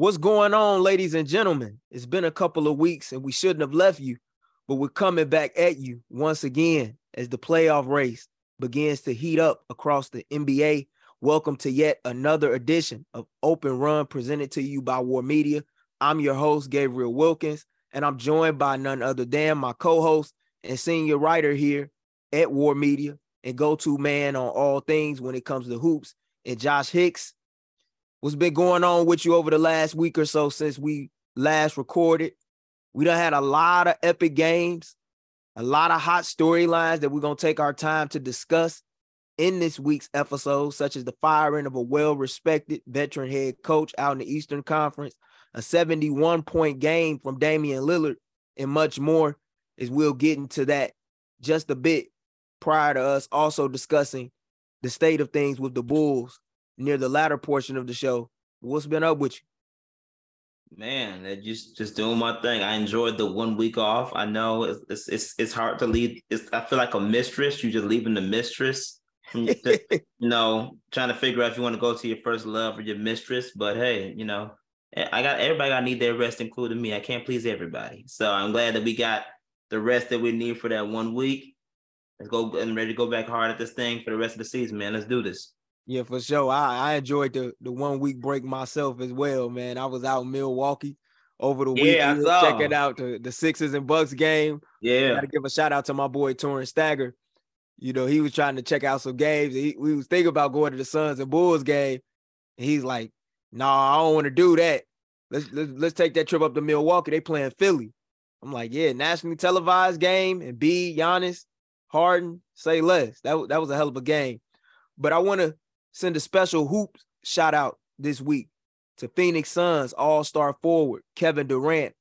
What's going on, ladies and gentlemen? It's been a couple of weeks and we shouldn't have left you, but we're coming back at you once again as the playoff race begins to heat up across the NBA. Welcome to yet another edition of Open Run presented to you by War Media. I'm your host, Gabriel Wilkins, and I'm joined by none other than my co host and senior writer here at War Media and go to man on all things when it comes to hoops, and Josh Hicks what's been going on with you over the last week or so since we last recorded. We done had a lot of epic games, a lot of hot storylines that we're gonna take our time to discuss in this week's episode, such as the firing of a well-respected veteran head coach out in the Eastern Conference, a 71 point game from Damian Lillard, and much more. As we'll get into that just a bit prior to us also discussing the state of things with the Bulls near the latter portion of the show. What's been up with you? Man, just just doing my thing. I enjoyed the one week off. I know it's it's it's, hard to leave. It's, I feel like a mistress. You just leaving the mistress. Mm, you know, trying to figure out if you want to go to your first love or your mistress. But hey, you know, eh, I got everybody got to need their rest, including me. I can't please everybody, so I'm glad that we got the rest that we need for that one week. Let's go and ready to go back hard at this thing for the rest of the season, man. Let's do this. Yeah, for sure. I, I enjoyed the the one week break myself as well, man. I was out in Milwaukee over the yeah, weekend checking out the, the Sixers and Bucks game. Yeah. I Gotta give a shout out to my boy Torrance Stagger. You know, he was trying to check out some games. He, we was thinking about going to the Suns and Bulls game. And he's like, no, nah, I don't want to do that. Let's, let's let's take that trip up to Milwaukee. They playing Philly. I'm like, yeah, nationally televised game and B, Giannis, Harden, say less. That, that was a hell of a game. But I want to send a special hoop shout out this week to Phoenix Suns All Star forward Kevin Durant,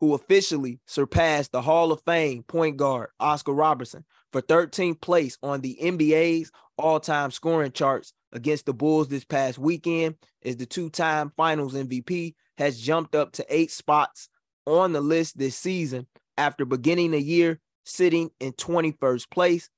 who officially surpassed the Hall of Fame point guard Oscar Robertson for 13th place on the NBA's all time scoring charts against the Bulls this past weekend, as the two time finals MVP has jumped up to eight spots on the list this season after beginning the year sitting in 21st place.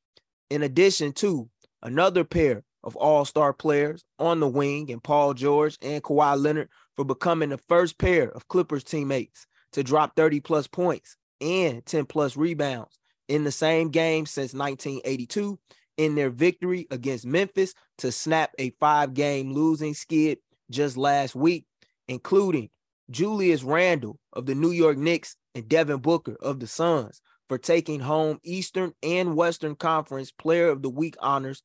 In addition to another pair of all-star players on the wing and Paul George and Kawhi Leonard for becoming the first pair of Clippers teammates to drop 30 plus points and 10 plus rebounds in the same game since 1982 in their victory against Memphis to snap a five-game losing skid just last week, including Julius Randle of the New York Knicks and Devin Booker of the Suns for taking home Eastern and Western Conference Player of the Week honors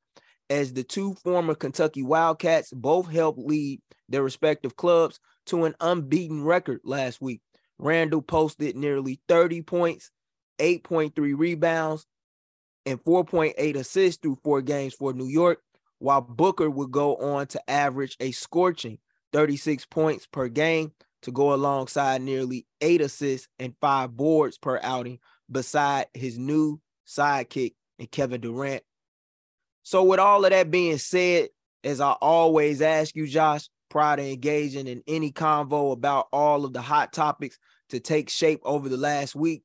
as the two former Kentucky Wildcats both helped lead their respective clubs to an unbeaten record last week. Randle posted nearly 30 points, 8.3 rebounds, and 4.8 assists through four games for New York, while Booker would go on to average a scorching 36 points per game to go alongside nearly eight assists and five boards per outing beside his new sidekick and Kevin Durant so, with all of that being said, as I always ask you, Josh, prior to engaging in any convo about all of the hot topics to take shape over the last week,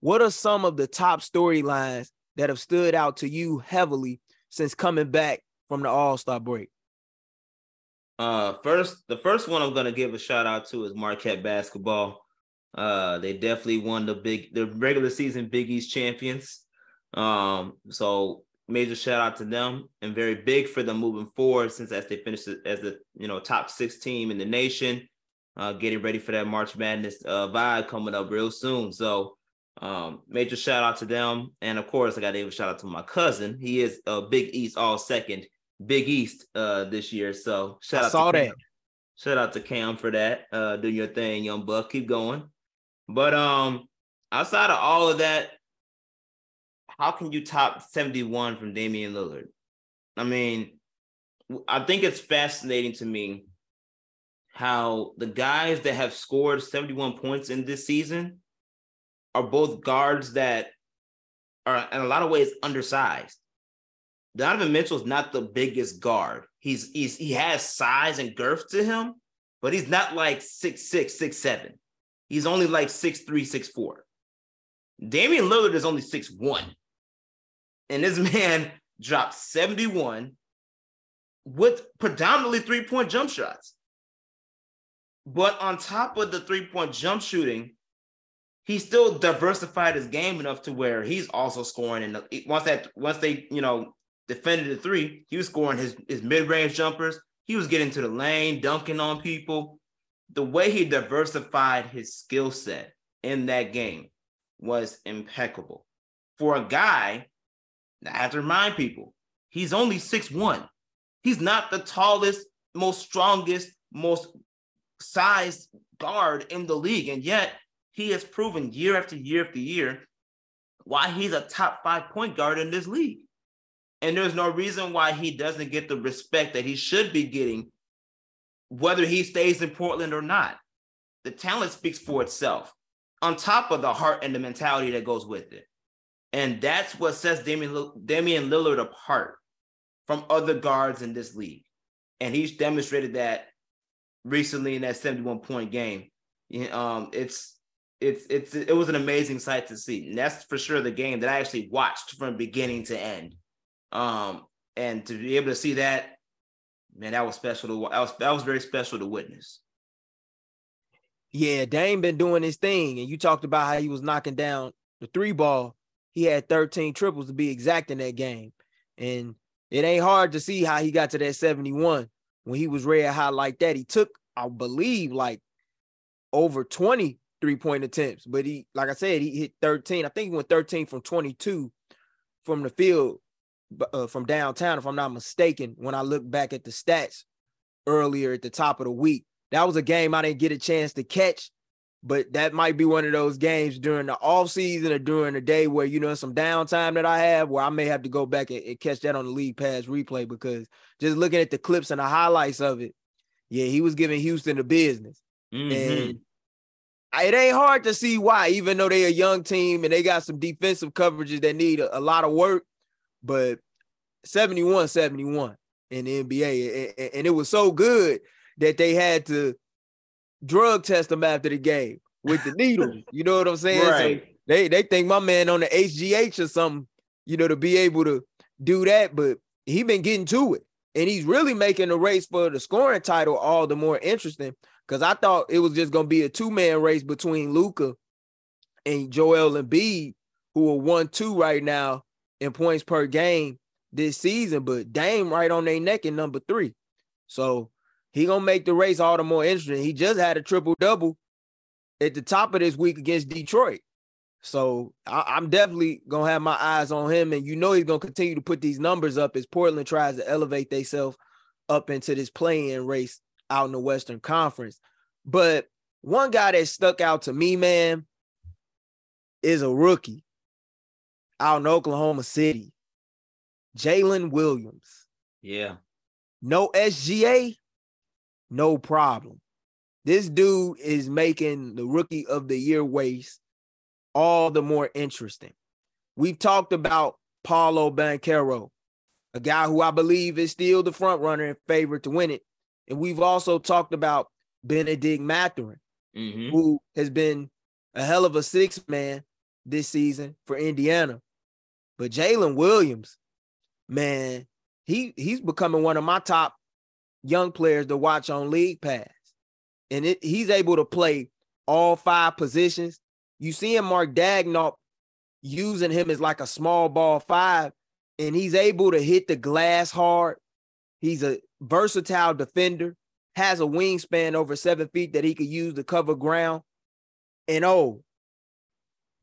what are some of the top storylines that have stood out to you heavily since coming back from the All Star break? Uh, first, the first one I'm gonna give a shout out to is Marquette basketball. Uh, they definitely won the big the regular season Big East champions. Um, so major shout out to them and very big for them moving forward since as they finished as the you know top six team in the nation, uh, getting ready for that March Madness uh, vibe coming up real soon. So um, major shout out to them, and of course I got to give a shout out to my cousin. He is a Big East All Second Big East uh, this year. So shout I out saw to that. Cam. Shout out to Cam for that. Uh, do your thing, young buck. Keep going. But um, outside of all of that, how can you top 71 from Damian Lillard? I mean, I think it's fascinating to me how the guys that have scored 71 points in this season are both guards that are in a lot of ways undersized. Donovan Mitchell is not the biggest guard. He's he's he has size and girth to him, but he's not like six six, six seven. He's only like six three, six four. Damian Lillard is only six one and this man dropped 71 with predominantly three point jump shots. But on top of the three point jump shooting, he still diversified his game enough to where he's also scoring. And once that once they you know defended the three, he was scoring his his mid range jumpers. He was getting to the lane, dunking on people. The way he diversified his skill set in that game was impeccable. For a guy, I have to remind people, he's only six one. He's not the tallest, most strongest, most sized guard in the league. And yet he has proven year after year after year why he's a top five point guard in this league. And there's no reason why he doesn't get the respect that he should be getting, whether he stays in Portland or not. The talent speaks for itself, on top of the heart and the mentality that goes with it. And that's what sets Damian, Damian Lillard apart from other guards in this league. And he's demonstrated that recently in that 71 point game. Um, it's it's it's it was an amazing sight to see. And that's for sure the game that I actually watched from beginning to end. Um, and to be able to see that, man, that was special to that was that was very special to witness. Yeah, Dame been doing his thing, and you talked about how he was knocking down the three ball. He had 13 triples to be exact in that game. And it ain't hard to see how he got to that 71 when he was red hot like that. He took, I believe, like over 20 three point attempts, but he, like I said, he hit 13. I think he went 13 from 22 from the field uh, from downtown, if I'm not mistaken. When I look back at the stats earlier at the top of the week, that was a game I didn't get a chance to catch but that might be one of those games during the off season or during the day where you know some downtime that I have where I may have to go back and, and, catch that on the league pass replay because just looking at the clips and the highlights of it, yeah, he was giving Houston the business. Mm-hmm. And it ain't hard to see why, even though they're a young team and they got some defensive coverages that need a, a lot of work, but 71 71 in the NBA. And, and it was so good that they had to drug test him after the game with the needles. you know what I'm saying? Right. So they they think my man on the HGH or something, you know, to be able to do that, but he been getting to it. And he's really making the race for the scoring title all the more interesting. Cause I thought it was just gonna be a two-man race between Luka and Joel Embiid, who are one-two right now in points per game this season, but Dame right on their neck in number three. So he gonna make the race all the more interesting. He just had a triple double at the top of this week against Detroit. So I, am definitely gonna have my eyes on him, and you know he's gonna continue to put these numbers up as Portland tries to elevate themselves up into this play-in race out in the Western Conference. But one guy that stuck out to me, man, is a rookie out in Oklahoma City, Jalen Williams. Yeah. No SGA, no problem. This dude is making the rookie of the year race all the more interesting. We've talked about Paolo Banchero, a guy who I believe is still the front runner and favorite to win it. And we've also talked about Bennedict Mathurin, mm-hmm. who has been a hell of a six man this season for Indiana. But Jalen Williams, man, he he's becoming one of my top young players to watch on League Pass. And it, he's able to play all five positions. You see him, Mark Daigneault, using him as like a small ball five, and he's able to hit the glass hard. He's a versatile defender, has a wingspan over seven feet that he could use to cover ground. And oh,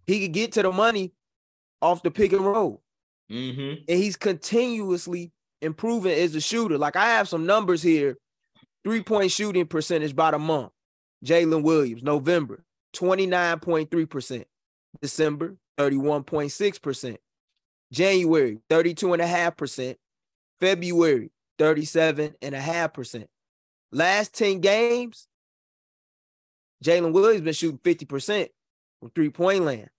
he could get to the money off the pick and roll. Mm-hmm. And he's continuously improving as a shooter. Like I have some numbers here three point shooting percentage by the month. Jalen Williams, November, 29.3%. December, 31.6%. January, 32.5%. February, 37.5%. Last 10 games, Jalen Williams been shooting 50% from three point land.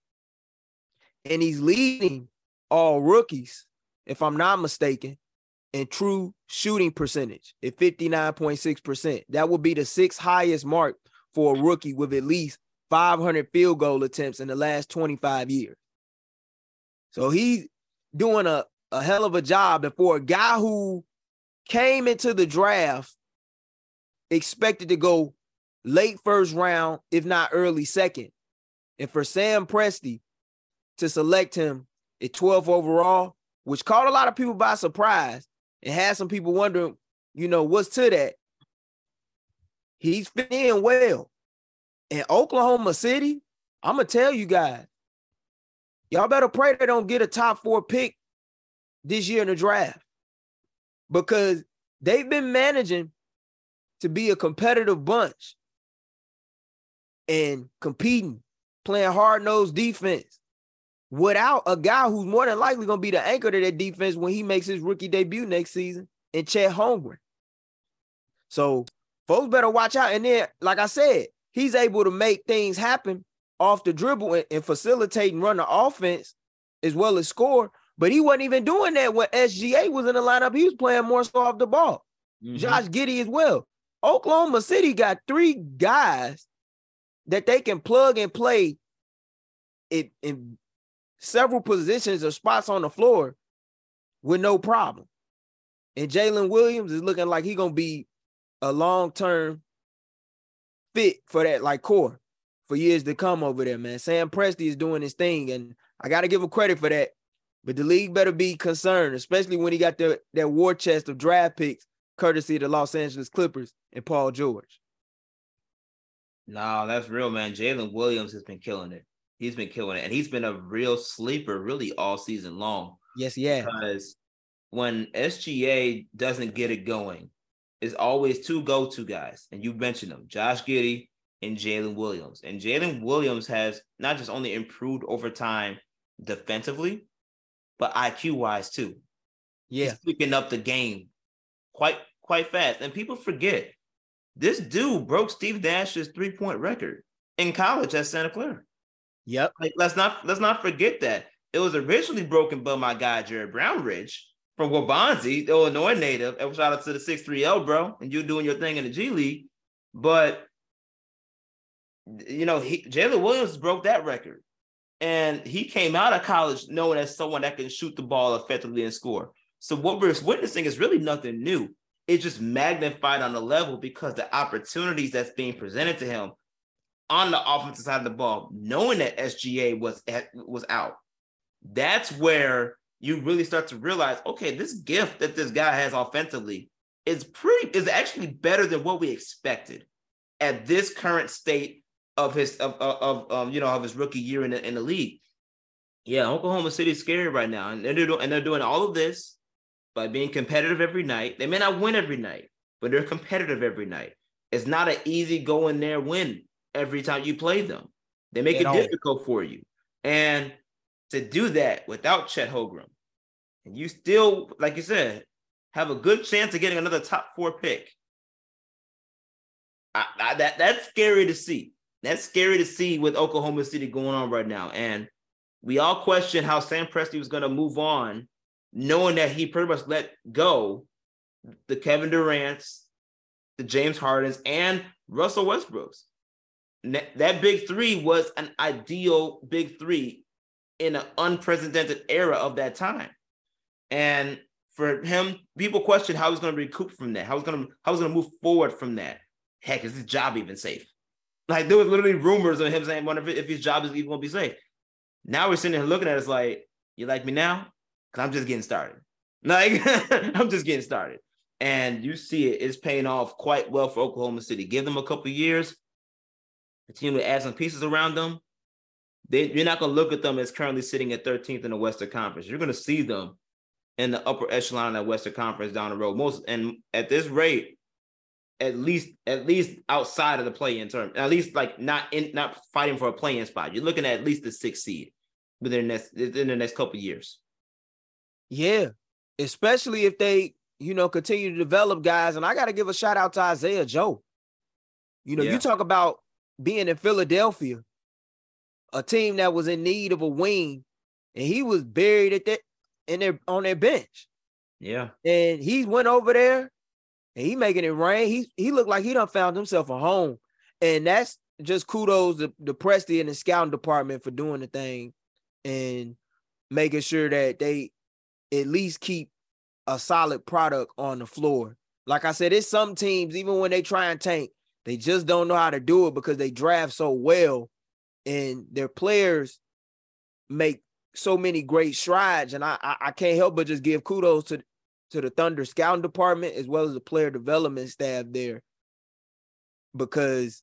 And he's leading all rookies, if I'm not mistaken, and true shooting percentage at 59.6%. That would be the sixth highest mark for a rookie with at least 500 field goal attempts in the last 25 years. So he's doing a, a hell of a job. And for a guy who came into the draft expected to go late first round, if not early second. And for Sam Presti to select him at 12 overall, which caught a lot of people by surprise and had some people wondering, you know, what's to that? He's fitting well. In Oklahoma City, I'm gonna tell you guys, y'all better pray they don't get a top four pick this year in the draft because they've been managing to be a competitive bunch and competing, playing hard nosed defense without a guy who's more than likely going to be the anchor to that defense when he makes his rookie debut next season in Chet Holmgren. So folks better watch out. And then, like I said, he's able to make things happen off the dribble and, and facilitate and run the offense as well as score. But he wasn't even doing that when SGA was in the lineup. He was playing more so off the ball. Mm-hmm. Josh Giddey as well. Oklahoma City got three guys that they can plug and play it in several positions or spots on the floor with no problem. And Jalen Williams is looking like he's gonna be a long-term fit for that like core for years to come over there, man. Sam Presti is doing his thing, and I gotta give him credit for that. But the league better be concerned, especially when he got the, that war chest of draft picks, courtesy of the Los Angeles Clippers and Paul George. No, that's real, man. Jalen Williams has been killing it. He's been killing it, and he's been a real sleeper, really all season long. Yes, yeah. Because when SGA doesn't get it going, it's always two go-to guys, and you mentioned them: Josh Giddey and Jalen Williams. And Jalen Williams has not just only improved over time defensively, but IQ wise too. Yeah, He's picking up the game quite quite fast, and people forget this dude broke Steve Nash's three point record in college at Santa Clara. Yep. Like, let's not let's not forget that it was originally broken by my guy Jared Brownridge from the Illinois native. And shout out to the 6-3L, bro, and you doing your thing in the G League. But you know, Jalen Williams broke that record. And he came out of college knowing as someone that can shoot the ball effectively and score. So what we're witnessing is really nothing new. It's just magnified on the level because the opportunities that's being presented to him on the offensive side of the ball, knowing that SGA was was out, that's where you really start to realize, okay, this gift that this guy has offensively is pretty is actually better than what we expected at this current state of his of of, of um, you know of his rookie year in the in the league. Yeah, Oklahoma City's scary right now, and they're doing and they're doing all of this by being competitive every night. They may not win every night, but they're competitive every night. It's not an easy go in there win every time you play them. They make it difficult for you. And to do that without Chet Holmgren, and you still, like you said, have a good chance of getting another top four pick. I, I, that that's scary to see. That's scary to see with Oklahoma City going on right now. And we all question how Sam Presti was going to move on, knowing that he pretty much let go the Kevin Durant's, the James Hardens, and Russell Westbrook's that big three was an ideal big three in an unprecedented era of that time. And for him, people question how he's going to recoup from that, how he's going to how going to move forward from that. Heck, is his job even safe? Like there was literally rumors of him saying, "Wonder if his job is even going to be safe." Now we're sitting here looking at us like, "You like me now? Because I'm just getting started. Like I'm just getting started." And you see it, it is paying off quite well for Oklahoma City. Give them a couple years, continue to add some pieces around them, they, you're not going to look at them as currently sitting at 13th in the Western Conference. You're going to see them in the upper echelon of that Western Conference down the road. Most and at this rate, at least at least outside of the play-in term, at least like not in not fighting for a play-in spot. You're looking at at least the sixth seed within the next in the next couple years. Yeah, especially if they you know continue to develop guys. And I got to give a shout out to Isaiah Joe. You know, yeah. you talk about being in Philadelphia, a team that was in need of a wing, and he was buried at that in their on their bench. Yeah. And he went over there and he making it rain. He he looked like he done found himself a home. And that's just kudos to the Presti and the scouting department for doing the thing and making sure that they at least keep a solid product on the floor. Like I said, it's some teams, even when they try and tank, They just don't know how to do it because they draft so well and their players make so many great strides. And I, I, I can't help but just give kudos to, to the Thunder scouting department as well as the player development staff there. Because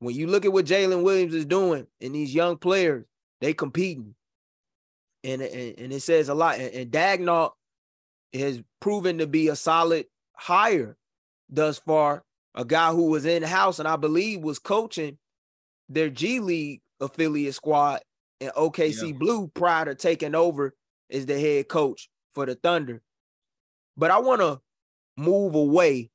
when you look at what Jalen Williams is doing and these young players, they competing. And, and, and it says a lot. And, and Daigneault has proven to be a solid hire thus far. A guy who was in house and I believe was coaching their G League affiliate squad in OKC yeah. Blue prior to taking over as the head coach for the Thunder. But I want to move away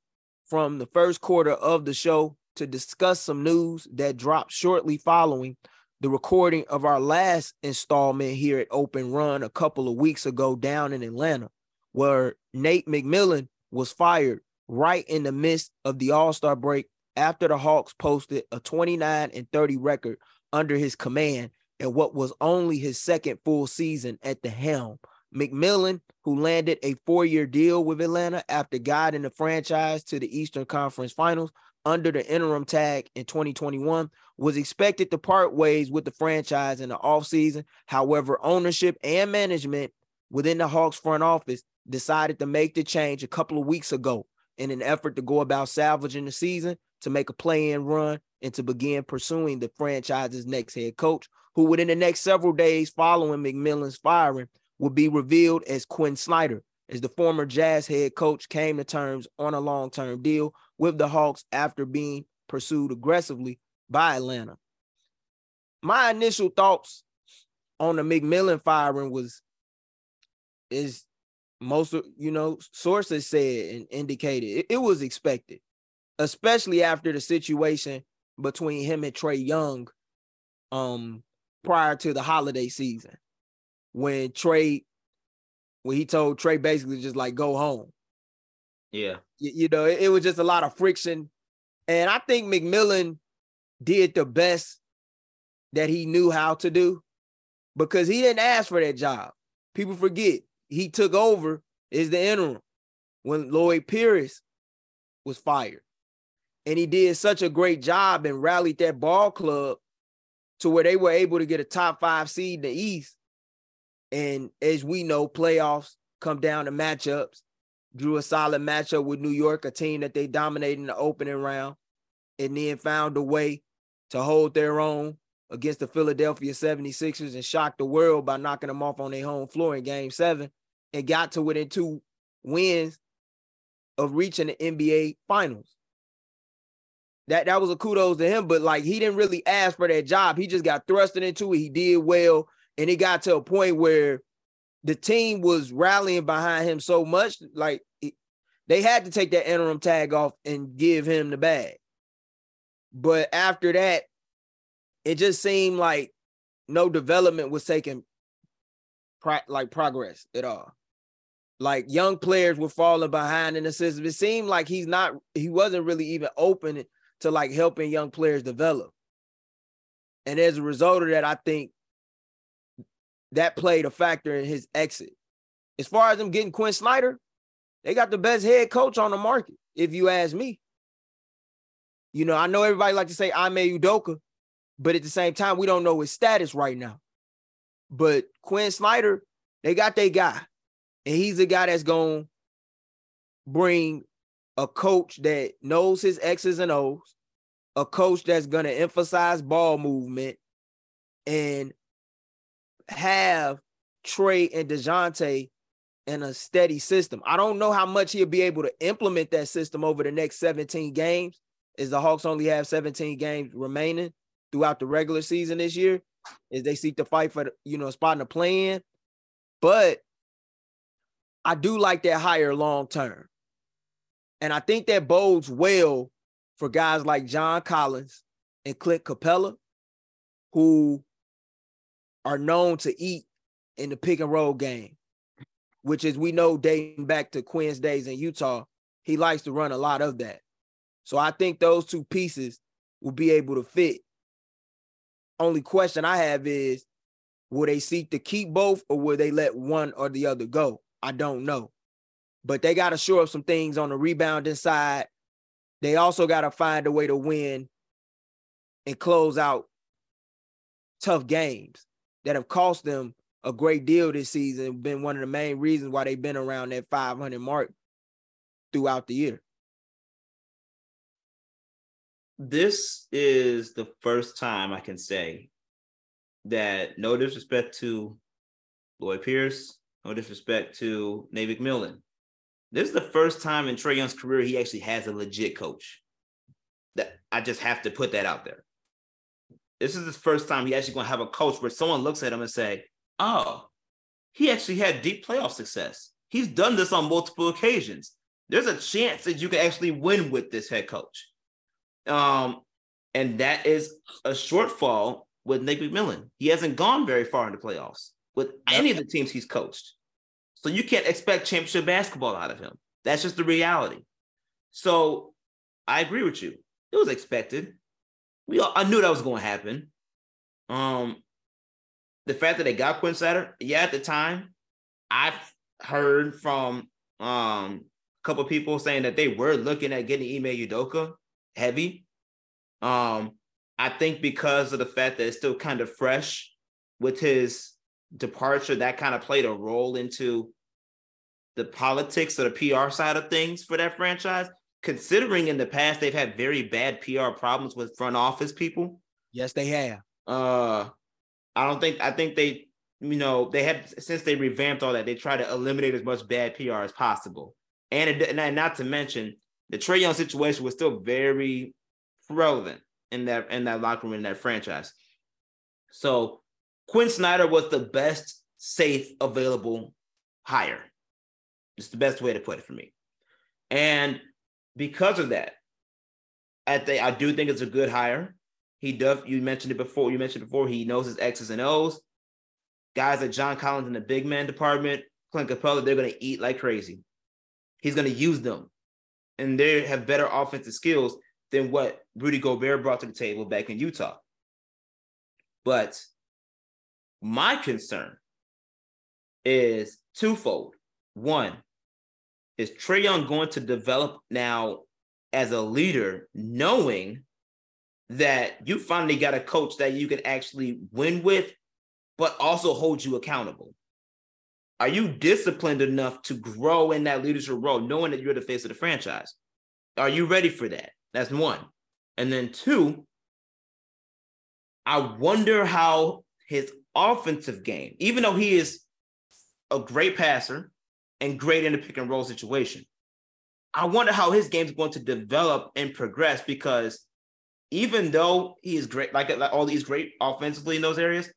from the first quarter of the show to discuss some news that dropped shortly following the recording of our last installment here at Open Run a couple of weeks ago down in Atlanta, where Nate McMillan was fired right in the midst of the All Star break after the Hawks posted a 29 and 30 record under his command in what was only his second full season at the helm. McMillan, who landed a four year deal with Atlanta after guiding the franchise to the Eastern Conference Finals under the interim tag in 2021, was expected to part ways with the franchise in the offseason. However, ownership and management within the Hawks front office decided to make the change a couple of weeks ago in an effort to go about salvaging the season, to make a play in run, and to begin pursuing the franchise's next head coach, who within the next several days following McMillan's firing would be revealed as Quin Snyder, as the former Jazz head coach came to terms on a long term deal with the Hawks after being pursued aggressively by Atlanta. My initial thoughts on the McMillan firing was is most of you know sources said and indicated it, it, was expected, especially after the situation between him and Trae Young, um, prior to the holiday season, when Trae when he told Trae basically just like go home. Yeah, you, you know, it, it was just a lot of friction, and I think McMillan did the best that he knew how to do because he didn't ask for that job. People forget he took over is the interim when Lloyd Pierce was fired. And he did such a great job and rallied that ball club to where they were able to get a top five seed in the East. And as we know, playoffs come down to matchups. Drew a solid matchup with New York, a team that they dominated in the opening round, and then found a way to hold their own against the Philadelphia 76ers and shocked the world by knocking them off on their home floor in game seven and got to within two wins of reaching the NBA finals. That that was a kudos to him, but like he didn't really ask for that job. He just got thrusted into it. He did well, and it got to a point where the team was rallying behind him so much, like they had to take that interim tag off and give him the bag. But after that, it just seemed like no development was taking pro- like progress at all. Like young players were falling behind in the system. It seemed like he's not, he wasn't really even open to like helping young players develop. And as a result of that, I think that played a factor in his exit. As far as them getting Quin Snyder, they got the best head coach on the market, if you ask me. You know, I know everybody like to say I Ime Udoka, but at the same time, we don't know his status right now. But Quin Snyder, they got their guy. And he's a guy that's going to bring a coach that knows his X's and O's, a coach that's going to emphasize ball movement and have Trae and DeJounte in a steady system. I don't know how much he'll be able to implement that system over the next 17 games, as the Hawks only have 17 games remaining throughout the regular season this year, as they seek to fight for you know, spot in the play-in. But I do like that higher long term. And I think that bodes well for guys like John Collins and Clint Capela, who are known to eat in the pick and roll game, which is we know dating back to Quin's days in Utah, he likes to run a lot of that. So I think those two pieces will be able to fit only question I have is will they seek to keep both or will they let one or the other go? I don't know. But they got to show up some things on the rebounding side they also got to find a way to win and close out tough games that have cost them a great deal this season. Been one of the main reasons why they've been around that 500 mark throughout the year. This is the first time I can say that no disrespect to Lloyd Pierce, no disrespect to Nate McMillan. This is the first time in Trae Young's career he actually has a legit coach. That I just have to put that out there. This is the first time he actually going to have a coach where someone looks at him and say, "Oh, he actually had deep playoff success. He's done this on multiple occasions. There's a chance that you can actually win with this head coach." Um, and that is a shortfall with Nick McMillan. He hasn't gone very far in the playoffs with any of the teams he's coached. So you can't expect championship basketball out of him. That's just the reality. So I agree with you. It was expected. We all, I knew that was going to happen. Um, the fact that they got Quin Snyder, yeah, at the time, I've heard from um a couple people saying that they were looking at getting Ime Udoka heavy. Um, I think because of the fact that it's still kind of fresh with his departure, that kind of played a role into the politics or the PR side of things for that franchise. Considering in the past they've had very bad PR problems with front office people. Yes, they have. Uh, I don't think I think they, you know, they have since they revamped all that, they try to eliminate as much bad PR as possible. And, it, and not to mention the Trae Young situation was still very relevant in that in that locker room in that franchise. So Quin Snyder was the best safe available hire. It's the best way to put it for me. And because of that, I think I do think it's a good hire. He does. You mentioned it before. You mentioned before. He knows his X's and O's. Guys like John Collins in the big man department, Clint Capela, they're going to eat like crazy. He's going to use them, and they have better offensive skills than what Rudy Gobert brought to the table back in Utah. But my concern is twofold. One, is Trae Young going to develop now as a leader, knowing that you finally got a coach that you can actually win with, but also hold you accountable? Are you disciplined enough to grow in that leadership role, knowing that you're the face of the franchise? Are you ready for that? That's one. And then two, I wonder how his offensive game, even though he is a great passer and great in the pick and roll situation, I wonder how his game is going to develop and progress because even though he is great, like, like all these great offensively in those areas,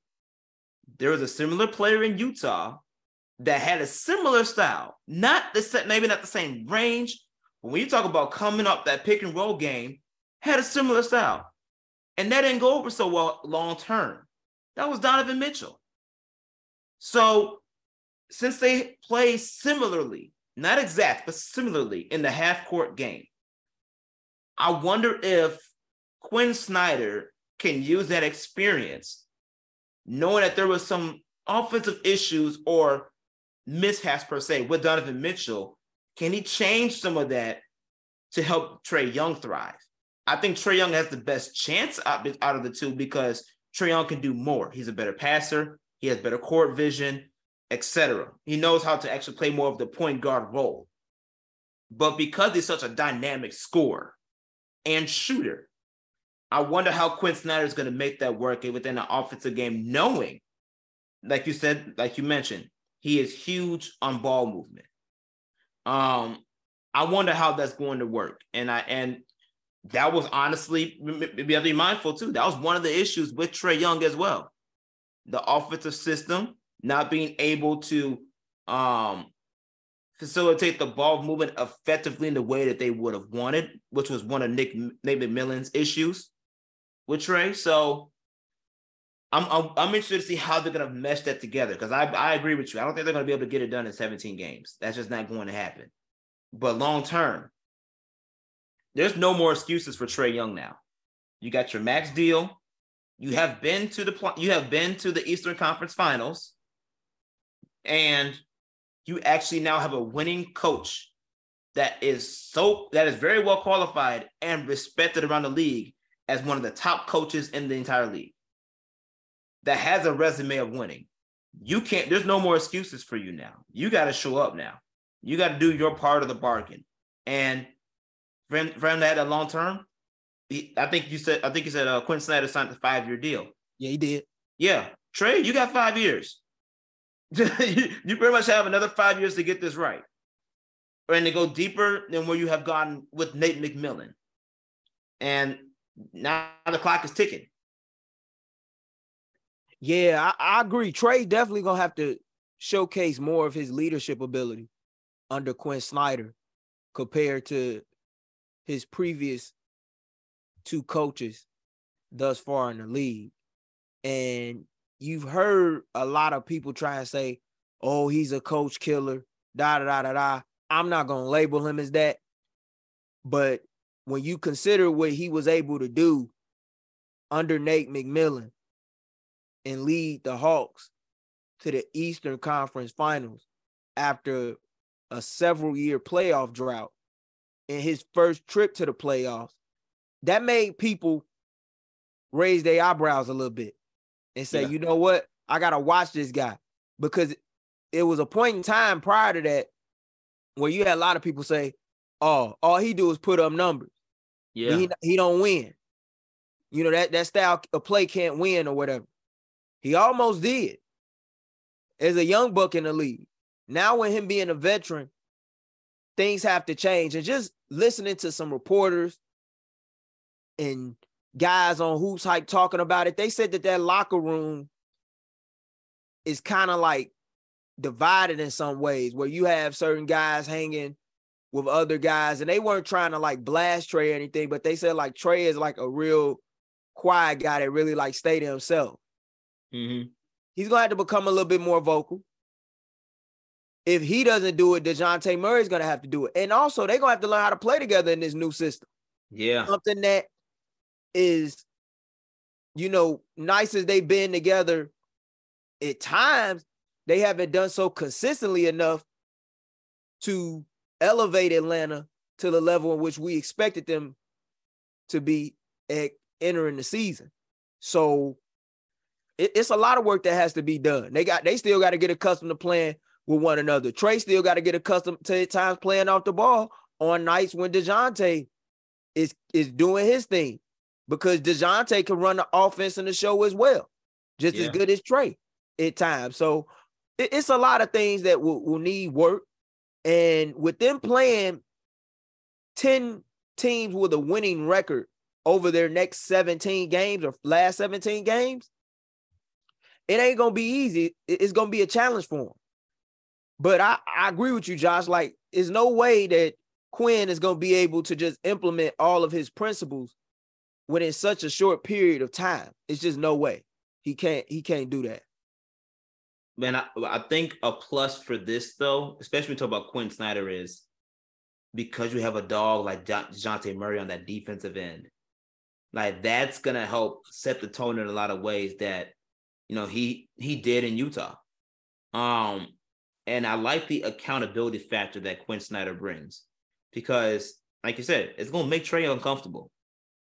there was a similar player in Utah that had a similar style, not the set, maybe not the same range, but when you talk about coming up that pick and roll game, had a similar style. And that didn't go over so well long term. That was Donovan Mitchell. So since they play similarly, not exact, but similarly in the half court game, I wonder if Quin Snyder can use that experience, knowing that there was some offensive issues or mishaps per se with Donovan Mitchell can he change some of that to help Trae Young thrive? I think Trae Young has the best chance out, out of the two because Trae Young can do more. He's a better passer, he has better court vision, etc. He knows how to actually play more of the point guard role. But because he's such a dynamic scorer and shooter, I wonder how Quin Snyder is going to make that work within an offensive game, knowing, like you said, like you mentioned, he is huge on ball movement. Um, I wonder how that's going to work. And I and that was honestly be be mindful too. That was one of the issues with Trae Young as well. The offensive system not being able to um facilitate the ball movement effectively in the way that they would have wanted, which was one of Nick Nate McMillan's issues with Trae. So I'm, I'm, I'm interested to see how they're gonna mesh that together because I I agree with you. I don't think they're gonna be able to get it done in 17 games. That's just not going to happen. But long term, there's no more excuses for Trae Young now. You got your max deal. You have been to the you have been to the Eastern Conference Finals, and you actually now have a winning coach that is so that is very well qualified and respected around the league as one of the top coaches in the entire league that has a resume of winning. You can't, there's no more excuses for you now. You got to show up now. You got to do your part of the bargain. And from, from that, a long term, I think you said, I think you said uh, Quin Snyder signed a five year deal. Yeah, he did. Yeah. Trae, you got five years. you, you pretty much have another five years to get this right. And to go deeper than where you have gone with Nate McMillan. And now the clock is ticking. Yeah, I, I agree. Trae definitely gonna have to showcase more of his leadership ability under Quin Snyder compared to his previous two coaches thus far in the league. And you've heard a lot of people try and say, oh, he's a coach killer, da da da da da. I'm not gonna label him as that. But when you consider what he was able to do under Nate McMillan and lead the Hawks to the Eastern Conference Finals after a several year playoff drought in his first trip to the playoffs, that made people raise their eyebrows a little bit and say, yeah. you know what? I got to watch this guy because it was a point in time prior to that where you had a lot of people say, oh, all he do is put up numbers. Yeah. He, he don't win. You know, that, that style of play can't win or whatever. He almost did as a young buck in the league. Now, with him being a veteran, things have to change. And just listening to some reporters and guys on Hoops Hype talking about it, they said that that locker room is kind of like divided in some ways, where you have certain guys hanging with other guys, and they weren't trying to like blast Trae or anything, but they said like Trae is like a real quiet guy that really like stay to himself. Mm-hmm. He's gonna have to become a little bit more vocal. If he doesn't do it, Dejounte Murray's gonna have to do it. And also, they're gonna have to learn how to play together in this new system. Yeah. Something that is, you know, nice as they've been together, at times they haven't done so consistently enough to elevate Atlanta to the level in which we expected them to be at entering the season. So it, it's a lot of work that has to be done. They got they still got to get accustomed to playing with one another. Trae still got to get accustomed to at times playing off the ball on nights when DeJounte is is doing his thing. Because DeJounte can run the offense in the show as well, just yeah. as good as Trae at times. So it, it's a lot of things that will, will need work. And with them playing 10 teams with a winning record over their next 17 games or last 17 games, it ain't gonna be easy. It's gonna be a challenge for him. But I, I agree with you, Josh. Like, there's no way that Quin is gonna be able to just implement all of his principles within such a short period of time. It's just no way. He can't he can't do that. Man, I, I think a plus for this though, especially when we talk about Quin Snyder, is because you have a dog like Dejounte Murray on that defensive end. Like that's gonna help set the tone in a lot of ways that you know he he did in Utah. Um, and I like the accountability factor that Quin Snyder brings because, like you said, it's gonna make Trae uncomfortable.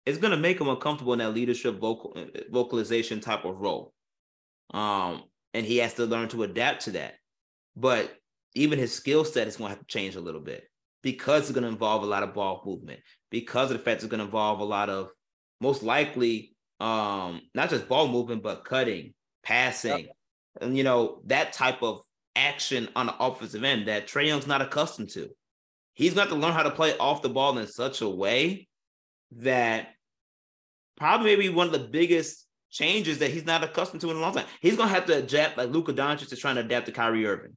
It's gonna make him uncomfortable in that leadership vocal vocalization type of role. Um, and he has to learn to adapt to that. But even his skill set is gonna have to change a little bit because it's gonna involve a lot of ball movement, because of the fact it's gonna involve a lot of most likely um not just ball movement, but cutting, passing, yep. and you know, that type of action on the offensive end that Trae Young's not accustomed to. He's got to learn how to play off the ball in such a way that probably maybe one of the biggest changes that he's not accustomed to in a long time. He's gonna have to adapt like Luka Doncic is trying to adapt to Kyrie Irving.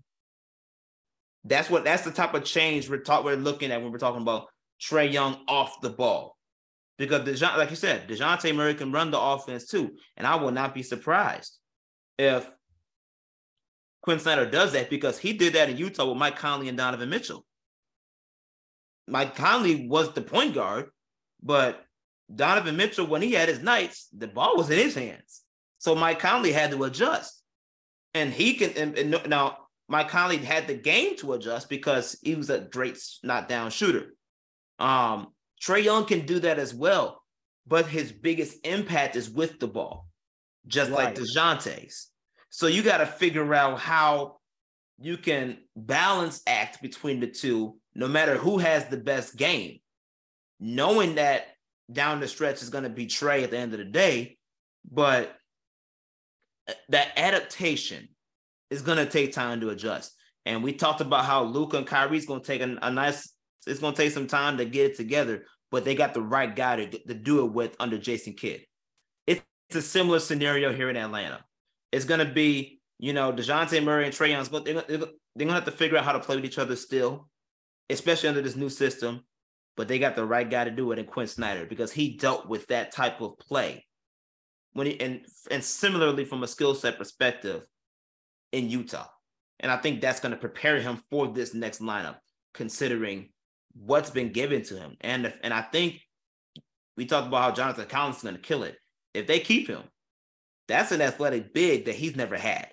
That's what that's the type of change we're talking we're looking at when we're talking about Trae Young off the ball. Because Dejounte, like you said, DeJounte Murray can run the offense too. And I will not be surprised if Quin Snyder does that because he did that in Utah with Mike Conley and Donovan Mitchell. Mike Conley was the point guard, but Donovan Mitchell, when he had his nights, the ball was in his hands. So Mike Conley had to adjust. And he can, and, and now Mike Conley had the game to adjust because he was a great not down shooter. Um, Trae Young can do that as well, but his biggest impact is with the ball, just right. like DeJounte's. So you got to figure out how you can balance act between the two, no matter who has the best game, knowing that down the stretch is going to be Trae at the end of the day, but uh, that adaptation is going to take time to adjust. And we talked about how Luka and Kyrie's going to take a, a nice, it's going to take some time to get it together, but they got the right guy to, to do it with under Jason Kidd. It's a similar scenario here in Atlanta. It's going to be, you know, DeJounte Murray and Trae Young, but they're, they're, they're going to have to figure out how to play with each other still, especially under this new system. But they got the right guy to do it in Quin Snyder because he dealt with that type of play. When he, and and similarly from a skill set perspective in Utah. And I think that's going to prepare him for this next lineup, considering what's been given to him. And if, and I think we talked about how Jonathan Collins is going to kill it. If they keep him, that's an athletic big that he's never had.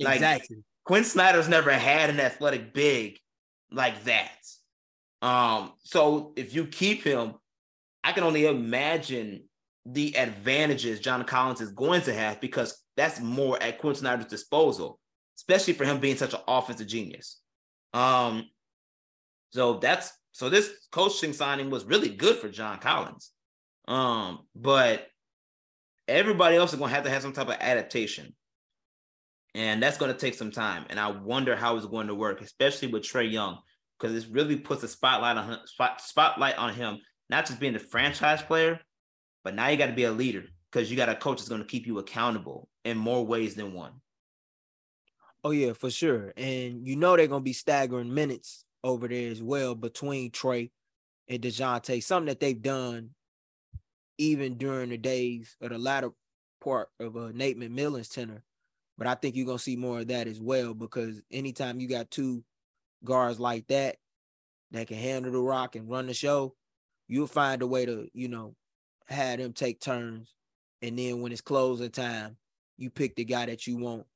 Like, exactly. Quin Snyder's never had an athletic big like that. Um, so if you keep him, I can only imagine the advantages John Collins is going to have because that's more at Quin Snyder's disposal, especially for him being such an offensive genius. Um, so that's so this coaching signing was really good for John Collins. Um, but everybody else is gonna have to have some type of adaptation. And that's going to take some time. And I wonder how it's going to work, especially with Trae Young, because this really puts a spotlight on him, spot, spotlight on him, not just being the franchise player, but now you got to be a leader because you got a coach that's going to keep you accountable in more ways than one. Oh yeah, for sure. And you know they're gonna be staggering minutes over there as well between Trae and DeJounte, something that they've done even during the days of the latter part of uh, Nate McMillan's tenure. But I think you're gonna see more of that as well because anytime you got two guards like that that can handle the rock and run the show, you'll find a way to, you know, have them take turns. And then when it's closing time, you pick the guy that you want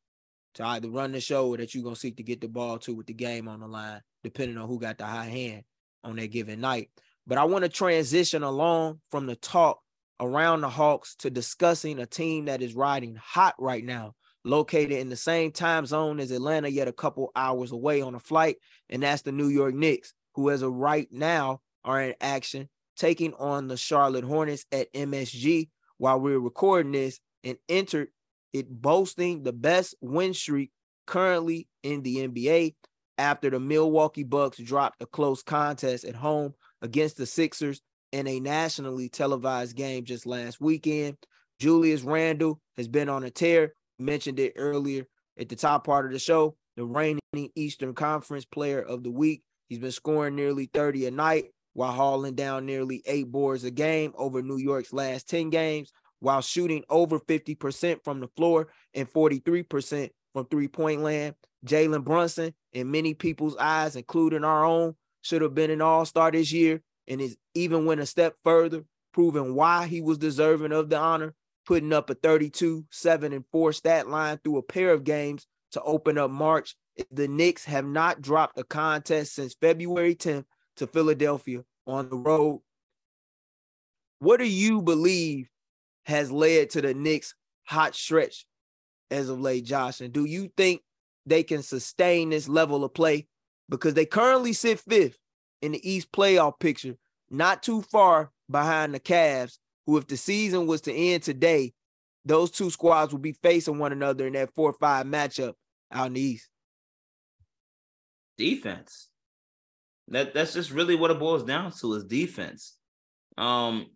to either run the show or that you're gonna seek to get the ball to with the game on the line, depending on who got the high hand on that given night. But I want to transition along from the talk around the Hawks to discussing a team that is riding hot right now located in the same time zone as Atlanta, yet a couple hours away on a flight, and that's the New York Knicks, who as of right now are in action, taking on the Charlotte Hornets at MSG while we're recording this and entered it boasting the best win streak currently in the NBA after the Milwaukee Bucks dropped a close contest at home against the Sixers in a nationally televised game just last weekend. Julius Randle has been on a tear mentioned it earlier at the top part of the show. The reigning Eastern Conference Player of the Week. He's been scoring nearly 30 a night while hauling down nearly eight boards a game over New York's last 10 games, while shooting over 50% from the floor and 43% from three point land. Jalen Brunson, in many people's eyes, including our own, should have been an all star this year and is even went a step further, proving why he was deserving of the honor putting up a 32, 7, and 4 stat line through a pair of games to open up March. The Knicks have not dropped a contest since February 10th to Philadelphia on the road. What do you believe has led to the Knicks' hot stretch as of late, Josh? And do you think they can sustain this level of play? Because they currently sit fifth in the East playoff picture, not too far behind the Cavs, who, if the season was to end today, those two squads would be facing one another in that four or five matchup out in the East. Defense. That that's just really what it boils down to is defense. Um,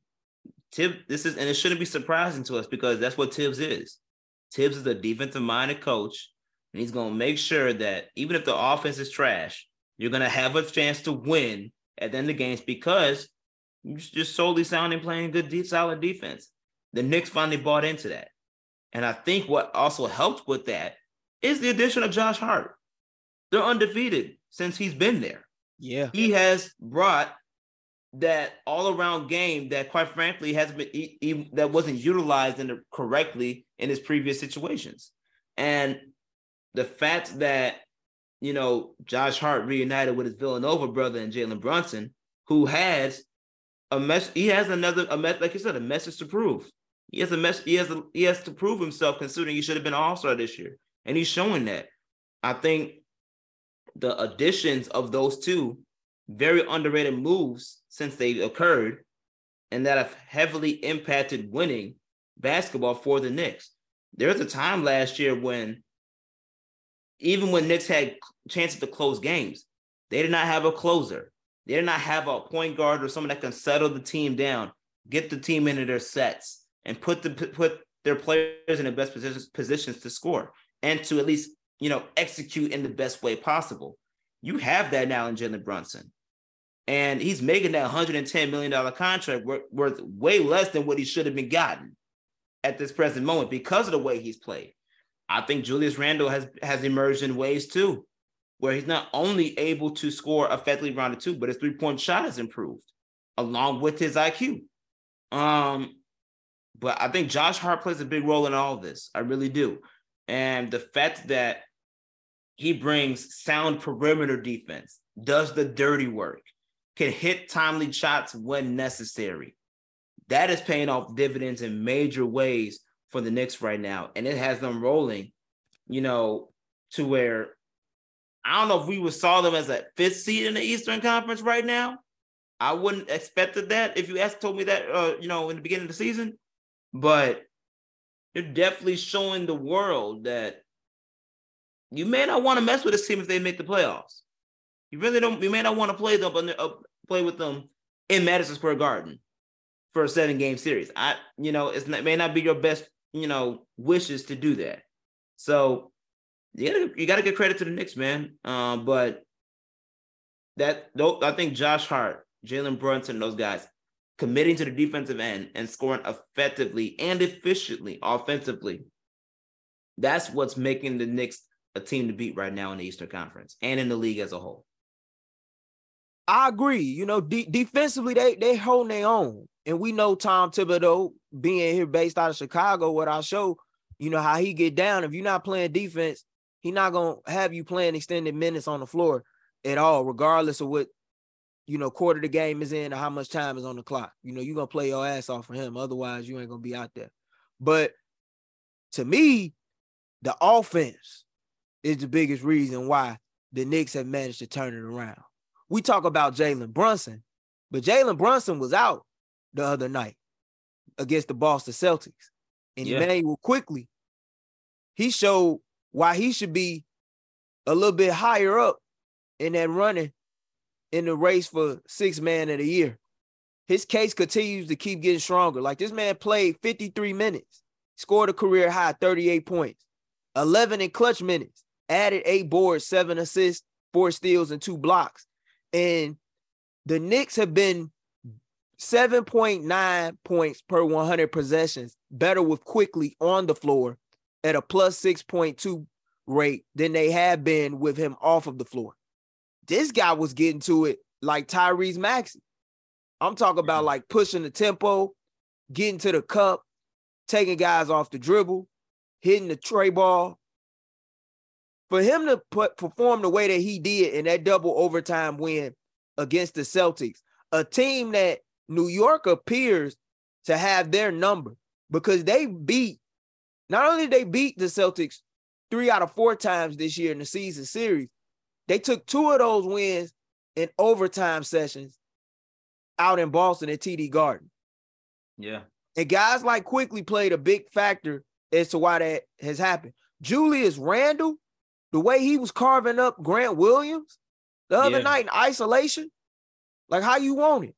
Tib, this is and it shouldn't be surprising to us because that's what Thibs is. Thibs is a defensive minded coach, and he's gonna make sure that even if the offense is trash, you're gonna have a chance to win at the end of the games because just solely sounding playing good, deep, solid defense. The Knicks finally bought into that. And I think what also helped with that is the addition of Josh Hart. They're undefeated since he's been there. Yeah. He has brought that all around game that, quite frankly, has been he, he, that wasn't utilized in the, correctly in his previous situations. And the fact that you know, Josh Hart reunited with his Villanova brother and Jalen Brunson, who has a mess. He has another a mess, like you said, a message to prove. He has a mess. He has a, he has to prove himself, considering he should have been All Star this year, and he's showing that. I think the additions of those two very underrated moves since they occurred, and that have heavily impacted winning basketball for the Knicks. There was a time last year when, even when Knicks had chances to close games, they did not have a closer. They did not have a point guard or someone that can settle the team down, get the team into their sets, and put the put their players in the best positions positions to score and to at least you know execute in the best way possible. You have that now in Jalen Brunson, and he's making that 110 million dollar contract worth, worth way less than what he should have been gotten at this present moment because of the way he's played. I think Julius Randle has has emerged in ways too where he's not only able to score effectively around the two, but his three point shot has improved along with his IQ. Um, but I think Josh Hart plays a big role in all this. I really do. And the fact that he brings sound perimeter defense, does the dirty work, can hit timely shots when necessary. That is paying off dividends in major ways for the Knicks right now. And it has them rolling, you know, to where I don't know if we would saw them as a fifth seed in the Eastern Conference right now. I wouldn't expected that if you asked told me that uh, you know in the beginning of the season, but they're definitely showing the world that you may not want to mess with this team if they make the playoffs. You really don't. You may not want to play them, uh, play with them in Madison Square Garden for a seven game series. I, you know, it may not be your best, you know, wishes to do that. So you gotta, you got to give credit to the Knicks, man. Um, but that though I think Josh Hart, Jalen Brunson, those guys committing to the defensive end and scoring effectively and efficiently offensively. That's what's making the Knicks a team to beat right now in the Eastern Conference and in the league as a whole. I agree. You know, de- defensively, they they hold their own, and we know Tom Thibodeau being here based out of Chicago. What I show, you know, how he get down. If you're not playing defense, He's not gonna have you playing extended minutes on the floor at all, regardless of what you know quarter the game is in or how much time is on the clock. You know, you're gonna play your ass off for him. Otherwise, you ain't gonna be out there. But to me, the offense is the biggest reason why the Knicks have managed to turn it around. We talk about Jalen Brunson, but Jalen Brunson was out the other night against the Boston Celtics. And yeah. Immanuel Quickley, he showed why he should be a little bit higher up in that running in the race for six man of the year. His case continues to keep getting stronger. Like this man played 53 minutes, scored a career high 38 points, 11 in clutch minutes, added eight boards, seven assists, four steals, and two blocks. And the Knicks have been 7.9 points per 100 possessions, better with Quickley on the floor at a plus 6.2 rate than they have been with him off of the floor. This guy was getting to it like Tyrese Maxey. I'm talking about mm-hmm. like pushing the tempo, getting to the cup, taking guys off the dribble, hitting the trey ball. For him to put, perform the way that he did in that double overtime win against the Celtics, a team that New York appears to have their number because they beat not only did they beat the Celtics three out of four times this year in the season series, they took two of those wins in overtime sessions out in Boston at TD Garden. Yeah. And guys like Quickley played a big factor as to why that has happened. Julius Randle, the way he was carving up Grant Williams the other yeah. night in isolation, like how you want it.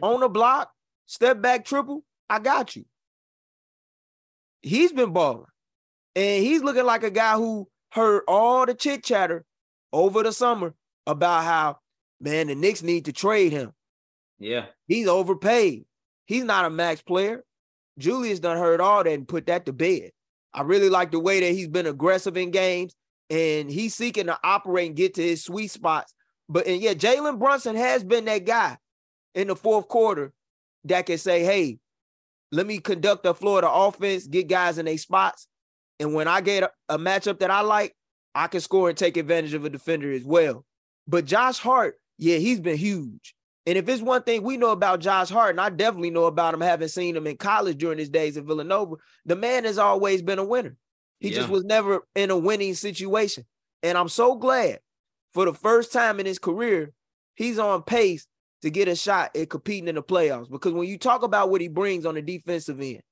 On the block, step back triple, I got you he's been balling. And he's looking like a guy who heard all the chit chatter over the summer about how, man, the Knicks need to trade him. Yeah. He's overpaid. He's not a max player. Julius done heard all that and put that to bed. I really like the way that he's been aggressive in games and he's seeking to operate and get to his sweet spots. But and yeah, Jalen Brunson has been that guy in the fourth quarter that can say, hey, let me conduct the Florida offense, get guys in their spots. And when I get a, a matchup that I like, I can score and take advantage of a defender as well. But Josh Hart, yeah, he's been huge. And if it's one thing we know about Josh Hart, and I definitely know about him having seen him in college during his days at Villanova, the man has always been a winner. He yeah. just was never in a winning situation. And I'm so glad for the first time in his career, he's on pace to get a shot at competing in the playoffs. Because when you talk about what he brings on the defensive end,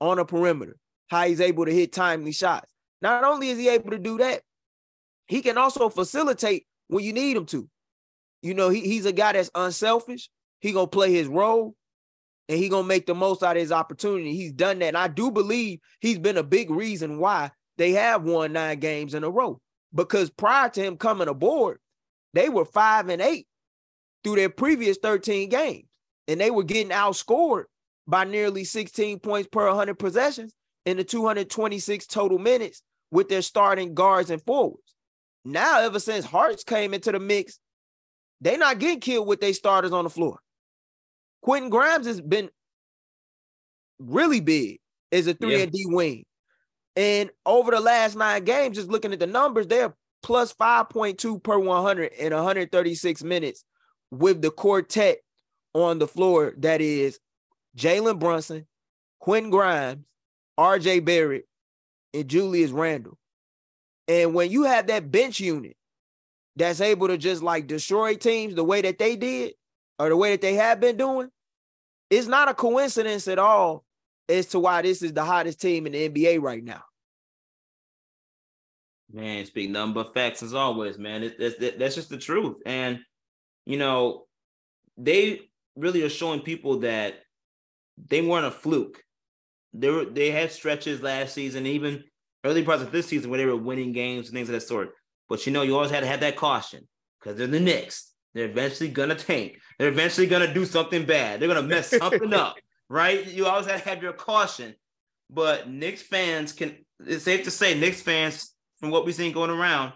on a perimeter, how he's able to hit timely shots, not only is he able to do that, he can also facilitate when you need him to. You know, he, he's a guy that's unselfish. He gonna play his role and he gonna make the most out of his opportunity. He's done that. And I do believe he's been a big reason why they have won nine games in a row. Because prior to him coming aboard, they were five and eight through their previous 13 games. And they were getting outscored by nearly 16 points per 100 possessions in the 226 total minutes with their starting guards and forwards. Now, ever since Hart's came into the mix, they're not getting killed with their starters on the floor. Quentin Grimes has been really big as a three yeah. and D wing. And over the last nine games, just looking at the numbers, they're plus 5.2 per 100 in 136 minutes with the quartet on the floor that is Jalen Brunson, Quentin Grimes, RJ Barrett, and Julius Randle. And when you have that bench unit that's able to just like destroy teams the way that they did or the way that they have been doing, it's not a coincidence at all as to why this is the hottest team in the NBA right now. Man, speak number facts as always, man. It, it, that's just the truth. And, you know, they really are showing people that they weren't a fluke. They were they had stretches last season, even early parts of this season where they were winning games and things of that sort. But you know, you always had to have that caution because they're the Knicks. They're eventually gonna tank. They're eventually gonna do something bad. They're gonna mess something up, right? You always had to have your caution. But Knicks fans can. It's safe to say Knicks fans, from what we've seen going around,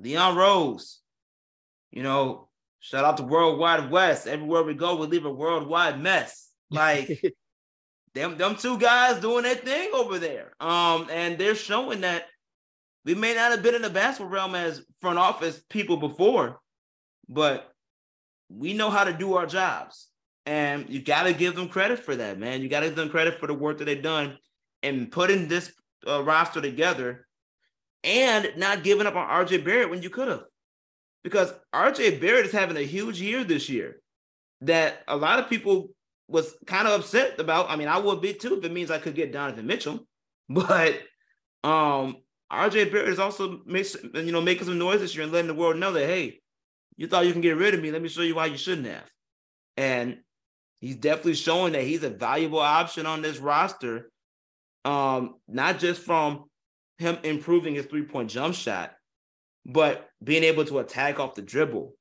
Leon Rose, you know, shout out to Worldwide Wes. Everywhere we go, we leave a worldwide mess. Like them, them two guys doing their thing over there. Um, and they're showing that we may not have been in the basketball realm as front office people before, but we know how to do our jobs. And you got to give them credit for that, man. You got to give them credit for the work that they've done and putting this uh, roster together and not giving up on RJ Barrett when you could have. Because RJ Barrett is having a huge year this year that a lot of people was kind of upset about. I mean, I would be too if it means I could get Donovan Mitchell. But um RJ Barrett is also makes you know making some noise this year and letting the world know that hey, you thought you can get rid of me. Let me show you why you shouldn't have. And he's definitely showing that he's a valuable option on this roster. Um, not just from him improving his three-point jump shot, but being able to attack off the dribble.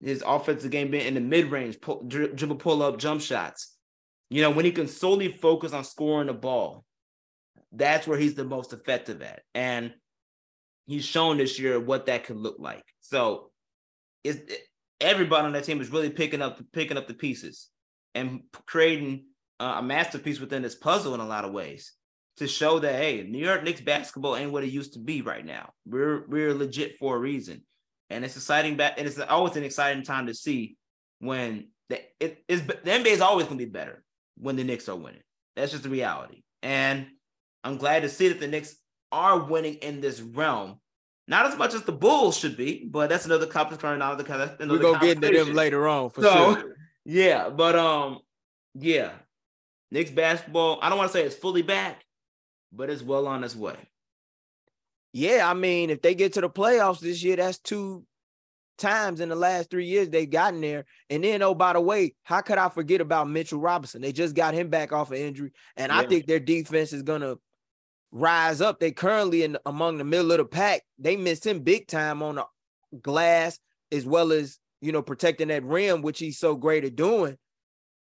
His offensive game being in the mid-range, pull, dribble pull-up jump shots. You know, when he can solely focus on scoring the ball that's where he's the most effective at. And he's shown this year what that could look like. So it's everybody on that team is really picking up picking up the pieces and creating uh, a masterpiece within this puzzle in a lot of ways to show that hey, New York Knicks basketball ain't what it used to be right now. We're we're legit for a reason, and it's exciting. Back and it's always an exciting time to see when the it is the NBA is always going to be better when the Knicks are winning. That's just the reality. And I'm glad to see that the Knicks are winning in this realm. Not as much as the Bulls should be, but that's another competition. Another kind of we're gonna get into them later on for so, sure. Yeah, but um, yeah, Knicks basketball. I don't want to say it's fully back, but it's well on its way. Yeah, I mean, if they get to the playoffs this year, that's two times in the last three years they've gotten there. And then, oh, by the way, how could I forget about Mitchell Robinson? They just got him back off of injury, and yeah. I think their defense is gonna rise up. They currently in among the middle of the pack. They missed him big time on the glass as well as you know protecting that rim, which he's so great at doing.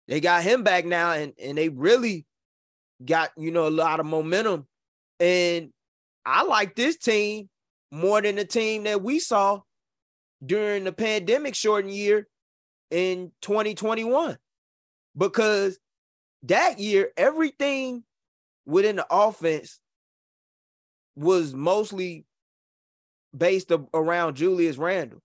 They got him back now, and and they really got you know a lot of momentum. And I like this team more than the team that we saw during the pandemic shortened year in 2021 because that year everything within the offense was mostly based around Julius Randle.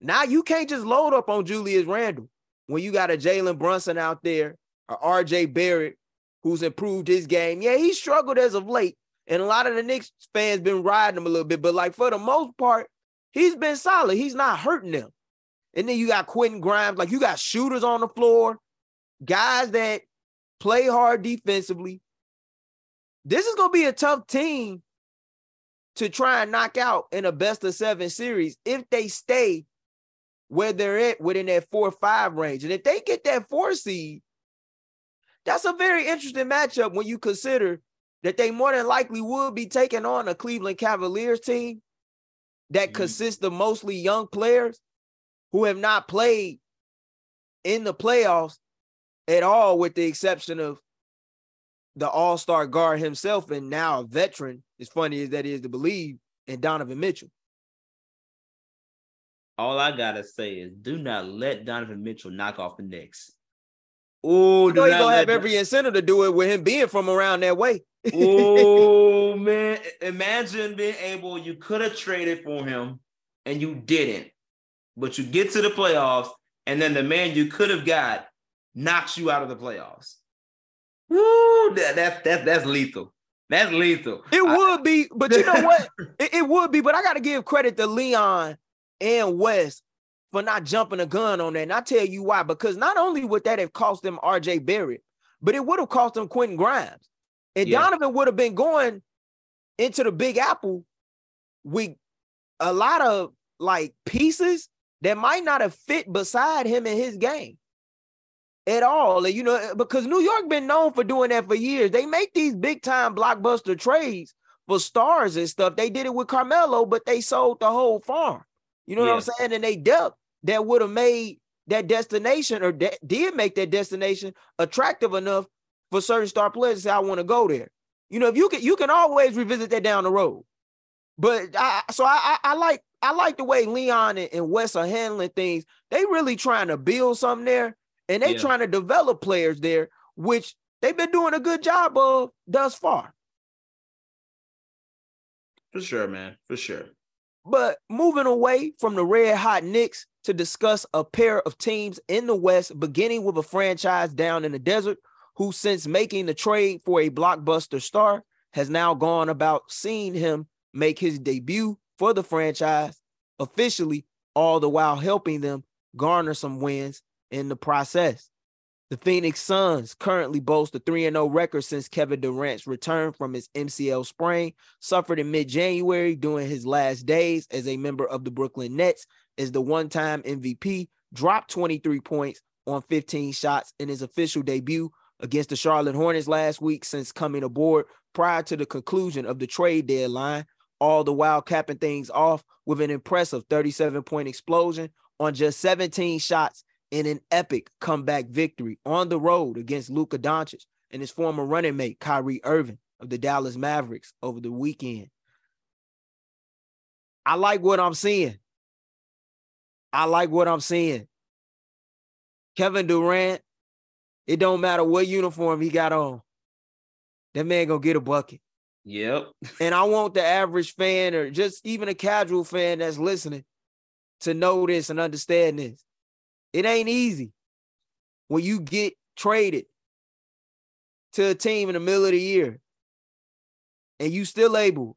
Now you can't just load up on Julius Randle when you got a Jalen Brunson out there, or RJ Barrett, who's improved his game. Yeah, he struggled as of late, and a lot of the Knicks fans been riding him a little bit, but like for the most part, he's been solid. He's not hurting them. And then you got Quentin Grimes, like you got shooters on the floor, guys that play hard defensively. This is gonna be a tough team to try and knock out in a best of seven series if they stay where they're at within that four or five range. And if they get that four seed, that's a very interesting matchup when you consider that they more than likely would be taking on a Cleveland Cavaliers team that mm-hmm. consists of mostly young players who have not played in the playoffs at all, with the exception of the all-star guard himself and now a veteran, as funny as that is to believe, and Donovan Mitchell. All I gotta say is do not let Donovan Mitchell knock off the Knicks. Oh, you know he's gonna have every incentive to do it with him being from around that way. oh man, imagine being able. You could have traded for him, and you didn't. But you get to the playoffs, and then the man you could have got knocks you out of the playoffs. Woo, that, that, that, that's lethal. That's lethal. It I, would be, but you know what? it, it, would be, but I got to give credit to Leon and Wes for not jumping a gun on that. And I tell you why, because not only would that have cost them RJ Barrett, but it would have cost them Quentin Grimes. And yeah. Donovan would have been going into the Big Apple with a lot of like pieces that might not have fit beside him in his game at all. And, you know, because New York been known for doing that for years. They make these big time blockbuster trades for stars and stuff. They did it with Carmelo, but they sold the whole farm. You know yeah. what I'm saying? And they dealt that would have made that destination or de- did make that destination attractive enough for certain star players to say, I want to go there. You know, if you can, you can always revisit that down the road. But I, so I, I, I like, I like the way Leon and, and Wes are handling things. They really trying to build something there, and they yeah. trying to develop players there, which they've been doing a good job of thus far. For sure, man. For sure. But moving away from the red hot Knicks to discuss a pair of teams in the West, beginning with a franchise down in the desert who, since making the trade for a blockbuster star, has now gone about seeing him make his debut for the franchise officially, all the while helping them garner some wins in the process. The Phoenix Suns currently boast a 3 0 record since Kevin Durant's return from his MCL sprain, suffered in mid January during his last days as a member of the Brooklyn Nets, as the one time MVP dropped 23 points on 15 shots in his official debut against the Charlotte Hornets last week since coming aboard prior to the conclusion of the trade deadline, all the while capping things off with an impressive 37 point explosion on just 17 shots in an epic comeback victory on the road against Luka Doncic and his former running mate Kyrie Irving of the Dallas Mavericks over the weekend. I like what I'm seeing. I like what I'm seeing. Kevin Durant, it don't matter what uniform he got on. That man gonna get a bucket. Yep. and I want the average fan or just even a casual fan that's listening to know this and understand this. It ain't easy when you get traded to a team in the middle of the year and you still able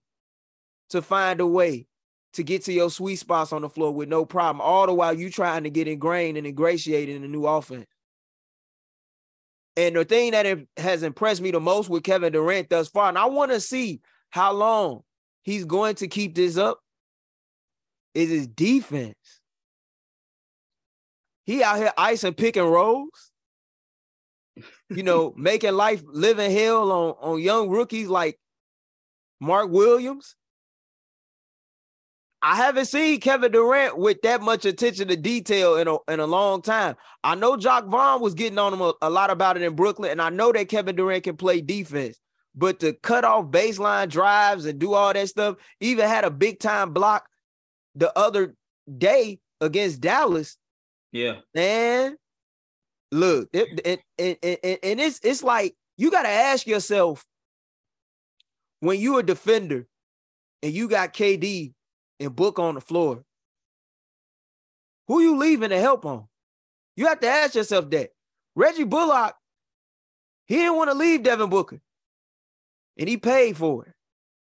to find a way to get to your sweet spots on the floor with no problem, all the while you trying to get ingrained and ingratiated in the new offense. And the thing that has impressed me the most with Kevin Durant thus far, and I want to see how long he's going to keep this up, is his defense. He out here icing pick and rolls, you know, making life living hell on, on young rookies like Mark Williams. I haven't seen Kevin Durant with that much attention to detail in a, in a long time. I know Jacque Vaughn was getting on him a, a, lot about it in Brooklyn, and I know that Kevin Durant can play defense. But to cut off baseline drives and do all that stuff, even had a big time block the other day against Dallas yeah. Man, look, it, it, it, and it's it's like you got to ask yourself when you're a defender and you got KD and Book on the floor, who you leaving to help on? You have to ask yourself that. Reggie Bullock, he didn't want to leave Devin Booker, and he paid for it.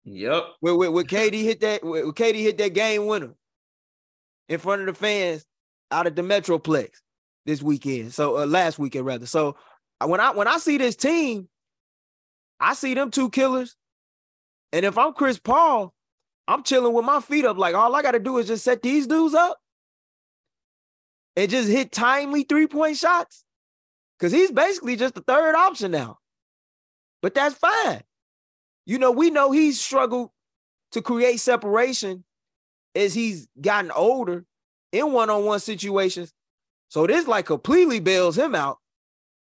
Yep. When, when, when KD hit that, when KD hit that game winner in front of the fans out of the Metroplex this weekend. So uh, last weekend rather. So uh, when I when I see this team, I see them two killers, and if I'm Chris Paul, I'm chilling with my feet up. Like all I got to do is just set these dudes up and just hit timely three point shots. Cause he's basically just the third option now. But that's fine. You know, we know he's struggled to create separation as he's gotten older in one-on-one situations. So this like completely bails him out.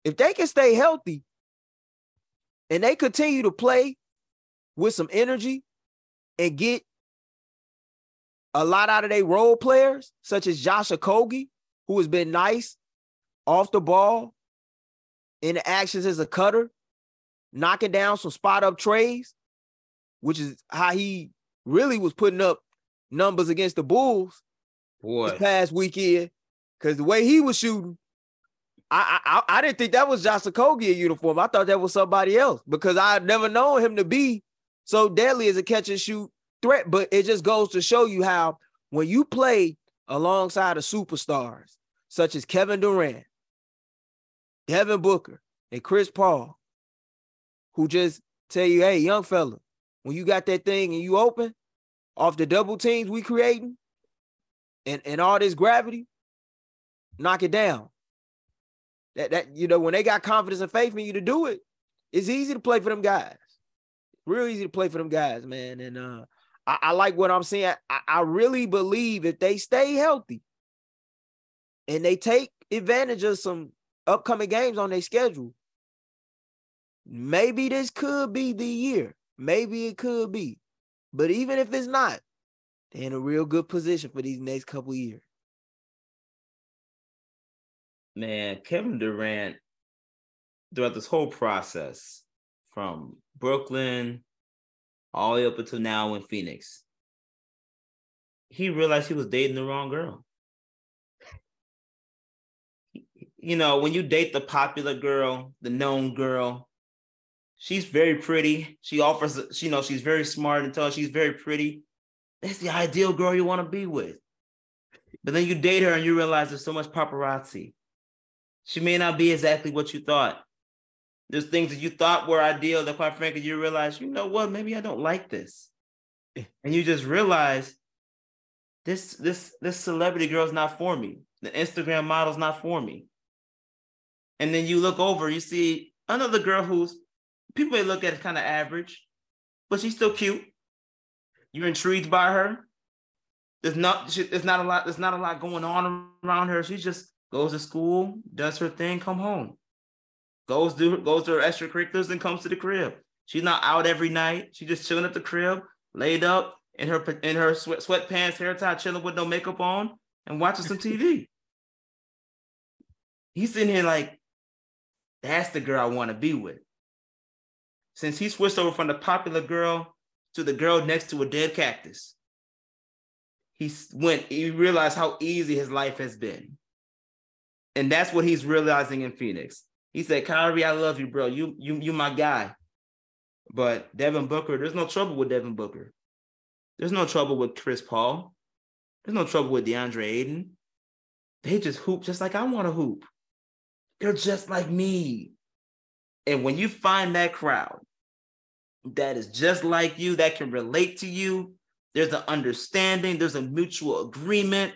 If they can stay healthy and they continue to play with some energy and get a lot out of their role players, such as Josh Okogie, who has been nice off the ball in the actions as a cutter, knocking down some spot up treys, which is how he really was putting up numbers against the Bulls Boy. this past weekend. Because the way he was shooting, I, I I didn't think that was Josh Okogie uniform. I thought that was somebody else because I never known him to be so deadly as a catch and shoot threat. But it just goes to show you how when you play alongside of superstars such as Kevin Durant, Devin Booker, and Chris Paul, who just tell you, hey, young fella, when you got that thing and you open off the double teams we creating and, and all this gravity, knock it down. That that you know, when they got confidence and faith in you to do it, it's easy to play for them guys. Real easy to play for them guys, man. And uh I, I like what I'm saying. I, I really believe if they stay healthy and they take advantage of some upcoming games on their schedule, maybe this could be the year. Maybe it could be. But even if it's not, they're in a real good position for these next couple years. Man, Kevin Durant, throughout this whole process, from Brooklyn all the way up until now in Phoenix, he realized he was dating the wrong girl. You know, when you date the popular girl, the known girl, she's very pretty. She offers, you know, she's very smart and tell she's very pretty. That's the ideal girl you want to be with. But then you date her and you realize there's so much paparazzi. She may not be exactly what you thought. There's things that you thought were ideal that, quite frankly, you realize, you know what, maybe I don't like this. And you just realize this this this celebrity girl's not for me. The Instagram model's not for me. And then you look over, you see another girl who's people may look at it kind of average, but she's still cute. You're intrigued by her. There's not she, there's not a lot there's not a lot going on around her. She just goes to school, does her thing, come home. Goes do goes to her extracurriculars and comes to the crib. She's not out every night. She's just chilling at the crib, laid up in her in her sweat sweatpants, hair tie, chilling with no makeup on and watching some TV. He's sitting here like, that's the girl I want to be with. Since he switched over from the popular girl to the girl next to a dead cactus, he went, he realized how easy his life has been. And that's what he's realizing in Phoenix. He said, Kyrie, I love you, bro. You, you, you my guy. But Devin Booker, there's no trouble with Devin Booker. There's no trouble with Chris Paul. There's no trouble with DeAndre Ayton. They just hoop just like I want to hoop. They're just like me. And when you find that crowd that is just like you, that can relate to you, there's an understanding, there's a mutual agreement.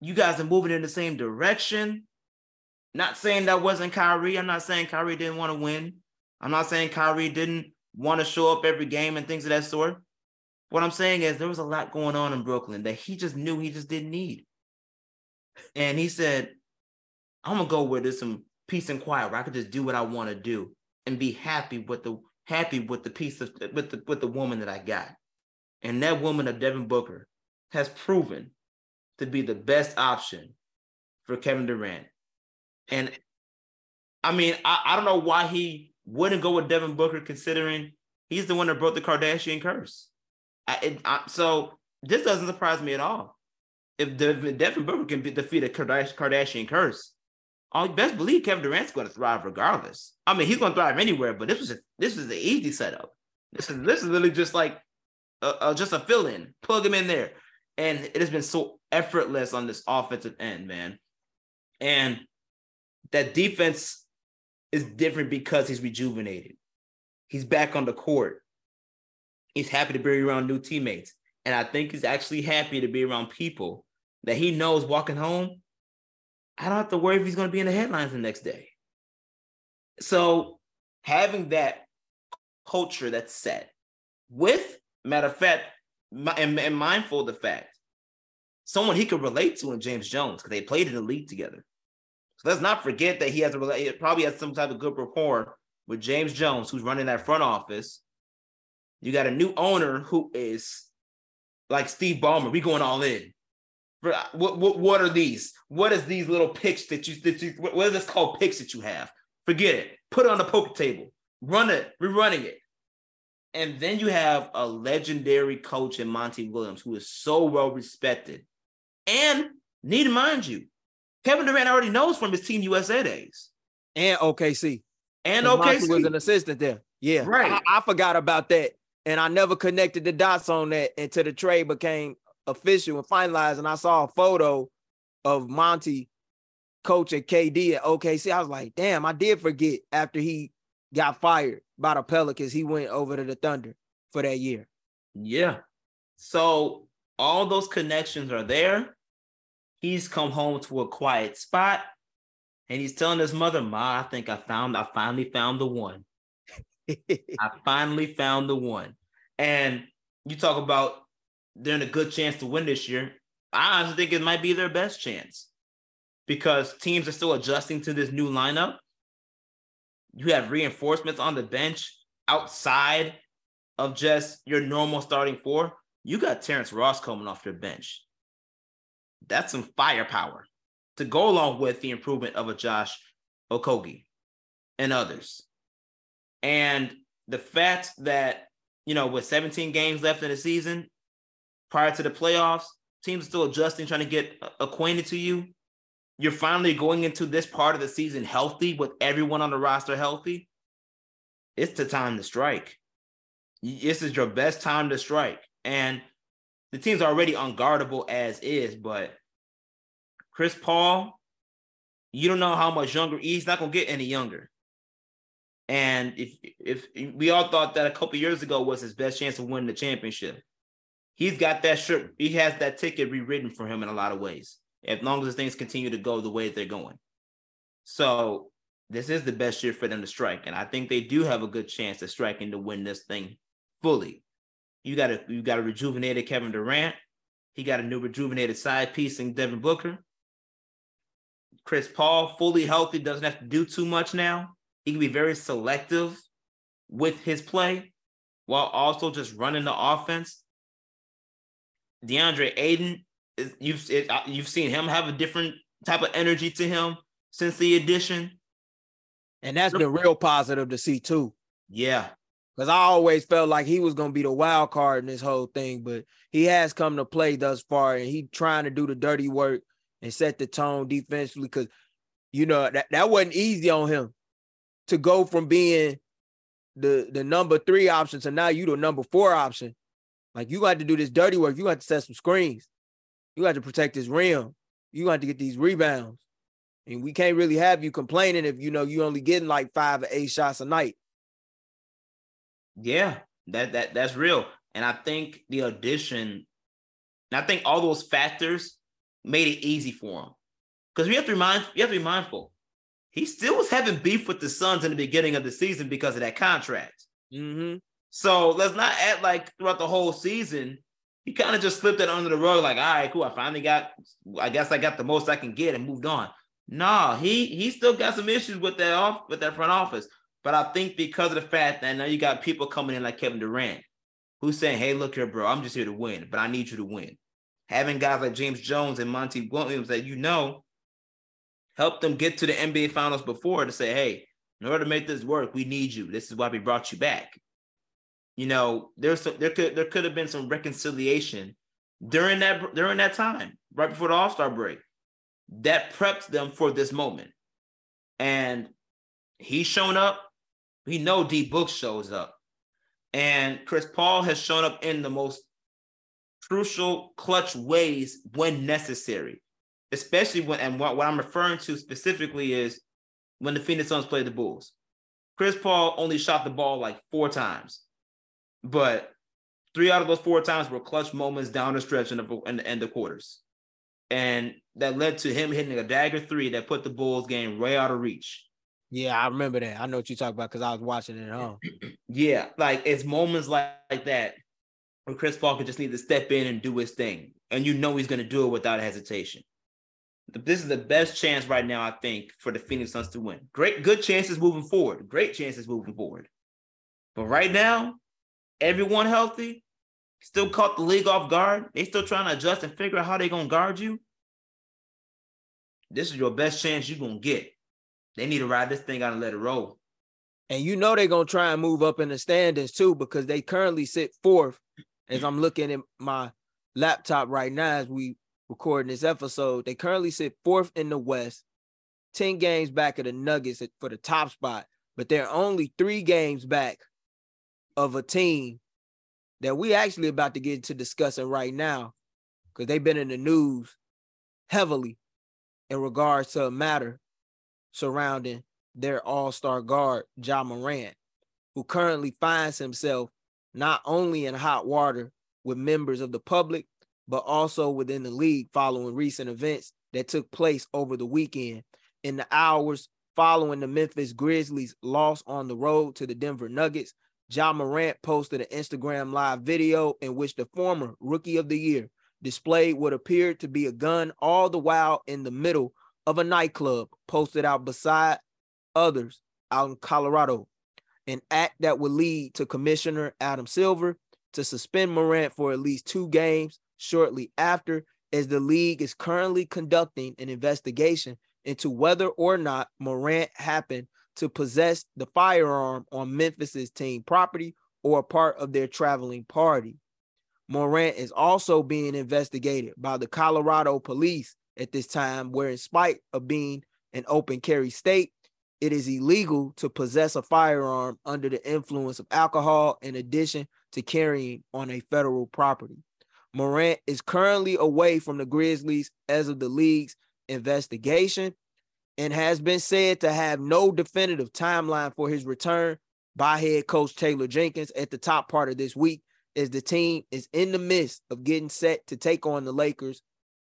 You guys are moving in the same direction. Not saying that wasn't Kyrie. I'm not saying Kyrie didn't want to win. I'm not saying Kyrie didn't want to show up every game and things of that sort. What I'm saying is there was a lot going on in Brooklyn that he just knew he just didn't need. And he said, I'm gonna go where there's some peace and quiet where I could just do what I want to do and be happy with the happy with the piece of with the with the woman that I got. And that woman of Devin Booker has proven to be the best option for Kevin Durant. And I mean, I, I don't know why he wouldn't go with Devin Booker considering he's the one that broke the Kardashian curse. I, it, I, so this doesn't surprise me at all. If the Devin Booker can be, defeat a Kardashian curse, I best believe Kevin Durant's going to thrive regardless. I mean, he's going to thrive anywhere, but this was a, this was an easy setup. This is this is literally just like a, a, just a fill in, plug him in there, and it has been so effortless on this offensive end, man. And that defense is different because he's rejuvenated. He's back on the court. He's happy to be around new teammates. And I think he's actually happy to be around people that he knows walking home. I don't have to worry if he's going to be in the headlines the next day. So having that culture that's set with, matter of fact, and, and mindful of the fact, someone he could relate to in James Jones because they played in the league together. So let's not forget that he has a probably has some type of good rapport with James Jones, who's running that front office. You got a new owner who is like Steve Ballmer. We going all in. Uh, what, what, what are these? What is these little picks that you that you what is this called picks that you have? Forget it. Put it on the poker table. Run it. We're running it. And then you have a legendary coach in Monty Williams who is so well respected. And need to mind you, Kevin Durant already knows from his Team USA days. And OKC. And OKC. was an assistant there. Yeah. Right. I, I, forgot about that. And I never connected the dots on that until the trade became official and finalized. And I saw a photo of Monty coach at KD at OKC. I was like, damn, I did forget after he got fired by the Pelicans, he went over to the Thunder for that year. Yeah. So all those connections are there. He's come home to a quiet spot and he's telling his mother, Ma, I think I found, I finally found the one. I finally found the one. And you talk about they're in a good chance to win this year. I honestly think it might be their best chance because teams are still adjusting to this new lineup. You have reinforcements on the bench outside of just your normal starting four. You got Terrence Ross coming off your bench that's some firepower to go along with the improvement of a Josh Okogie and others. And the fact that, you know, with 17 games left in the season prior to the playoffs, teams still adjusting, trying to get acquainted to you. You're finally going into this part of the season healthy with everyone on the roster healthy. It's the time to strike. This is your best time to strike. And the team's already unguardable as is, but Chris Paul, you don't know how much younger he's not gonna get any younger. And if if we all thought that a couple years ago was his best chance of winning the championship, he's got that shirt. He has that ticket rewritten for him in a lot of ways. As long as things continue to go the way they're going, so this is the best year for them to strike, and I think they do have a good chance of striking to win this thing fully. You got a you got a rejuvenated Kevin Durant. He got a new rejuvenated side piece in Devin Booker. Chris Paul, fully healthy, doesn't have to do too much now. He can be very selective with his play while also just running the offense. DeAndre Ayton, you've it, uh, you've seen him have a different type of energy to him since the addition, and that's been real positive to see too. Yeah, because I always felt like he was going to be the wild card in this whole thing, but he has come to play thus far, and he trying to do the dirty work and set the tone defensively. Because you know that that wasn't easy on him to go from being the the number three option to now you the number four option. Like you got to do this dirty work. You got to set some screens. You got to protect this rim. You got to get these rebounds. And we can't really have you complaining if you know you only getting like five or eight shots a night. Yeah, that that that's real. And I think the addition, and I think all those factors made it easy for him. Because we have to remind you have to be mindful. He still was having beef with the Suns in the beginning of the season because of that contract. Mm-hmm. So let's not act like throughout the whole season, he kind of just slipped it under the rug, like, all right, cool. I finally got, I guess I got the most I can get and moved on. Nah, he he still got some issues with that off with that front office. But I think because of the fact that now you got people coming in like Kevin Durant, who's saying, "Hey, look here, bro, I'm just here to win, but I need you to win." Having guys like James Jones and Monty Williams that you know help them get to the NBA Finals before to say, "Hey, in order to make this work, we need you. This is why we brought you back." You know, there's some, there could there could have been some reconciliation during that during that time, right before the All Star break, that prepped them for this moment. And he's shown up. We know D Book shows up, and Chris Paul has shown up in the most crucial, clutch ways when necessary. Especially when, and what, what I'm referring to specifically is when the Phoenix Suns played the Bulls. Chris Paul only shot the ball like four times, but three out of those four times were clutch moments down the stretch in the, in the end of quarters. And that led to him hitting a dagger three that put the Bulls game way out of reach. Yeah, I remember that. I know what you're talking about because I was watching it at home. yeah, like it's moments like, like that where Chris Paul could just need to step in and do his thing. And you know he's going to do it without hesitation. This is the best chance right now, I think, for the Phoenix Suns to win. Great, good chances moving forward. Great chances moving forward. But right now, everyone healthy, still caught the league off guard. They still trying to adjust and figure out how they're gonna guard you. This is your best chance you're gonna get. They need to ride this thing out and let it roll. And you know they're gonna try and move up in the standings too, because they currently sit fourth. As I'm looking at my laptop right now as we recording this episode, they currently sit fourth in the West, 10 games back of the Nuggets for the top spot, but they're only three games back of a team that we actually about to get into discussing right now because they've been in the news heavily in regards to a matter surrounding their all-star guard, Ja Morant, who currently finds himself not only in hot water with members of the public, but also within the league following recent events that took place over the weekend. In the hours following the Memphis Grizzlies' loss on the road to the Denver Nuggets, Ja Morant posted an Instagram live video in which the former rookie of the year displayed what appeared to be a gun all the while in the middle of a nightclub posted out beside others out in Colorado, an act that would lead to Commissioner Adam Silver to suspend Morant for at least two games shortly after, as the league is currently conducting an investigation into whether or not Morant happened to possess the firearm on Memphis's team property or a part of their traveling party. Morant is also being investigated by the Colorado police at this time, where, in spite of being an open carry state, it is illegal to possess a firearm under the influence of alcohol in addition to carrying on a federal property. Morant is currently away from the Grizzlies as of the league's investigation and has been said to have no definitive timeline for his return by head coach Taylor Jenkins at the top part of this week as the team is in the midst of getting set to take on the Lakers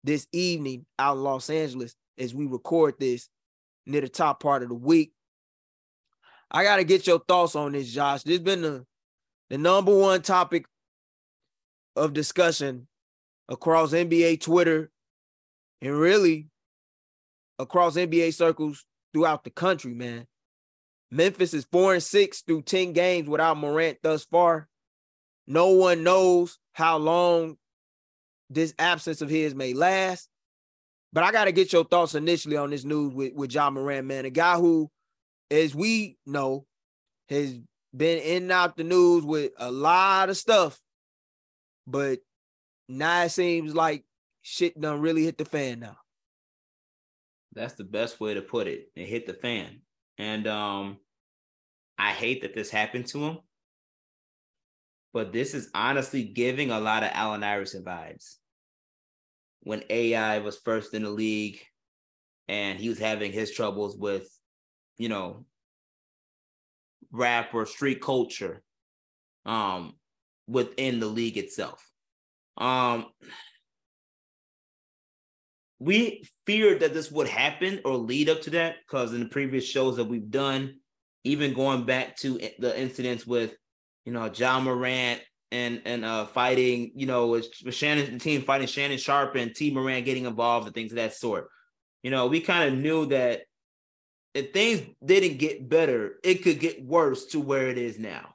this evening out in Los Angeles as we record this near the top part of the week. I got to get your thoughts on this, Josh. This has been the, the number one topic of discussion across NBA Twitter and really across NBA circles throughout the country, man. Memphis is four and six through 10 games without Morant thus far. No one knows how long this absence of his may last. But I got to get your thoughts initially on this news with, with Ja Morant, man. A guy who, as we know, has been in and out the news with a lot of stuff but now it seems like shit done really hit the fan now. That's the best way to put it. It hit the fan. And um I hate that this happened to him. But this is honestly giving a lot of Allen Iverson vibes. When AI was first in the league and he was having his troubles with, you know, rap or street culture. Um, within the league itself. Um, we feared that this would happen or lead up to that because in the previous shows that we've done, even going back to the incidents with, you know, John Morant and and uh fighting, you know, with, Shannon team fighting Shannon Sharpe and Tee Morant getting involved and things of that sort. You know, we kind of knew that if things didn't get better, it could get worse to where it is now.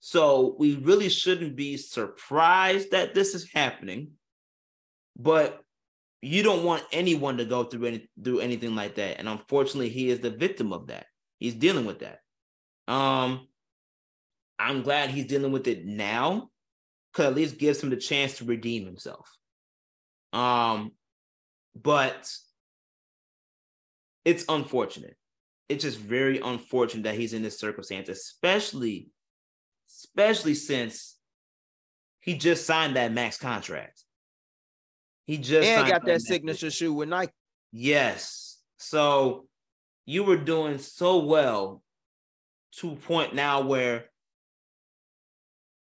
So we really shouldn't be surprised that this is happening, but you don't want anyone to go through any through anything like that. And unfortunately, he is the victim of that. He's dealing with that. Um, I'm glad he's dealing with it now, because at least gives him the chance to redeem himself. Um, but it's unfortunate. It's just very unfortunate that he's in this circumstance, especially, especially since he just signed that max contract. He just and got that, signature shoe with Nike. Yes. So you were doing so well to a point now where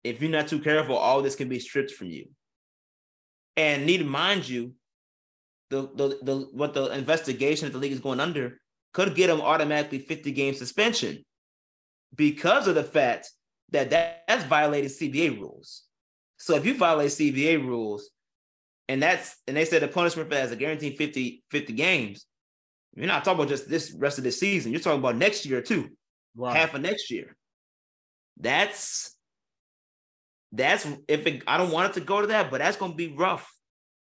if you're not too careful, all this can be stripped from you. And need to mind you, the, the the what the investigation that the league is going under could get him automatically 50 game suspension because of the fact that, that that's violating CBA rules. So if you violate CBA rules, and that's and they said the punishment for that is a guaranteed 50, 50 games, you're not talking about just this rest of the season. You're talking about next year too, half of next year. That's that's if it, I don't want it to go to that, but that's going to be rough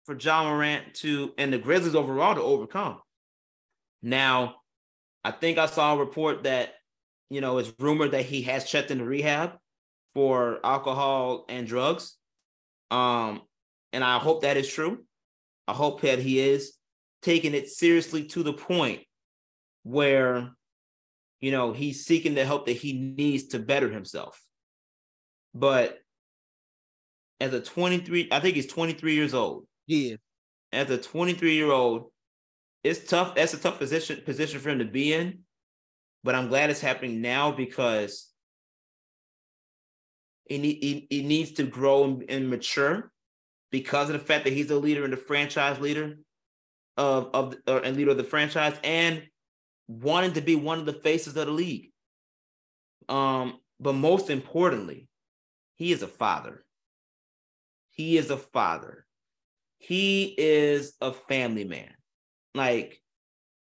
for John Morant to and the Grizzlies overall to overcome. Now, I think I saw a report that you know it's rumored that he has checked into rehab for alcohol and drugs. Um, and I hope that is true. I hope that he is taking it seriously to the point where you know he's seeking the help that he needs to better himself. But as a 23, I think he's 23 years old. Yeah. As a 23 year old, it's tough. That's a tough position position for him to be in. But I'm glad it's happening now because he, he, he needs to grow and, and mature because of the fact that he's a leader and the franchise leader of of and leader of the franchise and wanting to be one of the faces of the league. Um, but most importantly, he is a father. He is a father. He is a family man. Like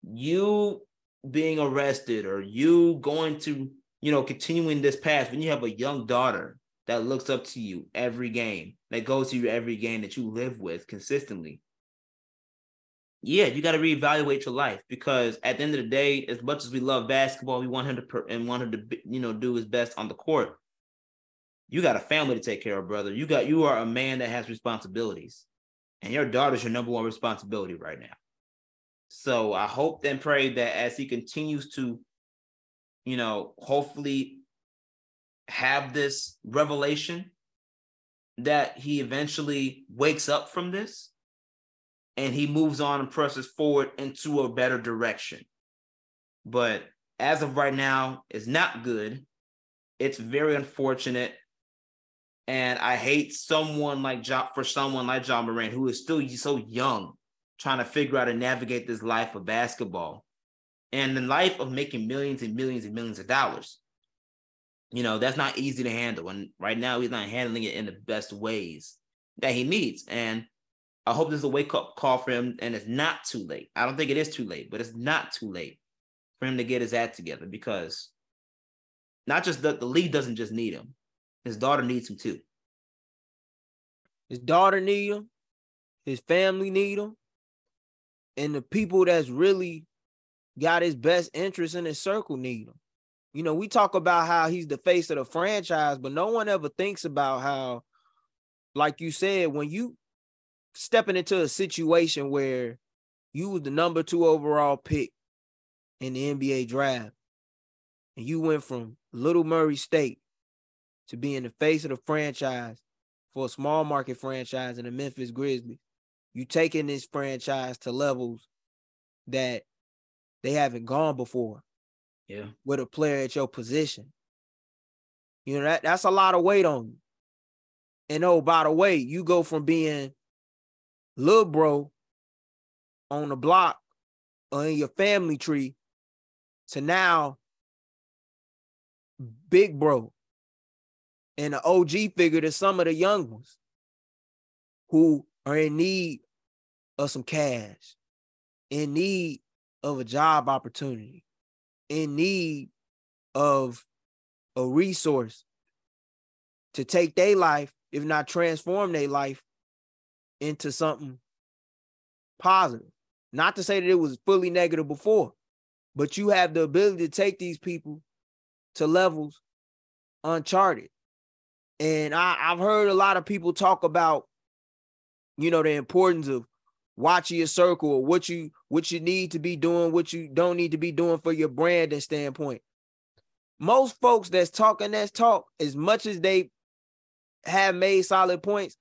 you being arrested or you going to, you know, continuing this path when you have a young daughter that looks up to you every game, that goes to you every game that you live with consistently. Yeah, you got to reevaluate your life because at the end of the day, as much as we love basketball, we want him to per- and want him to, you know, do his best on the court you got a family to take care of, brother. You got you are a man that has responsibilities, and your daughter's your number one responsibility right now. So I hope and pray that as he continues to, you know, hopefully have this revelation, that he eventually wakes up from this and he moves on and presses forward into a better direction. But as of right now, it's not good. It's very unfortunate. And I hate someone like John for someone like John Morant who is still so young, trying to figure out and navigate this life of basketball and the life of making millions and millions and millions of dollars. You know, that's not easy to handle. And right now he's not handling it in the best ways that he needs. And I hope this is a wake up call for him and it's not too late. I don't think it is too late, but it's not too late for him to get his act together because not just the, the league doesn't just need him. His daughter needs him too. His daughter need him. His family need him. And the people that's really got his best interest in his circle need him. You know, we talk about how he's the face of the franchise, but no one ever thinks about how, like you said, when you stepping into a situation where you was the number two overall pick in the NBA draft, and you went from Little Murray State to being the face of the franchise for a small market franchise in the Memphis Grizzlies. You taking this franchise to levels that they haven't gone before. Yeah. With a player at your position. You know, that, that's a lot of weight on you. And oh, by the way, you go from being little bro on the block or in your family tree to now big bro and an OG figure to some of the young ones who are in need of some cash, in need of a job opportunity, in need of a resource to take their life, if not transform their life, into something positive. Not to say that it was fully negative before, but you have the ability to take these people to levels uncharted. And I, I've heard a lot of people talk about, you know, the importance of watching your circle or what you what you need to be doing, what you don't need to be doing for your branding standpoint. Most folks that's talking that talk, as much as they have made solid points,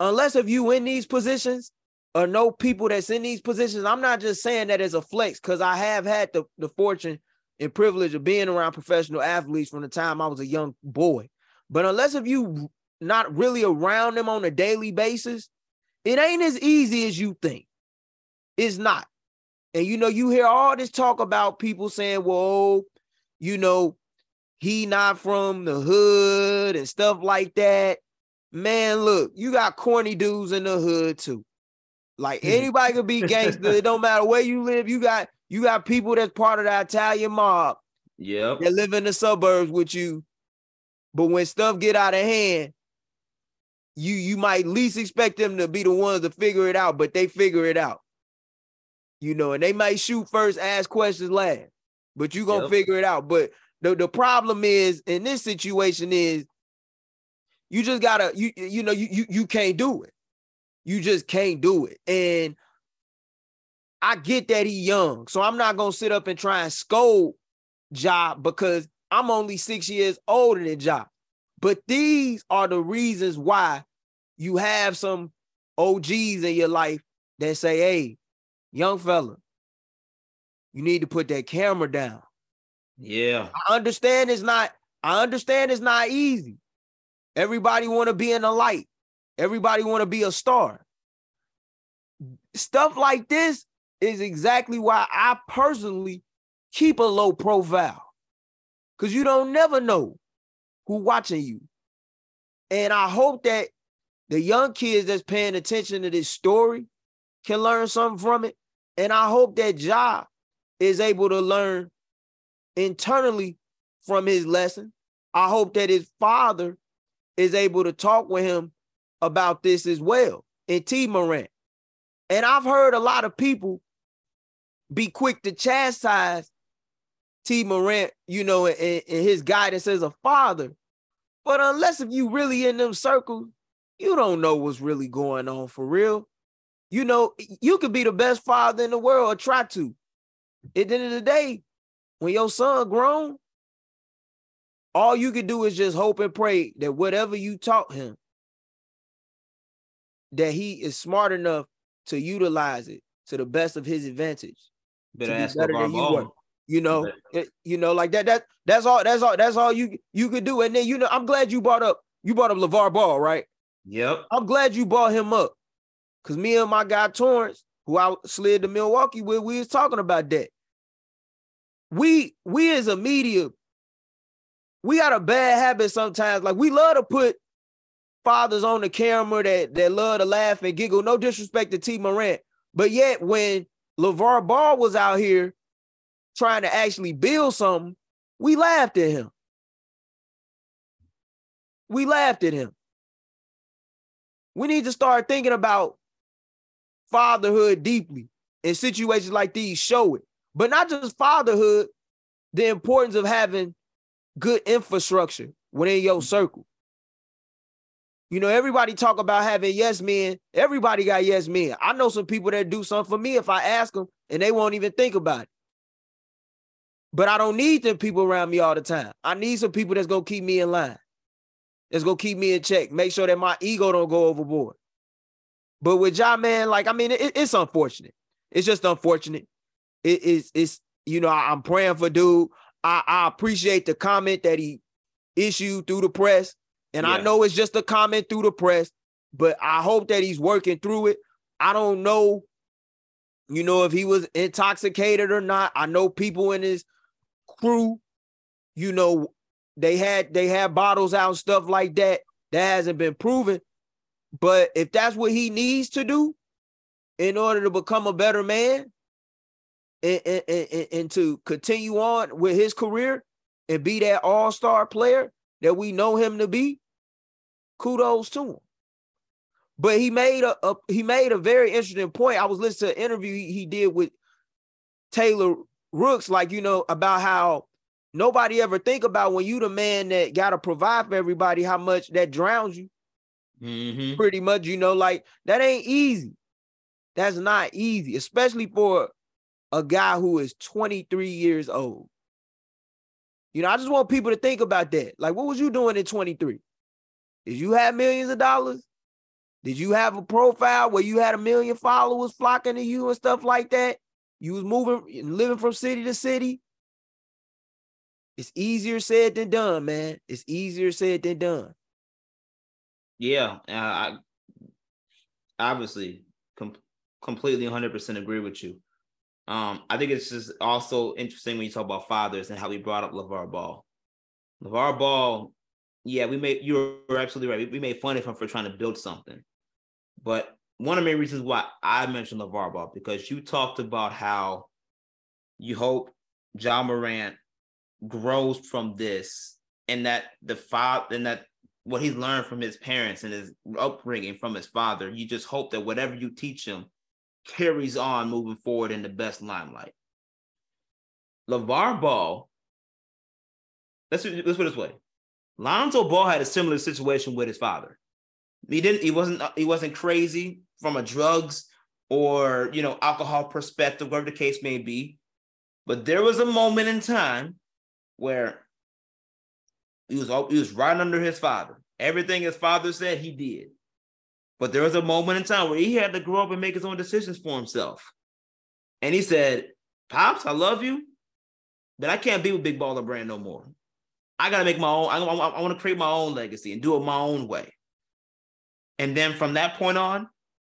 unless if you in these positions or know people that's in these positions, I'm not just saying that as a flex because I have had the, the fortune and privilege of being around professional athletes from the time I was a young boy. But unless if you not really around them on a daily basis, it ain't as easy as you think. It's not. And you know, you hear all this talk about people saying, "Well, you know, he not from the hood and stuff like that." Man, look, you got corny dudes in the hood too. Like mm-hmm. anybody could be gangster. it don't matter where you live. You got you got people that's part of the Italian mob. Yep. That live in the suburbs with you. But when stuff get out of hand, you you might least expect them to be the ones to figure it out, but they figure it out. You know, and they might shoot first, ask questions last, but you gonna yep. figure it out. But the, the problem is in this situation is you just gotta you you know you you you can't do it. You just can't do it. And I get that he young, so I'm not gonna sit up and try and scold Job because I'm only six years older than Job. But these are the reasons why you have some OGs in your life that say, hey, young fella, you need to put that camera down. Yeah. I understand it's not, I understand it's not easy. Everybody want to be in the light. Everybody want to be a star. Stuff like this is exactly why I personally keep a low profile. Cause you don't never know who watching you. And I hope that the young kids that's paying attention to this story can learn something from it. And I hope that Ja is able to learn internally from his lesson. I hope that his father is able to talk with him about this as well. And Tee Morant. And I've heard a lot of people be quick to chastise Tee Morant, you know, and, and his guidance as a father. But unless if you really in them circles, you don't know what's really going on for real. You know, you could be the best father in the world or try to. At the end of the day, when your son grown, all you can do is just hope and pray that whatever you taught him, that he is smart enough to utilize it to the best of his advantage. Better ask better than you were. You know, it, eh, you know, like that. That that's all. That's all. That's all you you could do. And then you know, I'm glad you brought up you brought up LeVar Ball, right? Yep. I'm glad you brought him up, cause me and my guy Torrance, who I slid to Milwaukee with, we was talking about that. We we as a media, we got a bad habit sometimes. Like we love to put fathers on the camera that that love to laugh and giggle. No disrespect to Tee Morant, but yet when LeVar Ball was out here trying to actually build something, we laughed at him. We laughed at him. We need to start thinking about fatherhood deeply in situations like these, show it. But not just fatherhood, the importance of having good infrastructure within your circle. You know, everybody talk about having yes men. Everybody got yes men. I know some people that do something for me if I ask them and they won't even think about it. But I don't need them people around me all the time. I need some people that's gonna keep me in line. That's gonna keep me in check. Make sure that my ego don't go overboard. But with Ja, man, like I mean, it, it's unfortunate. It's just unfortunate. It is. It's you know, I, am praying for dude. I, I appreciate the comment that he issued through the press, and yeah. I know it's just a comment through the press. But I hope that he's working through it. I don't know, you know, if he was intoxicated or not. I know people in his crew, you know, they had they had bottles out and stuff like that. That hasn't been proven. But if that's what he needs to do in order to become a better man and, and, and, and to continue on with his career and be that all-star player that we know him to be, kudos to him. But he made a, a, he made a very interesting point. I was listening to an interview he, he did with Taylor Rooks, like you know, about how nobody ever think about when you the man that gotta provide for everybody how much that drowns you. Mm-hmm. Pretty much, you know, like that ain't easy. That's not easy, especially for a guy who is 23 years old. You know, I just want people to think about that. Like, what was you doing at 23? Did you have millions of dollars? Did you have a profile where you had a million followers flocking to you and stuff like that? You was moving and living from city to city. It's easier said than done, man. It's easier said than done. Yeah, uh, I obviously com- completely 100% agree with you. Um, I think it's just also interesting when you talk about fathers and how we brought up LeVar Ball. LeVar Ball, yeah, we made you were absolutely right. We, we made fun of him for trying to build something. But one of the main reasons why I mentioned LeVar Ball, because you talked about how you hope John Morant grows from this and that the father and that what he's learned from his parents and his upbringing from his father, you just hope that whatever you teach him carries on moving forward in the best limelight. LeVar Ball, let's, let's put it this way. Lonzo Ball had a similar situation with his father. He didn't, he wasn't, uh, he wasn't crazy from a drugs or, you know, alcohol perspective, whatever the case may be. But there was a moment in time where he was he was right under his father. Everything his father said, he did. But there was a moment in time where he had to grow up and make his own decisions for himself. And he said, Pops, I love you, but I can't be with Big Baller Brand no more. I got to make my own, I, I, I want to create my own legacy and do it my own way. And then from that point on,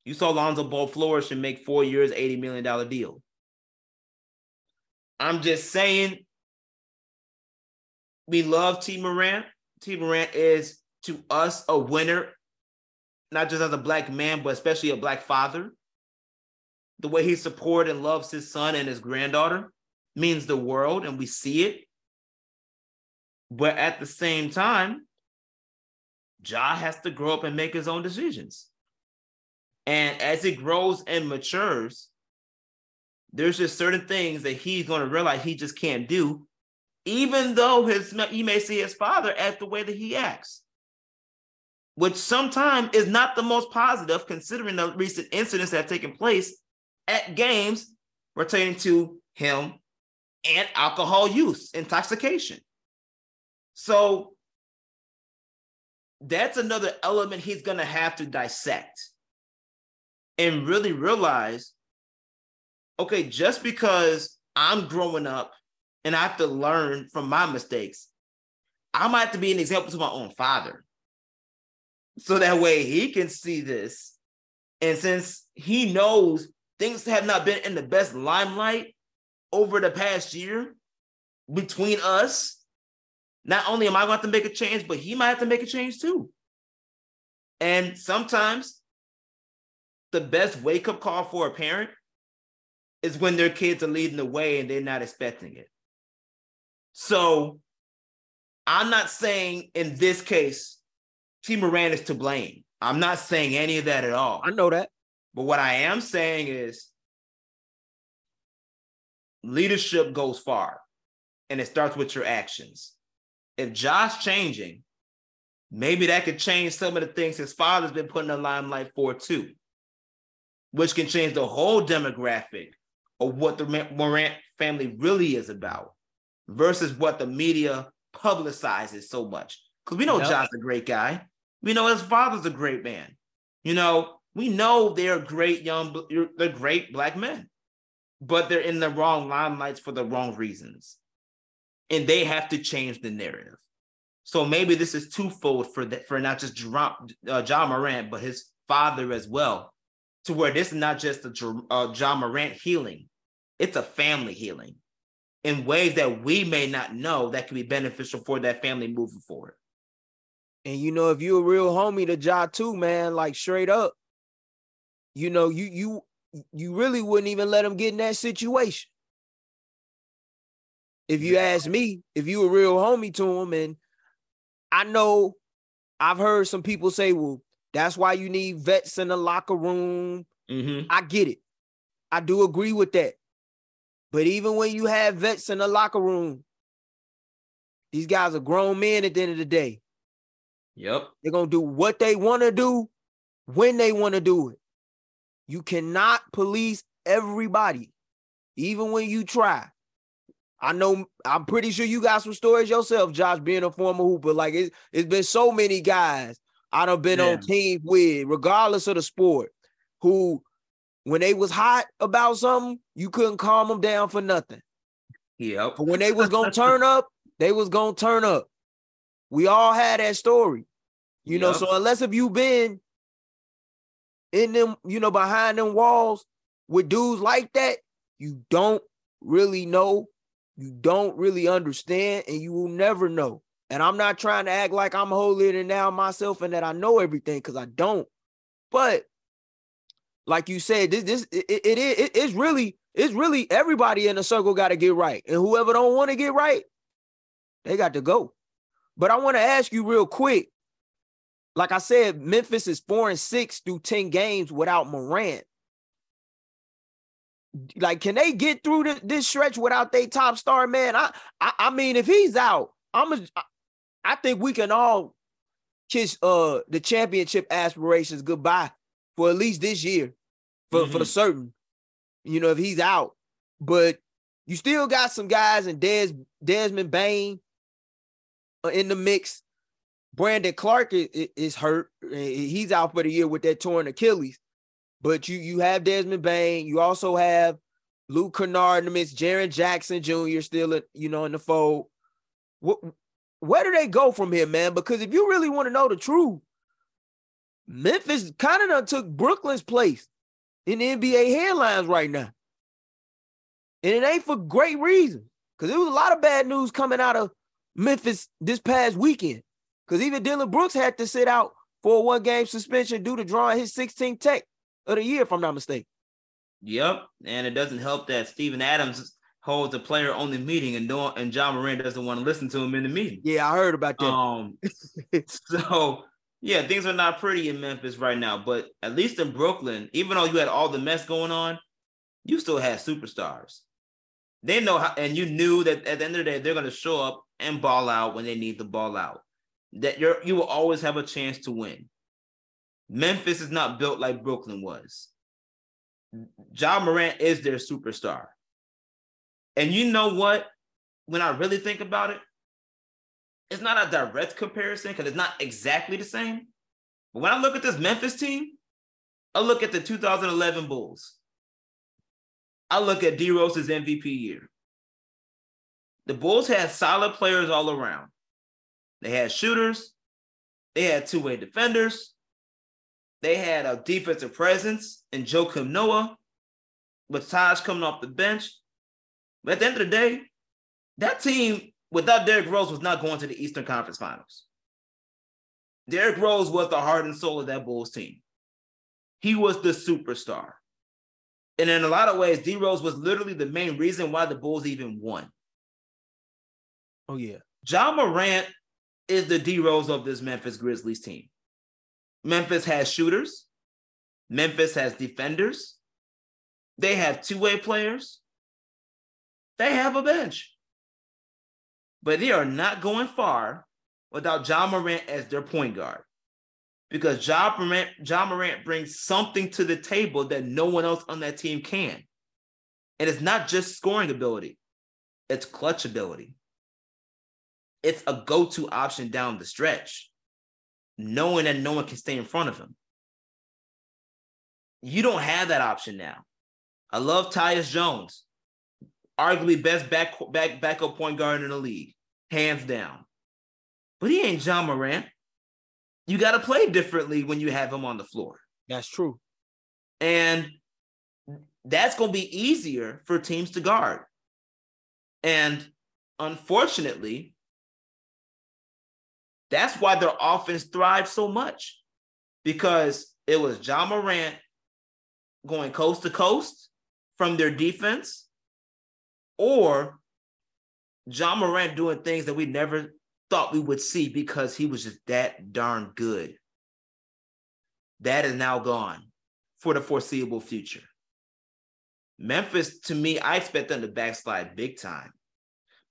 you saw Lonzo Ball flourish and make four years, $80 million deal. I'm just saying, we love Tee Morant. Tee Morant is to us a winner not just as a black man, but especially a black father. The way he supports and loves his son and his granddaughter means the world, and we see it. But at the same time, Ja has to grow up and make his own decisions. And as he grows and matures, there's just certain things that he's going to realize he just can't do, even though his he may see his father act the way that he acts which sometimes is not the most positive considering the recent incidents that have taken place at games pertaining to him and alcohol use, intoxication. So that's another element he's going to have to dissect and really realize okay, just because I'm growing up and I have to learn from my mistakes, I might have to be an example to my own father so that way he can see this. And since he knows things have not been in the best limelight over the past year between us, not only am I going to have to make a change, but he might have to make a change too. And sometimes the best wake up call for a parent is when their kids are leading the way and they're not expecting it. So I'm not saying in this case Tee Morant is to blame. I'm not saying any of that at all. I know that. But what I am saying is leadership goes far and it starts with your actions. If Josh changing, maybe that could change some of the things his father's been putting the limelight for too, which can change the whole demographic of what the Morant family really is about versus what the media publicizes so much. Because we know yep. Josh's a great guy. We know his father's a great man. You know, we know they're great young, they're great black men, but they're in the wrong limelights for the wrong reasons. And they have to change the narrative. So maybe this is twofold for that, for not just John, uh, Ja Morant, but his father as well, to where this is not just a uh, Ja Morant healing, it's a family healing in ways that we may not know that can be beneficial for that family moving forward. And you know, if you're a real homie to Ja too, man, like straight up, you know, you you you really wouldn't even let him get in that situation. If you ask me, if you a real homie to him, and I know I've heard some people say, well, that's why you need vets in the locker room. Mm-hmm. I get it. I do agree with that. But even when you have vets in the locker room, These guys are grown men at the end of the day. Yep. They're gonna do what they want to do when they want to do it. You cannot police everybody, even when you try. I know I'm pretty sure you got some stories yourself, Josh, being a former hooper. Like it, it's been so many guys I done been yeah. on teams with, regardless of the sport, who when they was hot about something, you couldn't calm them down for nothing. Yep. But when they was gonna turn up, they was gonna turn up. We all had that story, you yep. know. So unless if you been in them, you know, behind them walls with dudes like that, you don't really know you don't really understand and you will never know. And I'm not trying to act like I'm holier than now myself and that I know everything because I don't. But like you said, this this it, it, it it's really it's really everybody in the circle got to get right, and whoever don't want to get right, they got to go. But I want to ask you real quick. Like I said, Memphis is four and six through ten games without Morant like can they get through this, this stretch without their top star man? I, I i mean if he's out i'm a, i think we can all kiss uh the championship aspirations goodbye for at least this year for mm-hmm. for the certain you know if he's out. But you still got some guys and Des, desmond bane uh, in the mix. Brandon Clarke is, is hurt. He's out for the year with that torn achilles but you you have Desmond Bane. You also have Luke Kennard in the midst, Jaren Jackson Jr. still, you know, in the fold. What, where do they go from here, man? Because if you really want to know the truth, Memphis kind of took Brooklyn's place in the NBA headlines right now. And it ain't for great reason. Because there was a lot of bad news coming out of Memphis this past weekend. Because even Dillon Brooks had to sit out for a one game suspension due to drawing his 16th tech of the year, if I'm not mistaken. Yep, and it doesn't help that Steven Adams holds a player only meeting, and don't, and Ja Morant doesn't want to listen to him in the meeting. Yeah, I heard about that. Um, so yeah, things are not pretty in Memphis right now, but at least in Brooklyn, even though you had all the mess going on, you still had superstars. They know how, and you knew that at the end of the day, they're going to show up and ball out when they need the ball out. That you're you will always have a chance to win. Memphis is not built like Brooklyn was. John Morant is their superstar. And you know what? When I really think about it, it's not a direct comparison because it's not exactly the same. But when I look at this Memphis team, I look at the 2011 Bulls. I look at D Rose's MVP year. The Bulls had solid players all around. They had shooters, they had two way defenders, they had a defensive presence in Joakim Noah, with Taj coming off the bench. But at the end of the day, that team without Derrick Rose was not going to the Eastern Conference Finals. Derrick Rose was the heart and soul of that Bulls team. He was the superstar. And in a lot of ways, D Rose was literally the main reason why the Bulls even won. Oh, yeah. John Morant is the D Rose of this Memphis Grizzlies team. Memphis has shooters. Memphis has defenders. They have two way players. They have a bench. But they are not going far without Ja Morant as their point guard. Because Ja Morant, Ja Morant brings something to the table that no one else on that team can. And it's not just scoring ability, it's clutch ability. It's a go to option down the stretch knowing that no one can stay in front of him. You don't have that option now. I love Tyus Jones, arguably best back, back backup point guard in the league, hands down. But he ain't John Morant. You got to play differently when you have him on the floor. That's true. And that's going to be easier for teams to guard. And unfortunately, that's why their offense thrived so much because it was Ja Morant going coast to coast from their defense or Ja Morant doing things that we never thought we would see because he was just that darn good. That is now gone for the foreseeable future. Memphis, to me, I expect them to backslide big time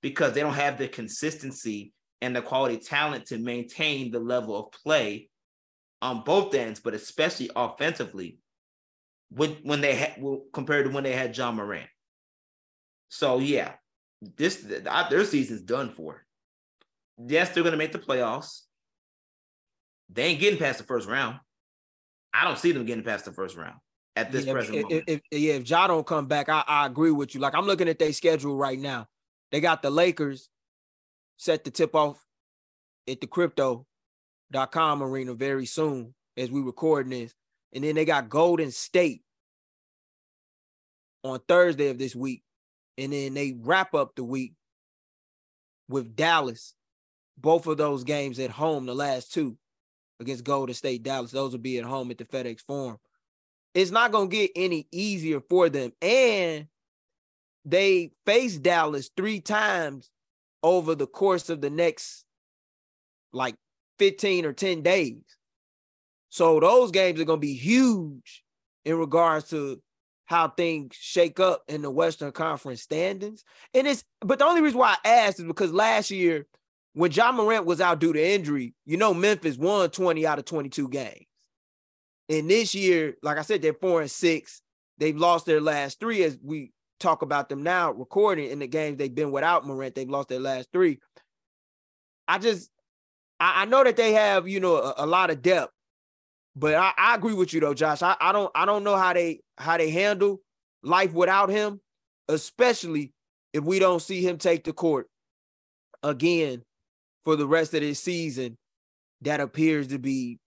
because they don't have the consistency and the quality talent to maintain the level of play on both ends, but especially offensively when when they had compared to when they had John Moran. So yeah, this their season's done for. Yes, they're gonna make the playoffs. They ain't getting past the first round. I don't see them getting past the first round at this yeah, present if, moment. If, if, yeah, if Ja don't come back, I, I agree with you. Like I'm looking at their schedule right now. They got the Lakers set the tip off at the crypto.com arena very soon as we recording this. And then they got Golden State on Thursday of this week. And then they wrap up the week with Dallas. Both of those games at home, the last two against Golden State, Dallas. Those will be at home at the FedEx Forum. It's not going to get any easier for them. And they face Dallas three times over the course of the next like 15 or 10 days. So those games are going to be huge in regards to how things shake up in the Western Conference standings. And it's but the only reason why I asked is because last year when John Morant was out due to injury, you know Memphis won 20 out of 22 games. And this year, like I said, they're four and six. They've lost their last three as we talk about them now, recording in the games they've been without Morant. They've lost their last three. I just I, I know that they have, you know, a, a lot of depth, but I, I, agree with you though, Josh. I, I don't I don't know how they how they handle life without him, especially if we don't see him take the court again for the rest of this season. That appears to be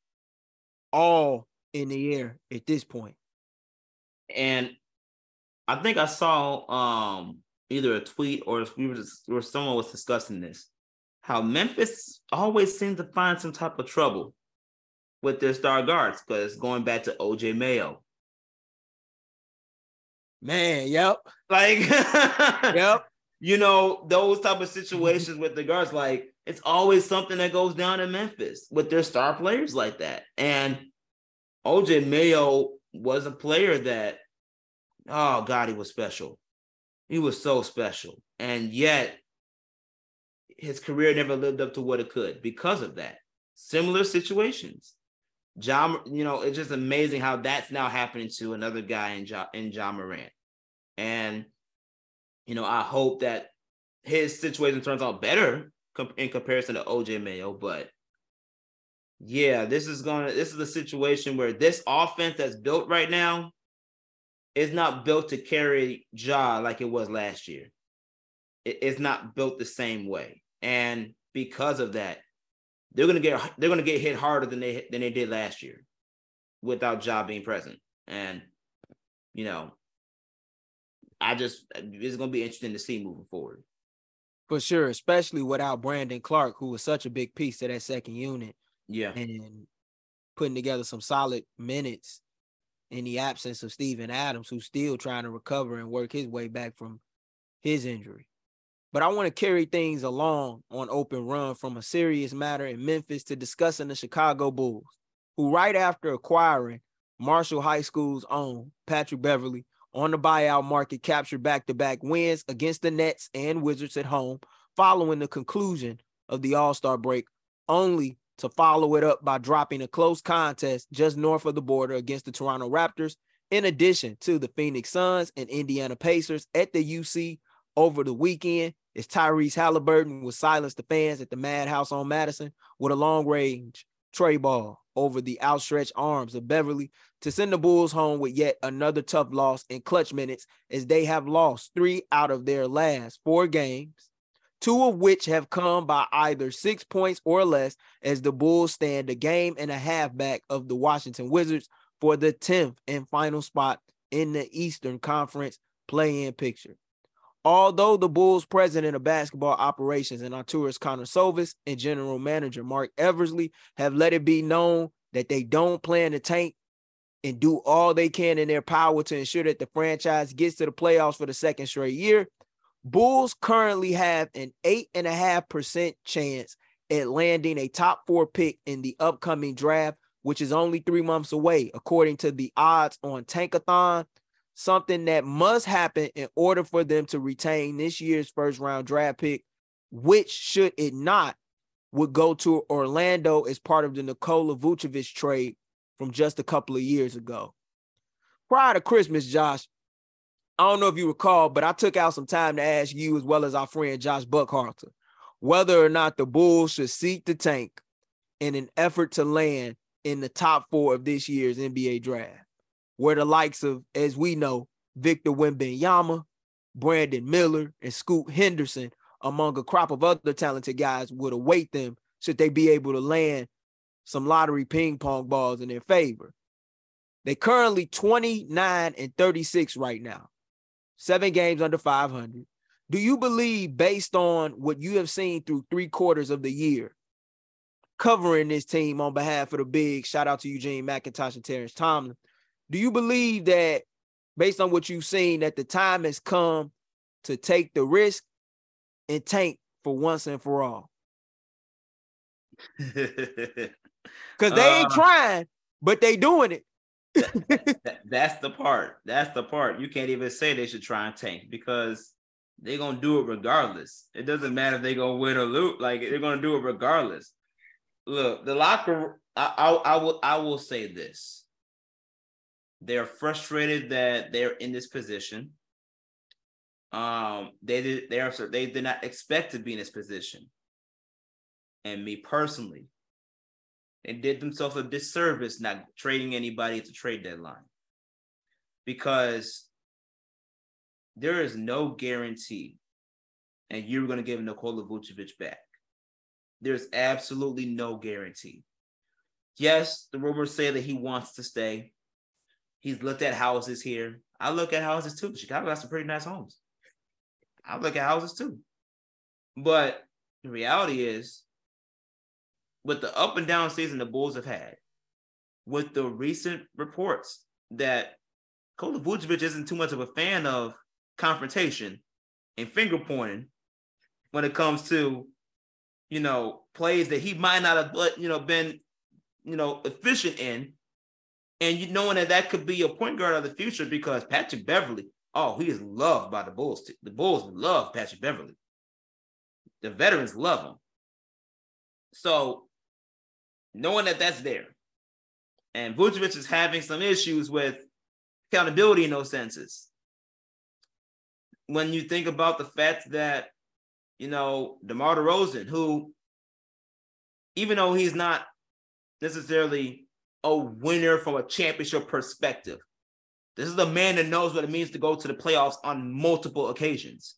all in the air at this point. And I think I saw um either a tweet or we were just, or someone was discussing this. How Memphis always seems to find some type of trouble with their star guards because going back to OJ Mayo. Man, yep. Like, yep. You know, those type of situations with the guards, like it's always something that goes down in Memphis with their star players like that. And OJ Mayo was a player that, oh God, he was special. He was so special. And yet his career never lived up to what it could because of that. Similar situations. John, you know, it's just amazing how that's now happening to another guy in John in Ja Morant. And you know, I hope that his situation turns out better in comparison to OJ Mayo, but yeah, this is gonna this is a situation where this offense that's built right now is not built to carry Ja like it was last year. It, it's not built the same way. And because of that, they're gonna get they're gonna get hit harder than they than they did last year without Ja being present. And you know, I just it's gonna be interesting to see moving forward. For sure, especially without Brandon Clarke, who was such a big piece to that second unit. Yeah. And putting together some solid minutes in the absence of Steven Adams, who's still trying to recover and work his way back from his injury. But I want to carry things along on open run from a serious matter in Memphis to discussing the Chicago Bulls, who right after acquiring Marshall High School's own Patrick Beverley on the buyout market captured back-to-back wins against the Nets and Wizards at home following the conclusion of the All-Star break, only to follow it up by dropping a close contest just north of the border against the Toronto Raptors, in addition to the Phoenix Suns and Indiana Pacers at the UC over the weekend is Tyrese Halliburton will silence the fans at the Madhouse on Madison with a long range trey ball over the outstretched arms of Beverley to send the Bulls home with yet another tough loss in clutch minutes as they have lost three out of their last four games, two of which have come by either six points or less as the Bulls stand a game and a half back of the Washington Wizards for the 10th and final spot in the Eastern Conference play-in picture. Although the Bulls president of basketball operations and Arturas Karnisovas and general manager Marc Eversley have let it be known that they don't plan to tank and do all they can in their power to ensure that the franchise gets to the playoffs for the second straight year, Bulls currently have an eight and a half percent chance at landing a top four pick in the upcoming draft, which is only three months away, according to the odds on Tankathon something that must happen in order for them to retain this year's first round draft pick, which should it not, would go to Orlando as part of the Nikola Vucevic trade from just a couple of years ago. Prior to Christmas, Josh, I don't know if you recall, but I took out some time to ask you as well as our friend Josh Buckhalter whether or not the Bulls should seek the tank in an effort to land in the top four of this year's NBA draft, where the likes of, as we know, Victor Wembanyama, Brandon Miller, and Scoot Henderson, among a crop of other talented guys, would await them should they be able to land some lottery ping pong balls in their favor. They're currently 29 and 36 right now, seven games under 500. Do you believe, based on what you have seen through three quarters of the year, covering this team on behalf of the big shout out to Eugene McIntosh and Terrence Tomlin, do you believe that, based on what you've seen, that the time has come to take the risk and tank for once and for all? Because they ain't uh, trying, but they doing it. That, that, that's the part. That's the part. You can't even say they should try and tank because they're gonna do it regardless. It doesn't matter if they gonna win or lose. Like they're gonna do it regardless. Look, the locker. I, I, I will. I will say this. They're frustrated that they're in this position. Um, they did. They are. They did not expect to be in this position. And me personally, they did themselves a disservice not trading anybody at the trade deadline because there is no guarantee, and you're going to give Nikola Vucevic back. There's absolutely no guarantee. Yes, the rumors say that he wants to stay. He's looked at houses here. I look at houses too. Chicago got some pretty nice homes. I look at houses too. But the reality is, with the up and down season the Bulls have had, with the recent reports that Kola Vucevic isn't too much of a fan of confrontation and finger pointing when it comes to, you know, plays that he might not have, uh, you know, been, you know, efficient in. And you knowing that that could be a point guard of the future because Patrick Beverley, oh, he is loved by the Bulls. The Bulls love Patrick Beverley. The veterans love him. So knowing that that's there, and Vucevic is having some issues with accountability in those senses when you think about the fact that, you know, DeMar DeRozan, who, even though he's not necessarily a winner from a championship perspective, this is a man that knows what it means to go to the playoffs on multiple occasions.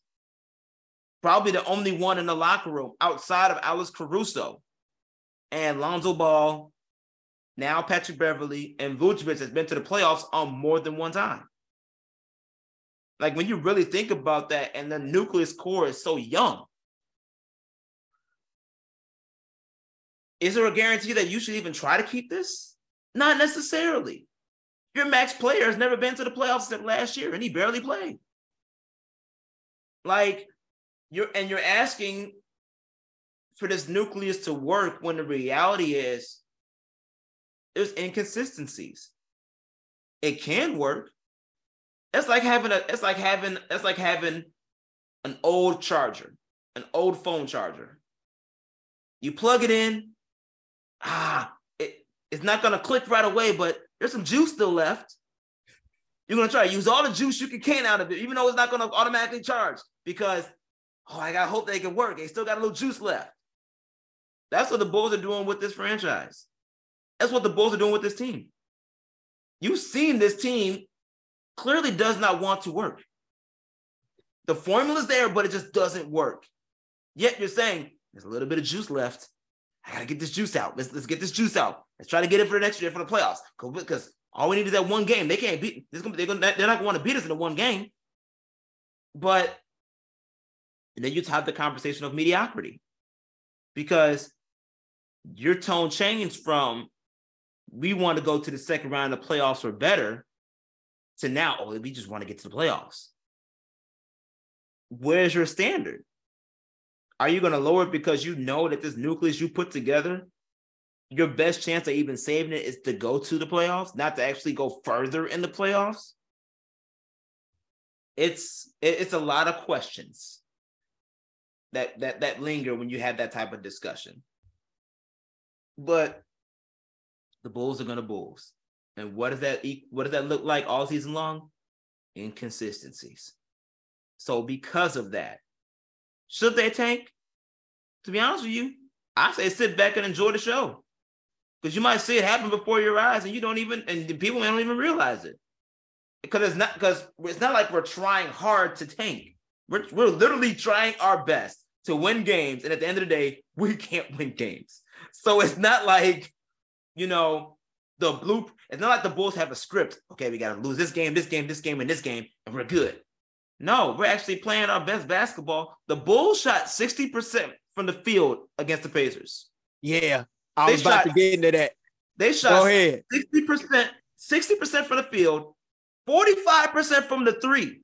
Probably the only one in the locker room outside of Alex Caruso and Lonzo Ball, now Patrick Beverley, and Vucevic has been to the playoffs on more than one time. Like when you really think about that, and the nucleus core is so young. Is there a guarantee that you should even try to keep this? Not necessarily. Your max player has never been to the playoffs since last year, and he barely played. Like you're and you're asking for this nucleus to work when the reality is there's inconsistencies. It can work, it's like having a it's like having it's like having an old charger, an old phone charger. You plug it in, ah, it, it's not gonna click right away, but there's some juice still left. You're gonna try to use all the juice you can out of it, even though it's not gonna automatically charge because oh, I gotta hope they can work. They still got a little juice left. That's what the Bulls are doing with this franchise. That's what the Bulls are doing with this team. You've seen this team clearly does not want to work. The formula's there, but it just doesn't work. Yet you're saying there's a little bit of juice left. I gotta get this juice out. Let's let's get this juice out. Let's try to get it for the next year for the playoffs. Because all we need is that one game. They can't beat. This they're gonna they're not gonna want to beat us in the one game. But and then you have the conversation of mediocrity because your tone changed from we want to go to the second round of playoffs or better to now, oh, we just want to get to the playoffs. Where's your standard? Are you going to lower it because you know that this nucleus you put together, your best chance of even saving it is to go to the playoffs, not to actually go further in the playoffs? it's it's a lot of questions that that that linger when you have that type of discussion. But the Bulls are gonna Bulls. And what does that what does that look like all season long? Inconsistencies. So because of that, should they tank? To be honest with you, I say sit back and enjoy the show. Because you might see it happen before your eyes and you don't even and people don't even realize it. Because it's not because it's not like we're trying hard to tank. We're, we're literally trying our best to win games. And at the end of the day, we can't win games. So it's not like, you know, the bloop. it's not like the Bulls have a script. Okay, we got to lose this game, this game, this game, and this game, and we're good. No, we're actually playing our best basketball. The Bulls shot 60% from the field against the Pacers. Yeah, I they was about to get into that. They shot Go ahead. 60%, 60% from the field, 45% from the three.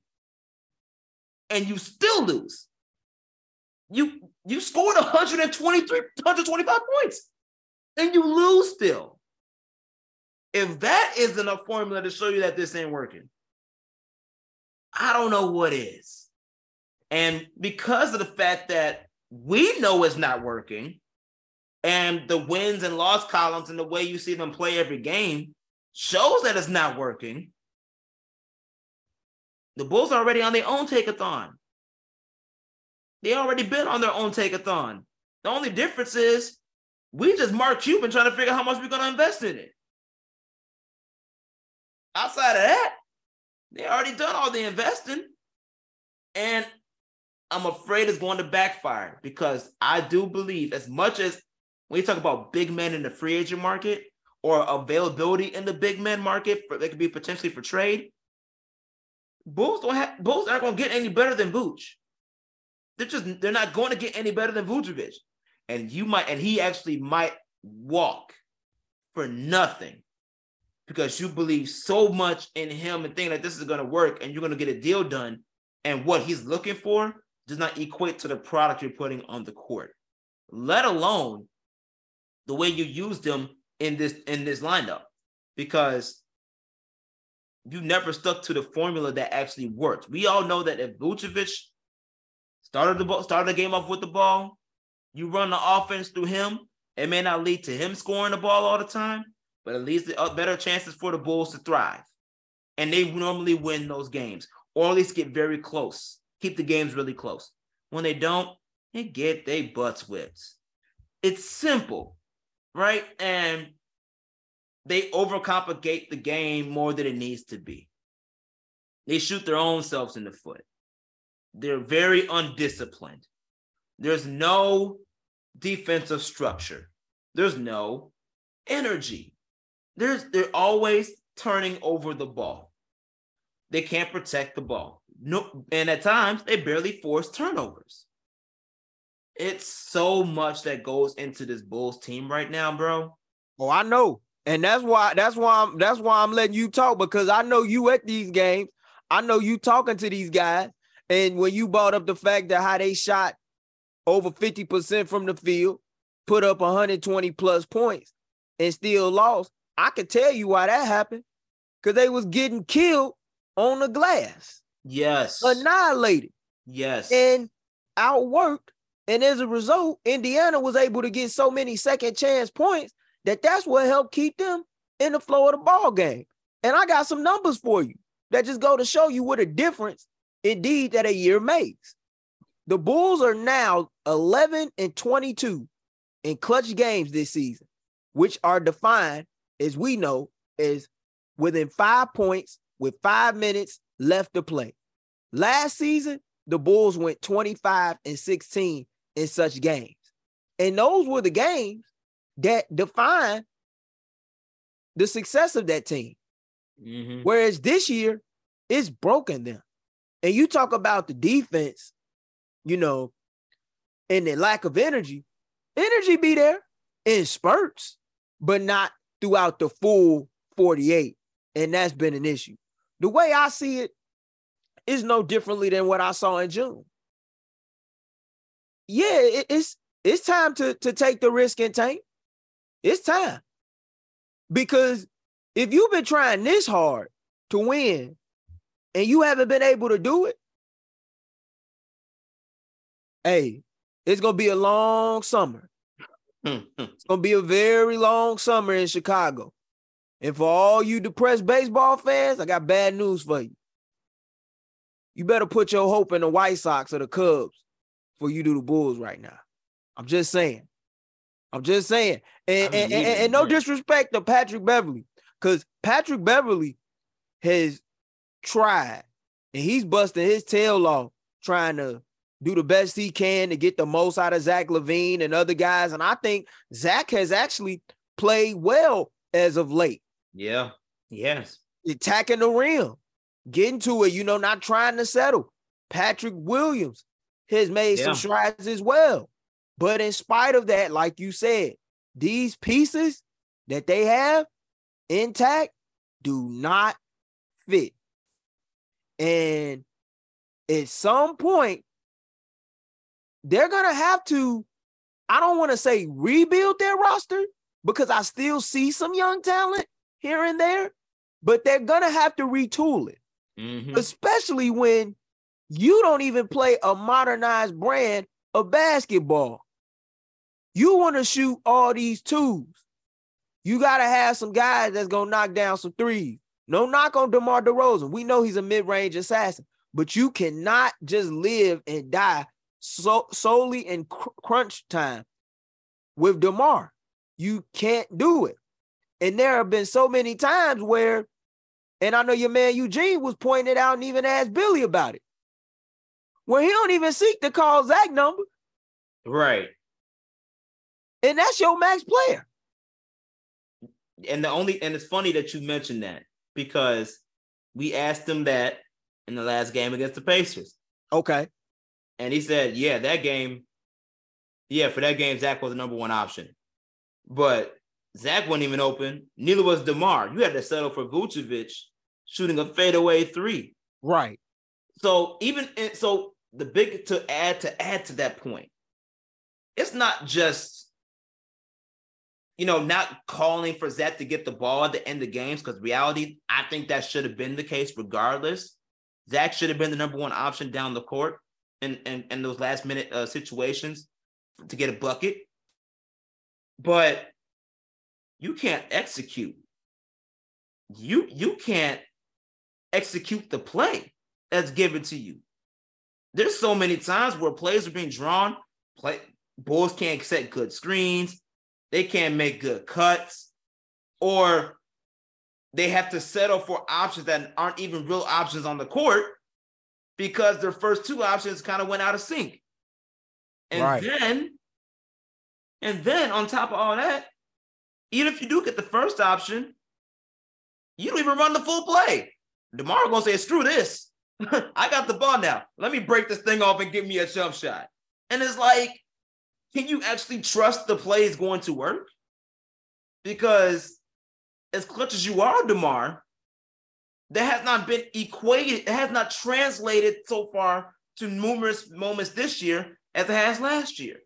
And you still lose. You you scored 123, 125 points, and you lose still. If that isn't a formula to show you that this ain't working, I don't know what is. And because of the fact that we know it's not working, and the wins and loss columns and the way you see them play every game shows that it's not working. The Bulls are already on their own take-a-thon. They already been on their own take-a-thon. The only difference is we just Mark Cuban trying to figure out how much we're going to invest in it. Outside of that, they already done all the investing. And I'm afraid it's going to backfire because I do believe, as much as when you talk about big men in the free agent market or availability in the big men market, for, they could be potentially for trade. Bulls don't have Bulls aren't going to get any better than Vooch. They're just they're not going to get any better than Vucevic, and you might and he actually might walk for nothing because you believe so much in him and think that this is going to work and you're going to get a deal done, and what he's looking for does not equate to the product you're putting on the court. Let alone the way you use them in this in this lineup because you never stuck to the formula that actually worked. We all know that if Vucevic started the ball, started the game off with the ball, you run the offense through him. It may not lead to him scoring the ball all the time, but at least the better chances for the Bulls to thrive. And they normally win those games, or at least get very close, keep the games really close. When they don't, they get their butts whipped. It's simple right? And they overcomplicate the game more than it needs to be. They shoot their own selves in the foot. They're very undisciplined. There's no defensive structure. There's no energy. There's they're always turning over the ball. They can't protect the ball. No, and at times they barely force turnovers. It's so much that goes into this Bulls team right now, bro. Oh, I know. And that's why that's why I'm that's why I'm letting you talk because I know you at these games. I know you talking to these guys. And when you brought up the fact that how they shot over 50% from the field, put up 120 plus points, and still lost, I can tell you why that happened. Because they was getting killed on the glass. Yes. Annihilated. Yes. And outworked and as a result, Indiana was able to get so many second chance points that that's what helped keep them in the flow of the ball game. And I got some numbers for you that just go to show you what a difference indeed that a year makes. The Bulls are now 11 and 22 in clutch games this season, which are defined, as we know, as within five points with five minutes left to play. Last season, the Bulls went 25 and 16 in such games. And those were the games that define the success of that team. Mm-hmm. Whereas this year, it's broken them. And you talk about the defense, you know, and the lack of energy. Energy be there in spurts, but not throughout the full 48. And that's been an issue. The way I see it is no differently than what I saw in June yeah, it, it's it's time to to take the risk and tank. It's time because if you've been trying this hard to win and you haven't been able to do it, hey, it's gonna be a long summer. it's gonna be a very long summer in Chicago. And for all you depressed baseball fans, I got bad news for you. You better put your hope in the White Sox or the Cubs for you do the Bulls right now. I'm just saying. I'm just saying. And, I mean, and, and, and, no disrespect to Patrick Beverley, because Patrick Beverley has tried and he's busting his tail off trying to do the best he can to get the most out of Zach LaVine and other guys. And I think Zach has actually played well as of late. Yeah. Yes. Attacking the rim, getting to it, you know, not trying to settle. Patrick Williams has made yeah. some strides as well. But in spite of that, like you said, these pieces that they have intact do not fit. And at some point, they're going to have to, I don't want to say rebuild their roster because I still see some young talent here and there, but they're going to have to retool it, mm-hmm. especially when you don't even play a modernized brand of basketball. You want to shoot all these twos. You got to have some guys that's going to knock down some threes. No knock on DeMar DeRozan. We know he's a mid-range assassin, but you cannot just live and die so solely in cr- crunch time with DeMar. You can't do it. And there have been so many times where, and I know your man Eugene was pointing it out and even asked Billy about it, where he don't even seek to call Zach number. Right. And that's your max player. And the only and it's funny that you mentioned that because we asked him that in the last game against the Pacers. Okay. And he said, yeah, that game, yeah, for that game, Zach was the number one option. But Zach wasn't even open. Neither was DeMar. You had to settle for Vucevic shooting a fadeaway three. Right. So even so the big to add to add to that point, it's not just you know, not calling for Zach to get the ball at the end of games because reality, I think that should have been the case regardless. Zach should have been the number one option down the court in, in, in those last minute uh, situations to get a bucket. But you can't execute. You you can't execute the play that's given to you. There's so many times where plays are being drawn, play Bulls can't set good screens they can't make good cuts, or they have to settle for options that aren't even real options on the court because their first two options kind of went out of sync. And right. then, and then on top of all that, even if you do get the first option, you don't even run the full play. DeMar gonna say, screw this. I got the ball now. Let me break this thing off and give me a jump shot. And it's like, can you actually trust the play is going to work? Because as clutch as you are, DeMar, that has not been equated, it has not translated so far to numerous moments this year as it has last year.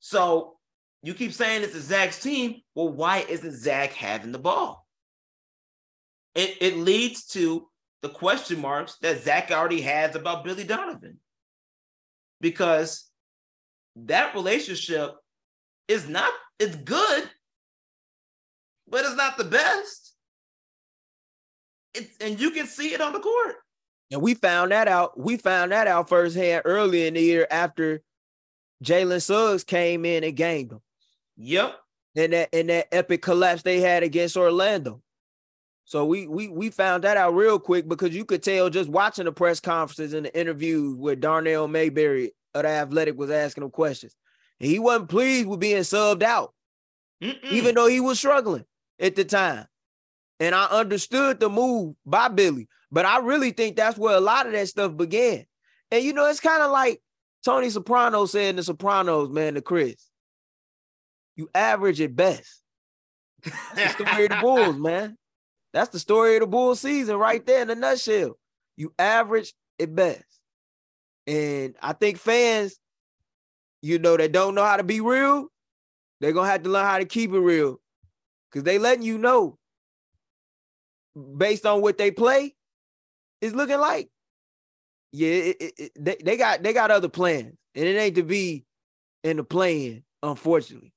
So you keep saying it's a Zach's team. Well, why isn't Zach having the ball? It, it leads to the question marks that Zach already has about Billy Donovan. Because that relationship is not it's good, but it's not the best. It's and you can see it on the court. And we found that out. We found that out firsthand early in the year after Jalen Suggs came in and gamed them. Yep. In that in that epic collapse they had against Orlando. So we we we found that out real quick because you could tell just watching the press conferences and the interviews with Darnell Mayberry of the Athletic was asking him questions. And he wasn't pleased with being subbed out, Mm-mm. even though he was struggling at the time. And I understood the move by Billy, but I really think that's where a lot of that stuff began. And you know, it's kind of like Tony Soprano said in The Sopranos, man, to Chris, you average at best. That's the story of the Bulls, man. That's the story of the Bulls season right there in a nutshell. You average at best. And I think fans, you know, that don't know how to be real, they're gonna have to learn how to keep it real. Cause they letting you know based on what they play, it's looking like, yeah, it, it, it, they, they got they got other plans, and it ain't to be in the play-in, unfortunately.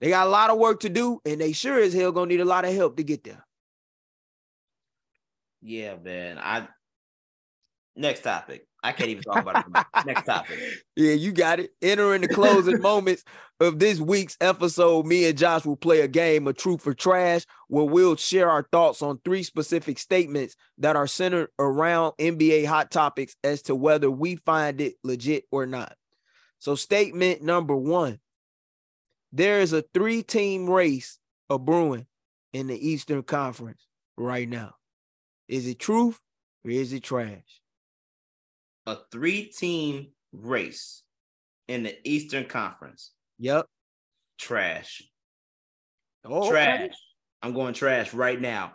They got a lot of work to do, and they sure as hell gonna need a lot of help to get there. Yeah, man. I next topic. I can't even talk about it. Next topic. Yeah, you got it. Entering the closing moments of this week's episode, me and Josh will play a game of truth or trash where we'll share our thoughts on three specific statements that are centered around NBA hot topics as to whether we find it legit or not. So, statement number one there is a three team race of brewing in the Eastern Conference right now. Is it truth or is it trash? A three team race in the Eastern Conference. Yep. Trash. Oh, trash. okay. I'm going trash right now.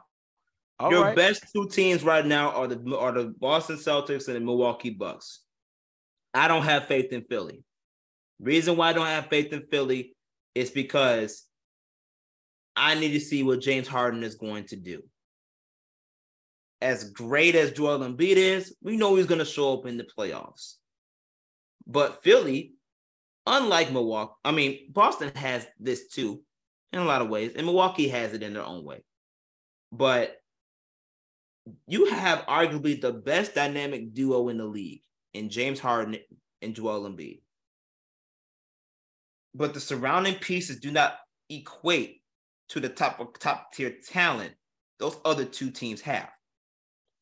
All Your right. best two teams right now are the are the Boston Celtics and the Milwaukee Bucks. I don't have faith in Philly. Reason why I don't have faith in Philly is because I need to see what James Harden is going to do. As great as Joel Embiid is, we know he's going to show up in the playoffs. But Philly, unlike Milwaukee, I mean, Boston has this too in a lot of ways, and Milwaukee has it in their own way. But you have arguably the best dynamic duo in the league in James Harden and Joel Embiid. But the surrounding pieces do not equate to the top of top tier talent those other two teams have.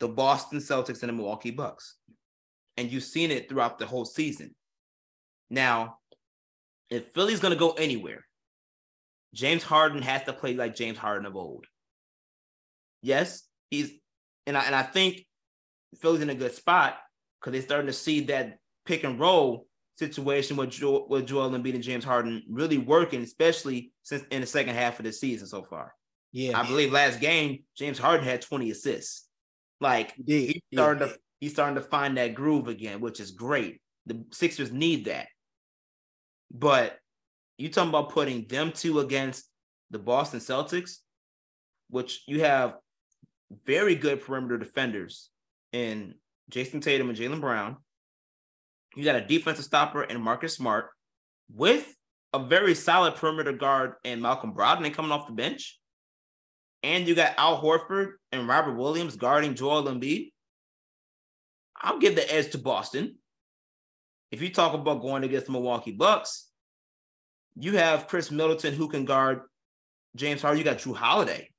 The Boston Celtics and the Milwaukee Bucks. And you've seen it throughout the whole season. Now, if Philly's going to go anywhere, James Harden has to play like James Harden of old. Yes, he's and I and I think Philly's in a good spot because they're starting to see that pick and roll situation with Joel, with Joel Embiid and James Harden really working, especially since in the second half of the season so far. Yeah. I believe last game James Harden had 20 assists. Like he's starting to he's starting to find that groove again, which is great. The Sixers need that. But you talking about putting them two against the Boston Celtics, which you have very good perimeter defenders in Jayson Tatum and Jaylen Brown. You got a defensive stopper and Marcus Smart with a very solid perimeter guard and Malcolm Brogdon coming off the bench. And you got Al Horford and Robert Williams guarding Joel Embiid. I'll give the edge to Boston. If you talk about going against the Milwaukee Bucks, you have Khris Middleton who can guard James Harden. You got Jrue Holiday,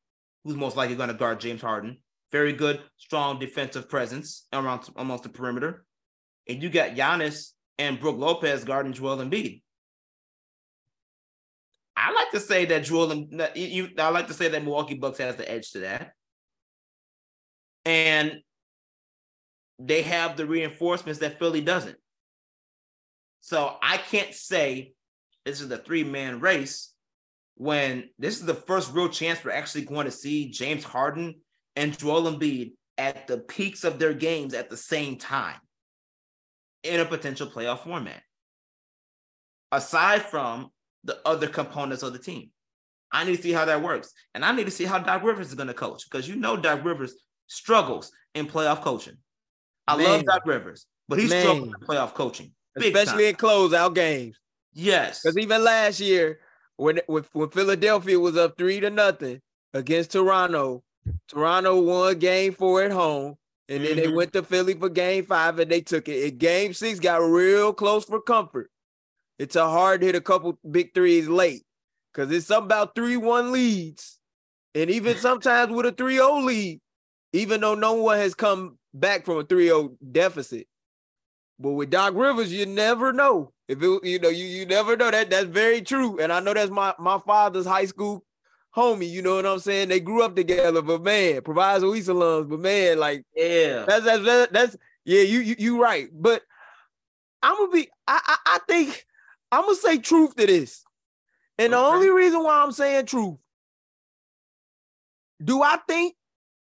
who's most likely going to guard James Harden. Very good, strong defensive presence around amongst the perimeter. And you got Giannis and Brook Lopez guarding Joel Embiid. I like to say that Joel, that you, I like to say that Milwaukee Bucks has the edge to that, and they have the reinforcements that Philly doesn't. So I can't say this is a three man race when this is the first real chance we're actually going to see James Harden and Joel Embiid at the peaks of their games at the same time in a potential playoff format. Aside from the other components of the team, I need to see how that works. And I need to see how Doc Rivers is going to coach because you know Doc Rivers struggles in playoff coaching. I love Doc Rivers, but he Man. struggles in playoff coaching. Especially time. in closeout games. Yes. Because even last year, when, when when Philadelphia was up three to nothing against Toronto, Toronto won game four at home, and then they Mhm. went to Philly for game five and they took it. And game six got real close for comfort. It's a hard hit a couple big threes late because it's something about 3-1 leads. And even sometimes with a 3-0 lead, even though no one has come back from a 3-0 deficit. But with Doc Rivers, you never know. If it, you know, you you never know that. That's very true. And I know that's my my father's high school homie. You know what I'm saying? They grew up together, but man, Proviso East alums, but man, like yeah. that's that's that's, that's yeah, you you you right. But I'm gonna be. I, I I think I'm gonna say truth to this, and the only reason why I'm saying truth. Do I think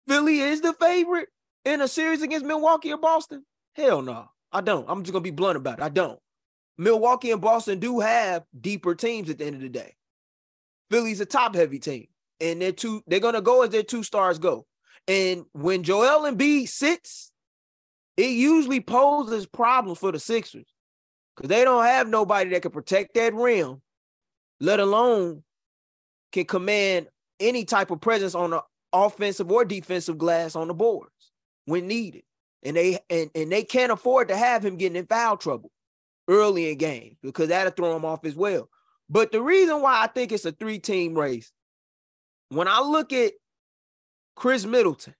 Philly is the favorite in a series against Milwaukee or Boston? Hell no, I don't. I'm just gonna be blunt about it. I don't. Milwaukee and Boston do have deeper teams at the end of the day. Philly's a top heavy team, and they're two. They're gonna go as their two stars go. And when Joel Embiid sits, it usually poses problems for the Sixers because they don't have nobody that can protect that rim, let alone can command any type of presence on the offensive or defensive glass on the boards when needed. And they and, and they can't afford to have him getting in foul trouble early in games because that'll throw him off as well. But the reason why I think it's a three-team race, when I look at Khris Middleton,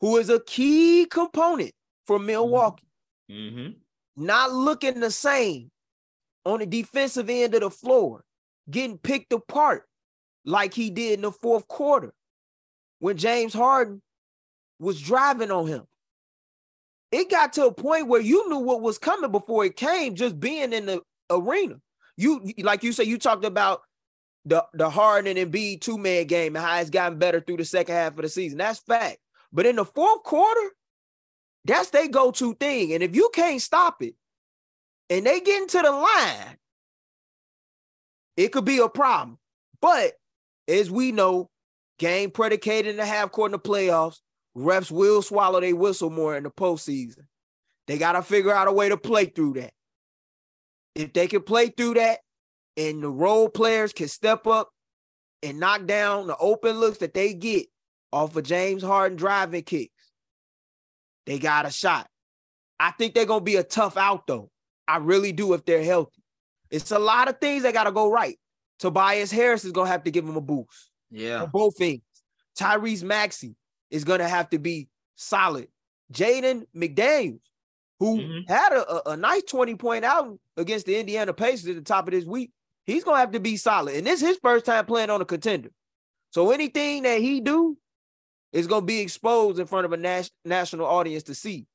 who is a key component for mm-hmm. Milwaukee, mm-hmm. Not looking the same on the defensive end of the floor, getting picked apart like he did in the fourth quarter when James Harden was driving on him. It got to a point where you knew what was coming before it came, just being in the arena. You like you said, you talked about the the Harden and Embiid two man game and how it's gotten better through the second half of the season. That's fact. But in the fourth quarter, that's their go to thing. And if you can't stop it, and they get into the line, it could be a problem. But as we know, game predicated in the half court in the playoffs, refs will swallow their whistle more in the postseason. They got to figure out a way to play through that. If they can play through that and the role players can step up and knock down the open looks that they get off of James Harden driving kicks, they got a shot. I think they're going to be a tough out, though. I really do if they're healthy. It's a lot of things that got to go right. Tobias Harris is going to have to give him a boost. Yeah. both things. Tyrese Maxey is going to have to be solid. Jalen McDaniels, who mm-hmm. had a, a, a, nice 20 point out against the Indiana Pacers at the top of this week, he's going to have to be solid. And this is his first time playing on a contender. So anything that he do is going to be exposed in front of a nas- national audience to see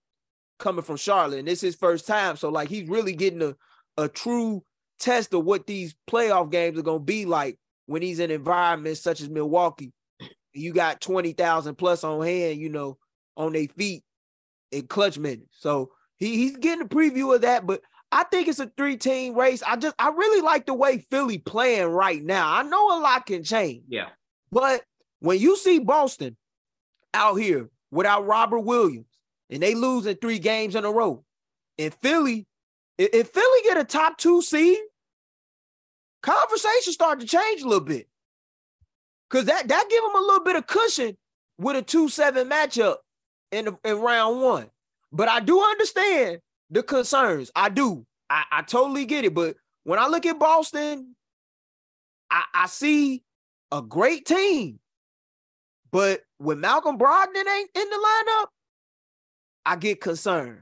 coming from Charlotte. And this is his first time. So like he's really getting a, a true test of what these playoff games are going to be like when he's in environments such as Milwaukee. You got 20,000 plus on hand, you know, on their feet in clutch minutes. So he, he's getting a preview of that, but I think it's a three-team race. I just I really like the way Philly playing right now. I know a lot can change. Yeah. But when you see Boston out here without Robert Williams and they losing three games in a row, and Philly, if Philly get a top two seed, conversation start to change a little bit. Cause that that give them a little bit of cushion with a 2-7 matchup in, the, in round one. But I do understand the concerns. I do. I, I totally get it. But when I look at Boston, I, I see a great team. But when Malcolm Brogdon ain't in the lineup, I get concerned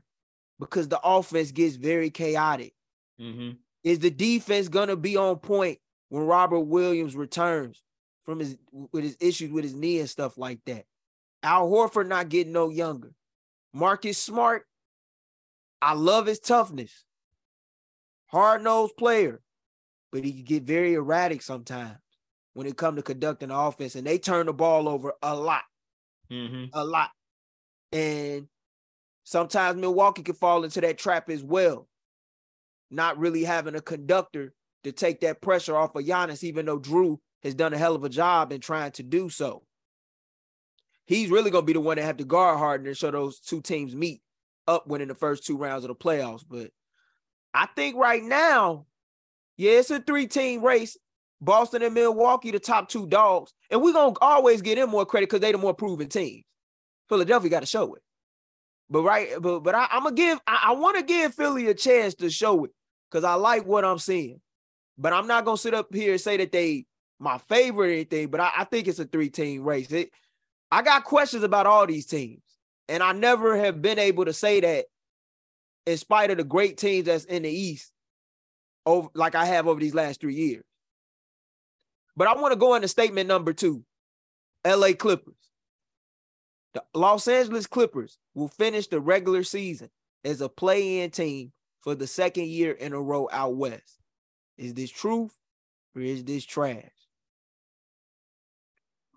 because the offense gets very chaotic. Mm-hmm. Is the defense gonna be on point when Robert Williams returns from his with his issues with his knee and stuff like that? Al Horford not getting no younger. Marcus Smart, I love his toughness. Hard nosed player, but he can get very erratic sometimes when it comes to conducting the offense, and they turn the ball over a lot, mm-hmm. a lot, and sometimes Milwaukee can fall into that trap as well not really having a conductor to take that pressure off of Giannis, even though Jrue has done a hell of a job in trying to do so. He's really going to be the one that have to guard Harden and show those two teams meet up winning the first two rounds of the playoffs. But I think right now, yeah, it's a three-team race. Boston and Milwaukee, the top two dogs. And we're to always get them more credit because they the more proven teams. Philadelphia got to show it. But right, but but I, am gonna give I, I want to give Philly a chance to show it because I like what I'm seeing. But I'm not gonna sit up here and say that they my favorite anything, but I, I think it's a three-team race. It, I got questions about all these teams, and I never have been able to say that in spite of the great teams that's in the East, over like I have over these last three years. But I want to go into statement number two. LA Clippers. The Los Angeles Clippers will finish the regular season as a play-in team for the second year in a row out west. Is this truth or is this trash?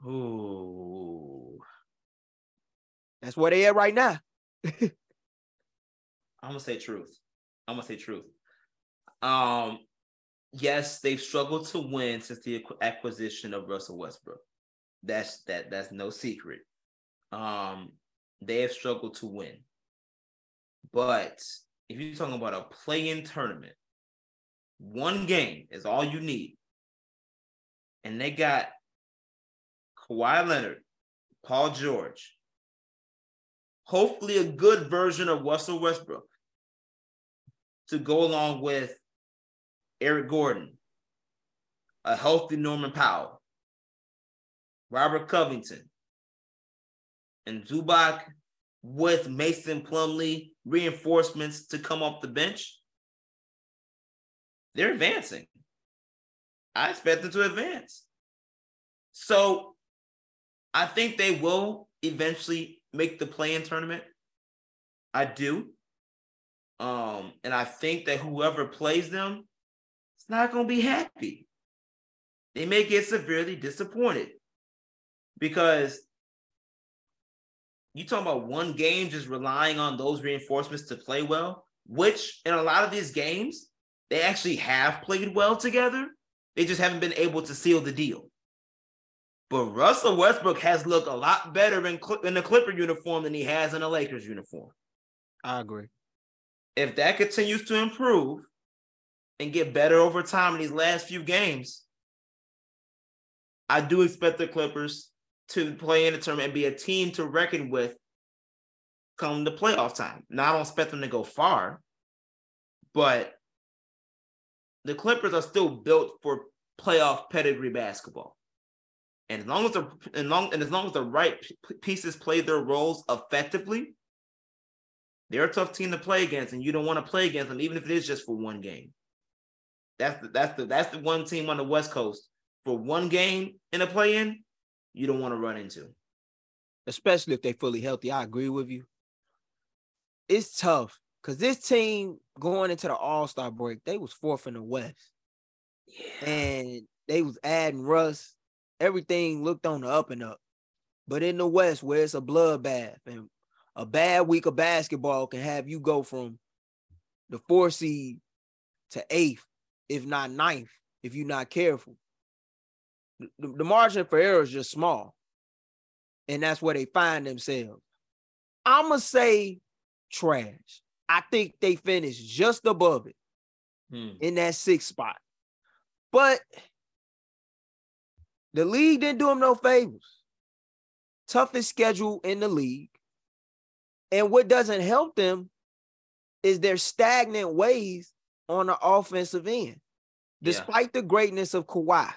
Ooh. That's where they at right now. I'm gonna say truth. I'm gonna say truth. Um, yes, they've struggled to win since the acquisition of Russell Westbrook. That's that. That's no secret um, they have struggled to win. But if you're talking about a play-in tournament, one game is all you need. And they got Kawhi Leonard, Paul George, hopefully a good version of Russell Westbrook to go along with Eric Gordon, a healthy Norman Powell, Robert Covington, and Zubac with Mason Plumlee reinforcements to come off the bench. They're advancing. I expect them to advance. So I think they will eventually make the play-in tournament. I do. Um, and I think that whoever plays them not going to be happy. They may get severely disappointed because you talking about one game just relying on those reinforcements to play well, which in a lot of these games, they actually have played well together. They just haven't been able to seal the deal. But Russell Westbrook has looked a lot better in, in the Clipper uniform than he has in a Lakers uniform. I agree. If that continues to improve and get better over time in these last few games, I do expect the Clippers to play in the tournament and be a team to reckon with come the playoff time. Now I don't expect them to go far, but the Clippers are still built for playoff pedigree basketball. And as long as the and long and as long as the right pieces play their roles effectively, they're a tough team to play against, and you don't want to play against them, even if it is just for one game. That's the that's the that's the one team on the West Coast for one game in a play-in you don't want to run into. Especially if they're fully healthy. I agree with you. It's tough because this team going into the All-Star break, they was fourth in the West. Yeah. And they was adding Russ everything looked on the up and up. But in the West, where it's a bloodbath and a bad week of basketball can have you go from the four seed to eighth, if not ninth, if you're not careful. The, the margin for error is just small. And that's where they find themselves. I'ma say trash. I think they finished just above it hmm. in that sixth spot. But the league didn't do them no favors. Toughest schedule in the league. And what doesn't help them is their stagnant ways on the offensive end. Despite yeah. the greatness of Kawhi,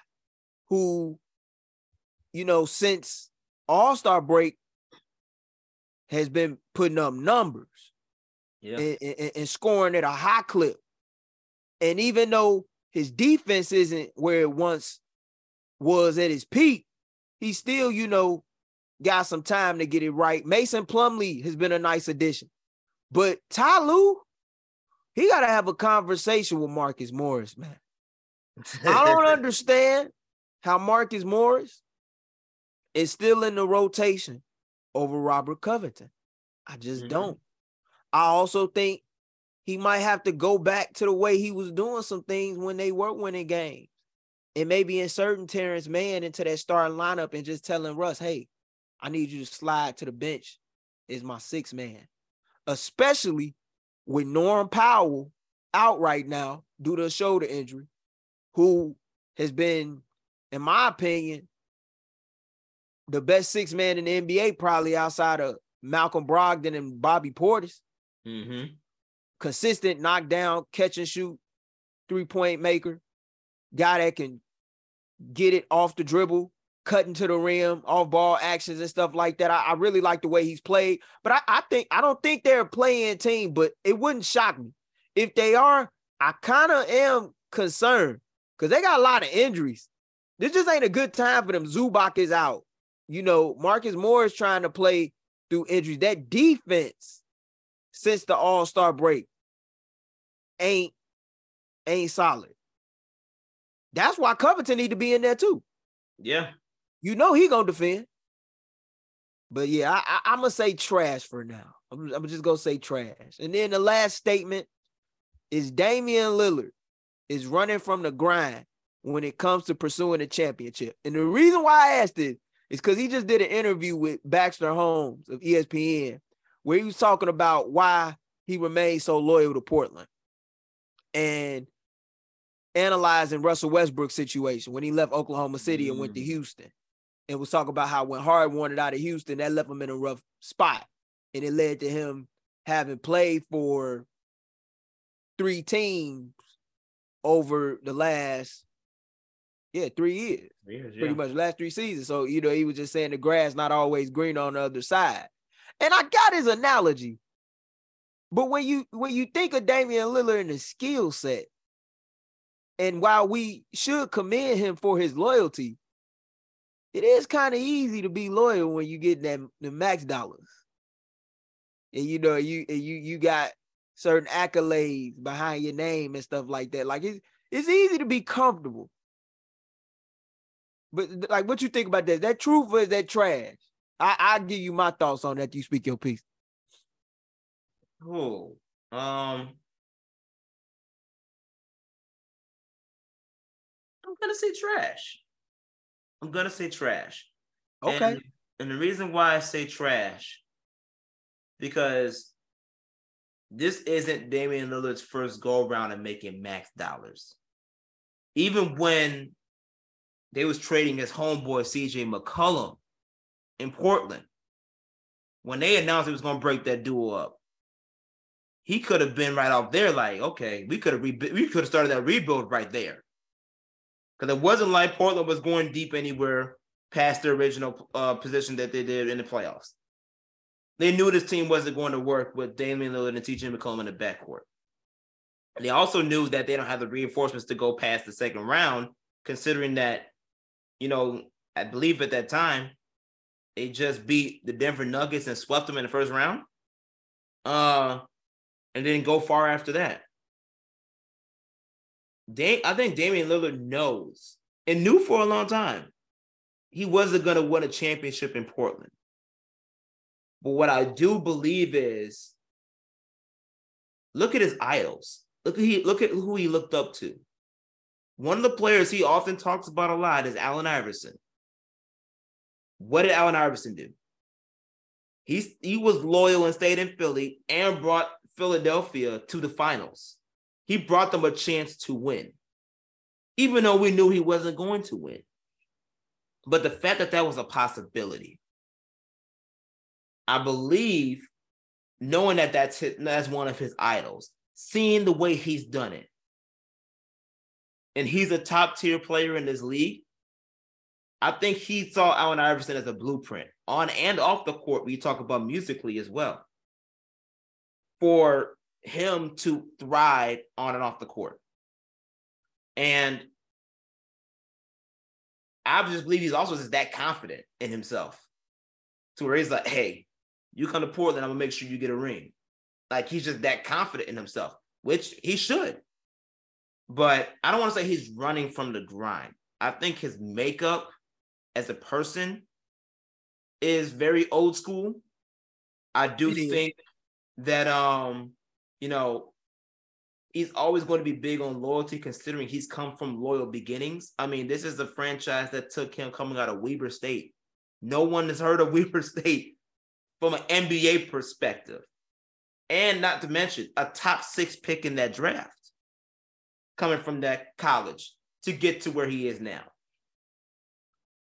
who, you know, since All Star break has been putting up numbers yeah. and, and, and scoring at a high clip. And even though his defense isn't where it once was at his peak, he still, you know, got some time to get it right. Mason Plumlee has been a nice addition. But Ty Lue, he got to have a conversation with Marcus Morris, man. I don't understand how Marcus Morris is still in the rotation over Robert Covington. I just mm-hmm. don't. I also think he might have to go back to the way he was doing some things when they were winning games and maybe inserting Terance Mann into that starting lineup and just telling Russ, hey, I need you to slide to the bench is my six man, especially with Norm Powell out right now due to a shoulder injury, who has been, in my opinion, the best six man in the NBA, probably outside of Malcolm Brogdon and Bobby Portis. Mm-hmm. Consistent knockdown, catch and shoot, three point maker guy that can get it off the dribble, cutting to the rim, off ball actions and stuff like that. I, I really like the way he's played. But I, I, think I don't think they're a play-in team, but it wouldn't shock me. If they are, I kind of am concerned because they got a lot of injuries. This just ain't a good time for them. Zubac is out. You know, Marcus Morris is trying to play through injuries. That defense since the All-Star break ain't ain't solid. That's why Covington need to be in there too. Yeah. You know he gonna defend. But yeah, I, I, am gonna say trash for now. I'm, I'm just gonna say trash. And then the last statement is Damian Lillard is running from the grind when it comes to pursuing a championship. And the reason why I asked this is because he just did an interview with Baxter Holmes of ESPN where he was talking about why he remained so loyal to Portland. And analyzing Russell Westbrook's situation when he left Oklahoma City and went to Mm. Houston. And was talking about how when Hard wanted out of Houston, that left him in a rough spot. And it led to him having played for three teams over the last, yeah, three years Years, pretty yeah. much last three seasons. So, you know, he was just saying the grass not always green on the other side. And I got his analogy. But when you when you think of Damian Lillard and his skill set, and while we should commend him for his loyalty, it is kind of easy to be loyal when you get that the max dollars. And you know, you and you you got certain accolades behind your name and stuff like that. Like it's it's easy to be comfortable. But like, what you think about that? That truth or is that trash? I I give you my thoughts on that. You speak your piece. Cool. Um, I'm gonna say trash. I'm gonna say trash. Okay. And, and the reason why I say trash, because this isn't Damian Lillard's first go around and making max dollars. Even when they was trading his homeboy CJ McCollum in Portland, when they announced he was gonna break that duo up, he could have been right off there, like, okay, we could have rebu- we could have started that rebuild right there. Because it wasn't like Portland was going deep anywhere past their original uh, position that they did in the playoffs. They knew this team wasn't going to work with Damian Lillard and CJ McCollum in the backcourt. They also knew that they don't have the reinforcements to go past the second round, considering that, you know, I believe at that time they just beat the Denver Nuggets and swept them in the first round. Uh, and didn't go far after that. Da- I think Damian Lillard knows and knew for a long time he wasn't going to win a championship in Portland. But what I do believe is look at his idols. Look at he look at who he looked up to. One of the players he often talks about a lot is Allen Iverson. What did Allen Iverson do? He's he was loyal and stayed in Philly and brought Philadelphia to the finals. He brought them a chance to win, even though we knew he wasn't going to win. But the fact that that was a possibility, I believe, knowing that that's his, that's one of his idols, seeing the way he's done it, and he's a top tier player in this league. I think he saw Allen Iverson as a blueprint on and off the court. We talk about musically as well for him to thrive on and off the court. And I just believe he's also just that confident in himself to where he's like, hey, you come to Portland, I'm gonna make sure you get a ring. Like he's just that confident in himself, which he should. But I don't want to say he's running from the grind. I think his makeup as a person is very old school. I do think that um, you know, he's always going to be big on loyalty, considering he's come from loyal beginnings. I mean, this is a franchise that took him coming out of Weber State. No one has heard of Weber State from an NBA perspective. And not to mention a top six pick in that draft coming from that college to get to where he is now.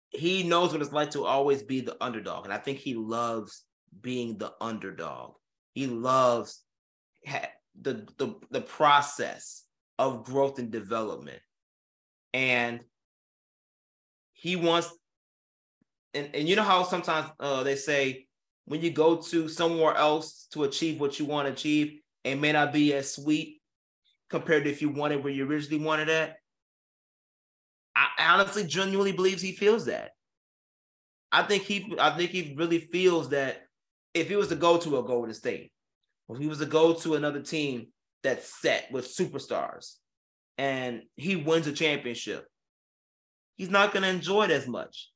He knows what it's like to always be the underdog. And I think he loves being the underdog. He loves the, the, the process of growth and development. And he wants, and, and you know how sometimes uh, they say when you go to somewhere else to achieve what you want to achieve, it may not be as sweet compared to if you wanted where you originally wanted at. I honestly genuinely believes he feels that. I think he I think he really feels that if he was to go to a Golden State, if he was to go to another team that's set with superstars and he wins a championship, he's not gonna enjoy it as much.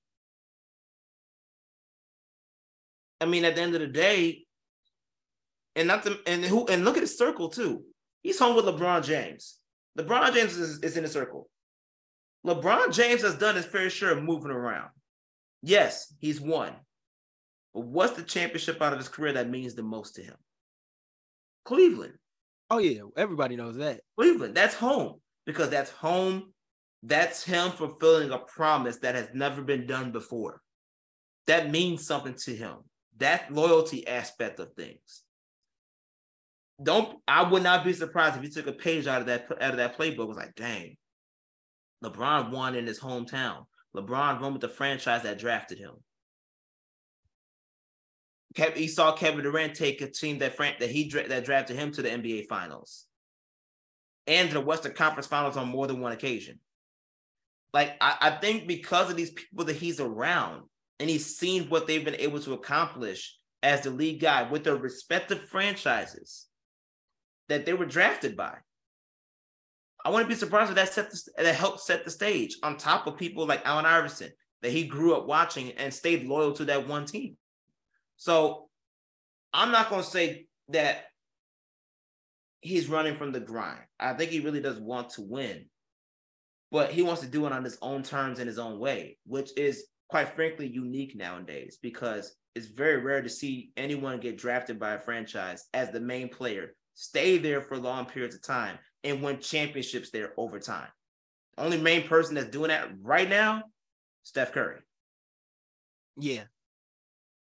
I mean, at the end of the day, and not the, and who and look at his circle too. He's home with LeBron James. LeBron James is, is in the circle. LeBron James has done his fair share of moving around. Yes, he's won. But what's the championship out of his career that means the most to him? Cleveland. Oh yeah, everybody knows that. Cleveland. That's home because that's home. That's him fulfilling a promise that has never been done before. That means something to him. That loyalty aspect of things. Don't I would not be surprised if he took a page out of that out of that playbook. Was like, dang, LeBron won in his hometown. LeBron won with the franchise that drafted him. He saw Kevin Durant take a team that that he that drafted him to the NBA Finals and the Western Conference Finals on more than one occasion. Like I, I think because of these people that he's around and he's seen what they've been able to accomplish as the lead guy with their respective franchises that they were drafted by. I wouldn't be surprised if that set the, that helped set the stage on top of people like Allen Iverson that he grew up watching and stayed loyal to that one team. So I'm not going to say that he's running from the grind. I think he really does want to win, but he wants to do it on his own terms in his own way, which is quite frankly unique nowadays because it's very rare to see anyone get drafted by a franchise as the main player, stay there for long periods of time, and win championships there over time. Only main person that's doing that right now, Steph Curry. Yeah,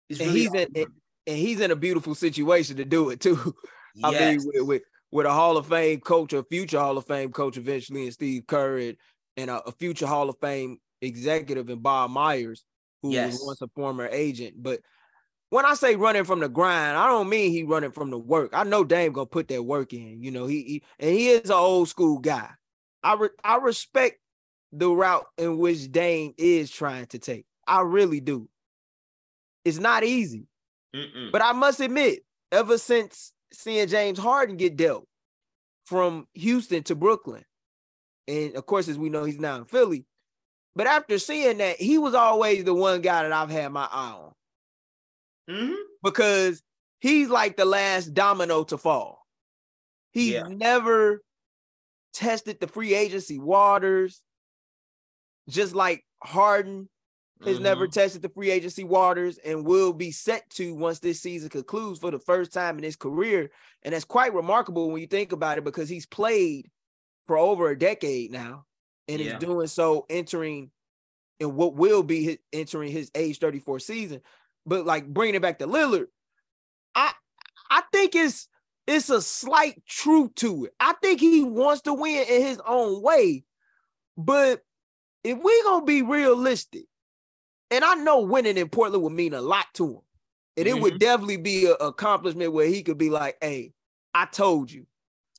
He's and he's in, and, he's in a beautiful situation to do it too. Yes. I mean, with, with, with a Hall of Fame coach, a future Hall of Fame coach eventually, and Steve and, and a, a, future Hall of Fame executive and Bob Myers, who yes. was once a former agent. But when I say running from the grind, I don't mean he running from the work. I know Dame gonna put that work in. You know, he, he and he is an old school guy. I re, I respect the route in which Dame is trying to take. I really do. It's not easy. Mm-mm. But I must admit, ever since seeing James Harden get dealt from Houston to Brooklyn, and of course, as we know, he's now in Philly. But after seeing that, he was always the one guy that I've had my eye on. Mm-hmm. Because he's like the last domino to fall. He's yeah. never tested the free agency waters, just like Harden has mm-hmm. never tested the free agency waters and will be set to once this season concludes for the first time in his career. And that's quite remarkable when you think about it because he's played for over a decade now and yeah. is doing so entering in what will be his, entering his age 34 season. But like bringing it back to Lillard, I I think it's it's a slight truth to it. I think he wants to win in his own way. But if we're gonna be realistic, and I know winning in Portland would mean a lot to him. And mm-hmm. it would mm-hmm. definitely be an accomplishment where he could be like, hey, I told you.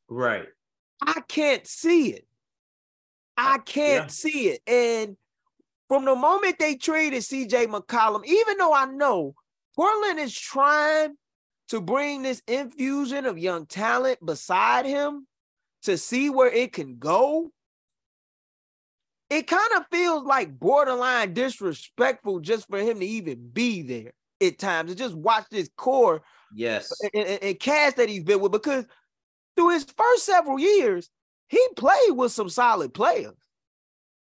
Right. I can't see it. I can't yeah. see it. And from the moment they traded CJ McCollum, even though I know Portland is trying to bring this infusion of young talent beside him to see where it can go, it kind of feels like borderline disrespectful just for him to even be there at times. And just watch this core yes. and, and, and cast that he's been with because through his first several years he played with some solid players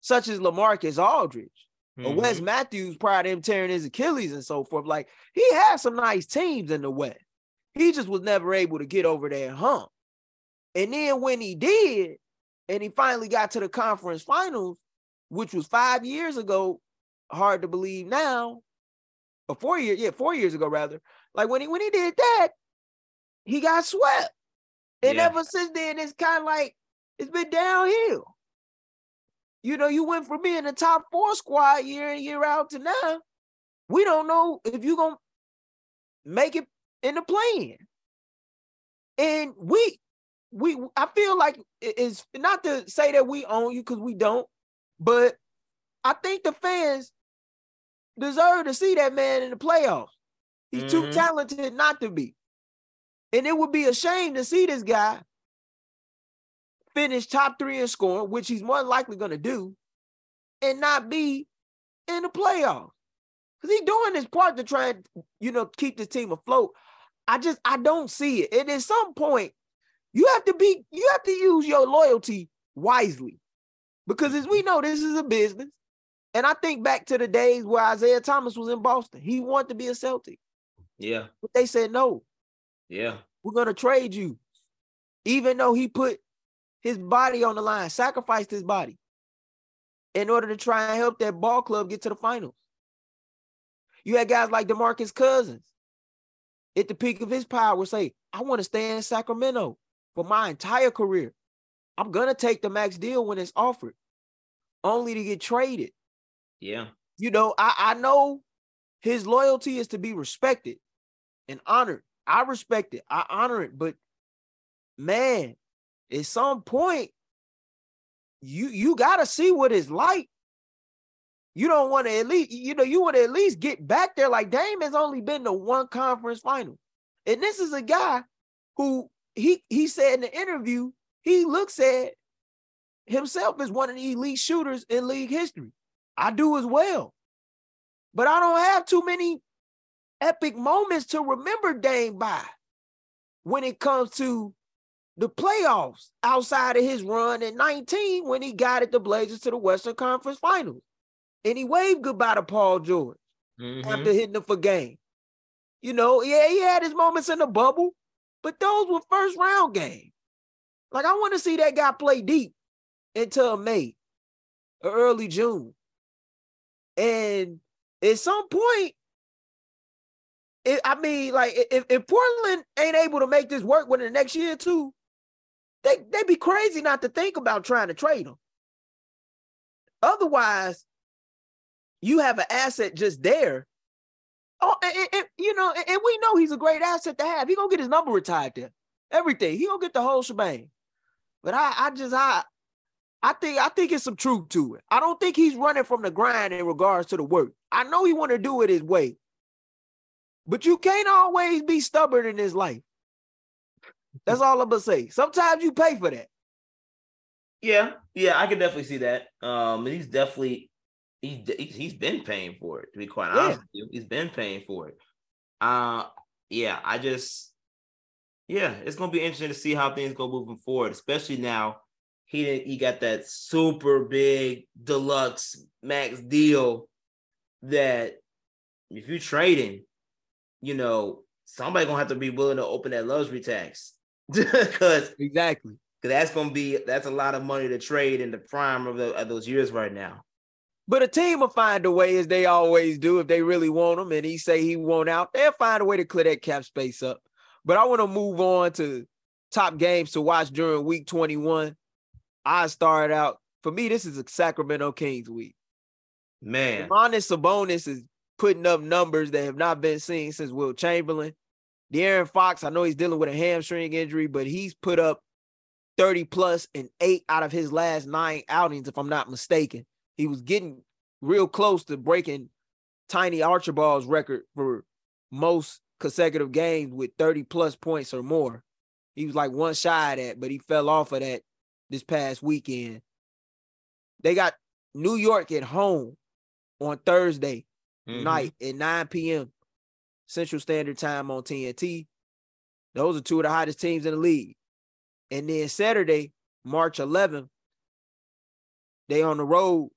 such as LaMarcus Aldridge mm-hmm. or Wes Matthews prior to him tearing his Achilles and so forth. Like he had some nice teams in the West. He just was never able to get over that hump. And then when he did and he finally got to the conference finals which was five years ago. Hard to believe now, or four years, yeah, four years ago rather. Like when he when he did that, he got swept, and yeah. ever since then, it's kind of like it's been downhill. You know, you went from being the top four squad year in year out to now. We don't know if you're gonna make it in the play-in. And we we I feel like it's not to say that we own you because we don't, but I think the fans deserve to see that man in the playoffs. He's mm-hmm. too talented not to be. And it would be a shame to see this guy finish top three in scoring, which he's more likely going to do, and not be in the playoffs. Because he's doing his part to try and, you know, keep the team afloat. I just, I don't see it. And at some point, you have to be, you have to use your loyalty wisely. Because as we know, this is a business. And I think back to the days where Isaiah Thomas was in Boston. He wanted to be a Celtic. Yeah. But they said no. Yeah. We're gonna trade you. Even though he put his body on the line, sacrificed his body in order to try and help that ball club get to the finals. You had guys like DeMarcus Cousins at the peak of his power say, I want to stay in Sacramento for my entire career. I'm gonna take the max deal when it's offered, only to get traded. Yeah. You know, I, I know his loyalty is to be respected and honored. I respect it, I honor it, but man, at some point, you you gotta see what it's like. You don't want to at least, you know, you want to at least get back there. Like Dame has only been to one conference final. And this is a guy who he he said in the interview, he looks at himself is one of the elite shooters in league history. I do as well. But I don't have too many epic moments to remember Dame by when it comes to the playoffs outside of his run in 19 when he guided the Blazers to the Western Conference Finals. And he waved goodbye to Paul George mm-hmm. after hitting him for game. You know, yeah, he had his moments in the bubble, but those were first round games. Like I want to see that guy play deep until May or early June. And at some point, it, I mean, like if, if Portland ain't able to make this work within the next year or two, they they'd be crazy not to think about trying to trade him. Otherwise, you have an asset just there. Oh, and, and, you know, and, and we know he's a great asset to have. He gonna get his number retired there. Everything. He gonna get the whole shebang. But I, I just I I think I think it's some truth to it. I don't think he's running from the grind in regards to the work. I know he want to do it his way. But you can't always be stubborn in this life. That's all I'm gonna say. Sometimes you pay for that. Yeah, yeah, I can definitely see that. Um, he's definitely he's he's been paying for it. To be quite yeah. honest with you, he's been paying for it. Uh, yeah, I just yeah, it's gonna be interesting to see how things go moving forward, especially now. He he got that super big deluxe max deal that if you trading, you know, somebody gonna have to be willing to open that luxury tax because exactly because that's gonna be that's a lot of money to trade in the prime of, the, of those years right now. But a team will find a way, as they always do, if they really want him, and he say he won't out, they'll find a way to clear that cap space up. But I want to move on to top games to watch during Week 21. I started out for me. This is a Sacramento Kings week. Man, Domantas Sabonis is putting up numbers that have not been seen since Wilt Chamberlain. De'Aaron Fox, I know he's dealing with a hamstring injury, but he's put up 30 plus in eight out of his last nine outings, if I'm not mistaken. He was getting real close to breaking Tiny Archibald's record for most consecutive games with 30 plus points or more. He was like one shy of that, but he fell off of that this past weekend. They got New York at home on Thursday mm-hmm. night at 9 p.m. Central Standard Time on TNT. Those are two of the hottest teams in the league. And then Saturday, March 11th, they on the road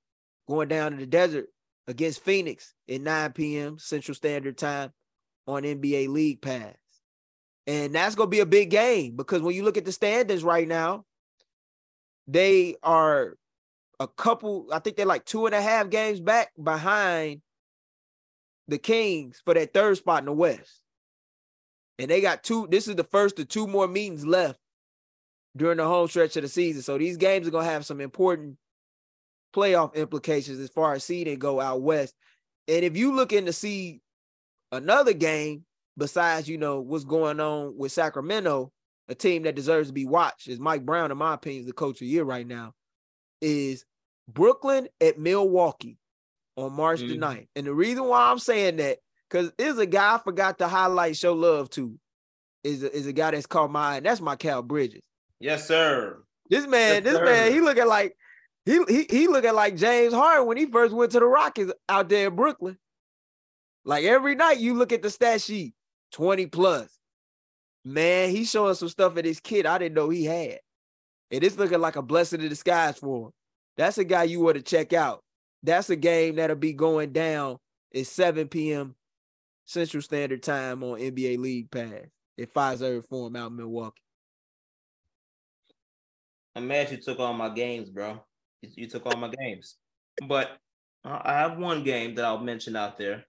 going down to the desert against Phoenix at 9 p.m. Central Standard Time on NBA League Pass. And that's going to be a big game because when you look at the standings right now, they are a couple, I think they're like two and a half games back behind the Kings for that third spot in the West. And they got two, this is the first of two more meetings left during the home stretch of the season. So these games are going to have some important playoff implications as far as seeding go out west. And if you look in to see another game besides, you know, what's going on with Sacramento, a team that deserves to be watched, is Mike Brown, in my opinion, is the coach of the year right now, is Brooklyn at Milwaukee on March mm-hmm. the 9th. And the reason why I'm saying that, because there's a guy I forgot to highlight, show love to, is a, is a guy that's called mine. That's Mikal Bridges. Yes, sir. This man, yes, this sir. man, he looking like he he he looking like James Harden when he first went to the Rockets out there in Brooklyn. Like every night you look at the stat sheet, 20 plus. Man, he's showing some stuff at his kid I didn't know he had. And it's looking like a blessing in disguise for him. That's a guy you want to check out. That's a game that'll be going down at 7 p.m. Central Standard Time on NBA League Pass. at Fiserv Forum out in Milwaukee. I'm mad you took all my games, bro. You took all my games. But I have one game that I'll mention out there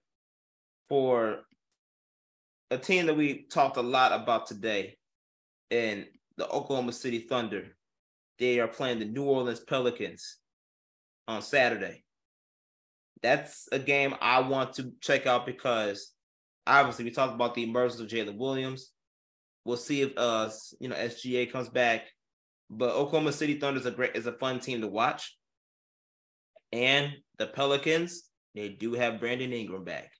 for a team that we talked a lot about today, and the Oklahoma City Thunder. They are playing the New Orleans Pelicans on Saturday. That's a game I want to check out because obviously we talked about the emergence of Jalen Williams. We'll see if uh you know SGA comes back, but Oklahoma City Thunder is a great is a fun team to watch. And the Pelicans, they do have Brandon Ingram back,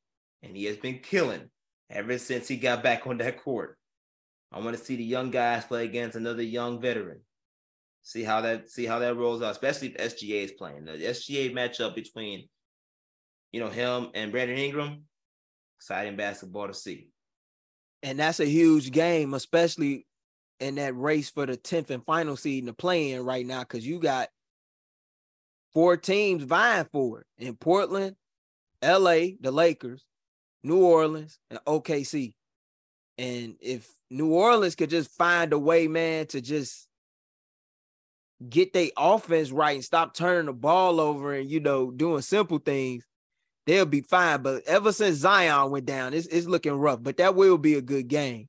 and he has been killing ever since he got back on that court. I want to see the young guys play against another young veteran. See how that see how that rolls out, especially if SGA is playing. The SGA matchup between you know him and Brandon Ingram, exciting basketball to see. And that's a huge game, especially in that race for the 10th and final seed in the play-in right now, because you got four teams vying for it in Portland, LA, the Lakers, New Orleans, and OKC. And if New Orleans could just find a way, man, to just get their offense right and stop turning the ball over and you know doing simple things, they'll be fine. But ever since Zion went down, it's, it's looking rough. But that will be a good game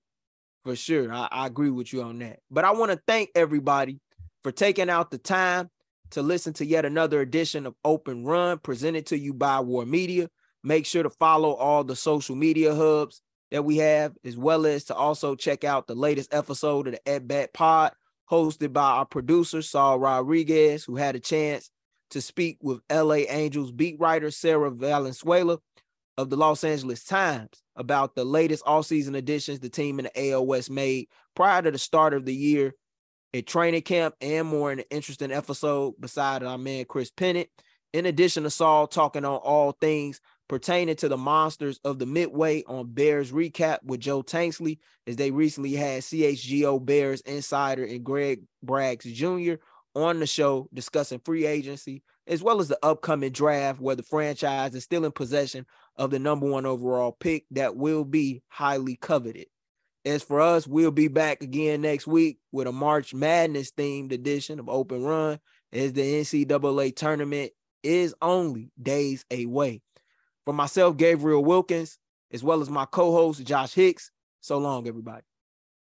for sure. I, I agree with you on that. But I want to thank everybody for taking out the time to listen to yet another edition of Open Run presented to you by War Media. Make sure to follow all the social media hubs that we have, as well as to also check out the latest episode of the At Bat Pod, hosted by our producer, Saul Rodriguez, who had a chance to speak with LA Angels beat writer Sarah Valenzuela of the Los Angeles Times about the latest all-season additions the team in the AOS made prior to the start of the year at training camp and more in an interesting episode beside our man Chris Pennant. In addition to Saul talking on all things pertaining to the monsters of the Midway on Bears recap with Joe Tanksley, as they recently had CHGO Bears insider and Greg Braggs Jr. on the show discussing free agency as well as the upcoming draft where the franchise is still in possession of the number one overall pick that will be highly coveted. As for us, we'll be back again next week with a March Madness themed edition of Open Run as the NCAA tournament is only days away. For myself, Gabriel Wilkins, as well as my co host, Josh Hicks, so long, everybody.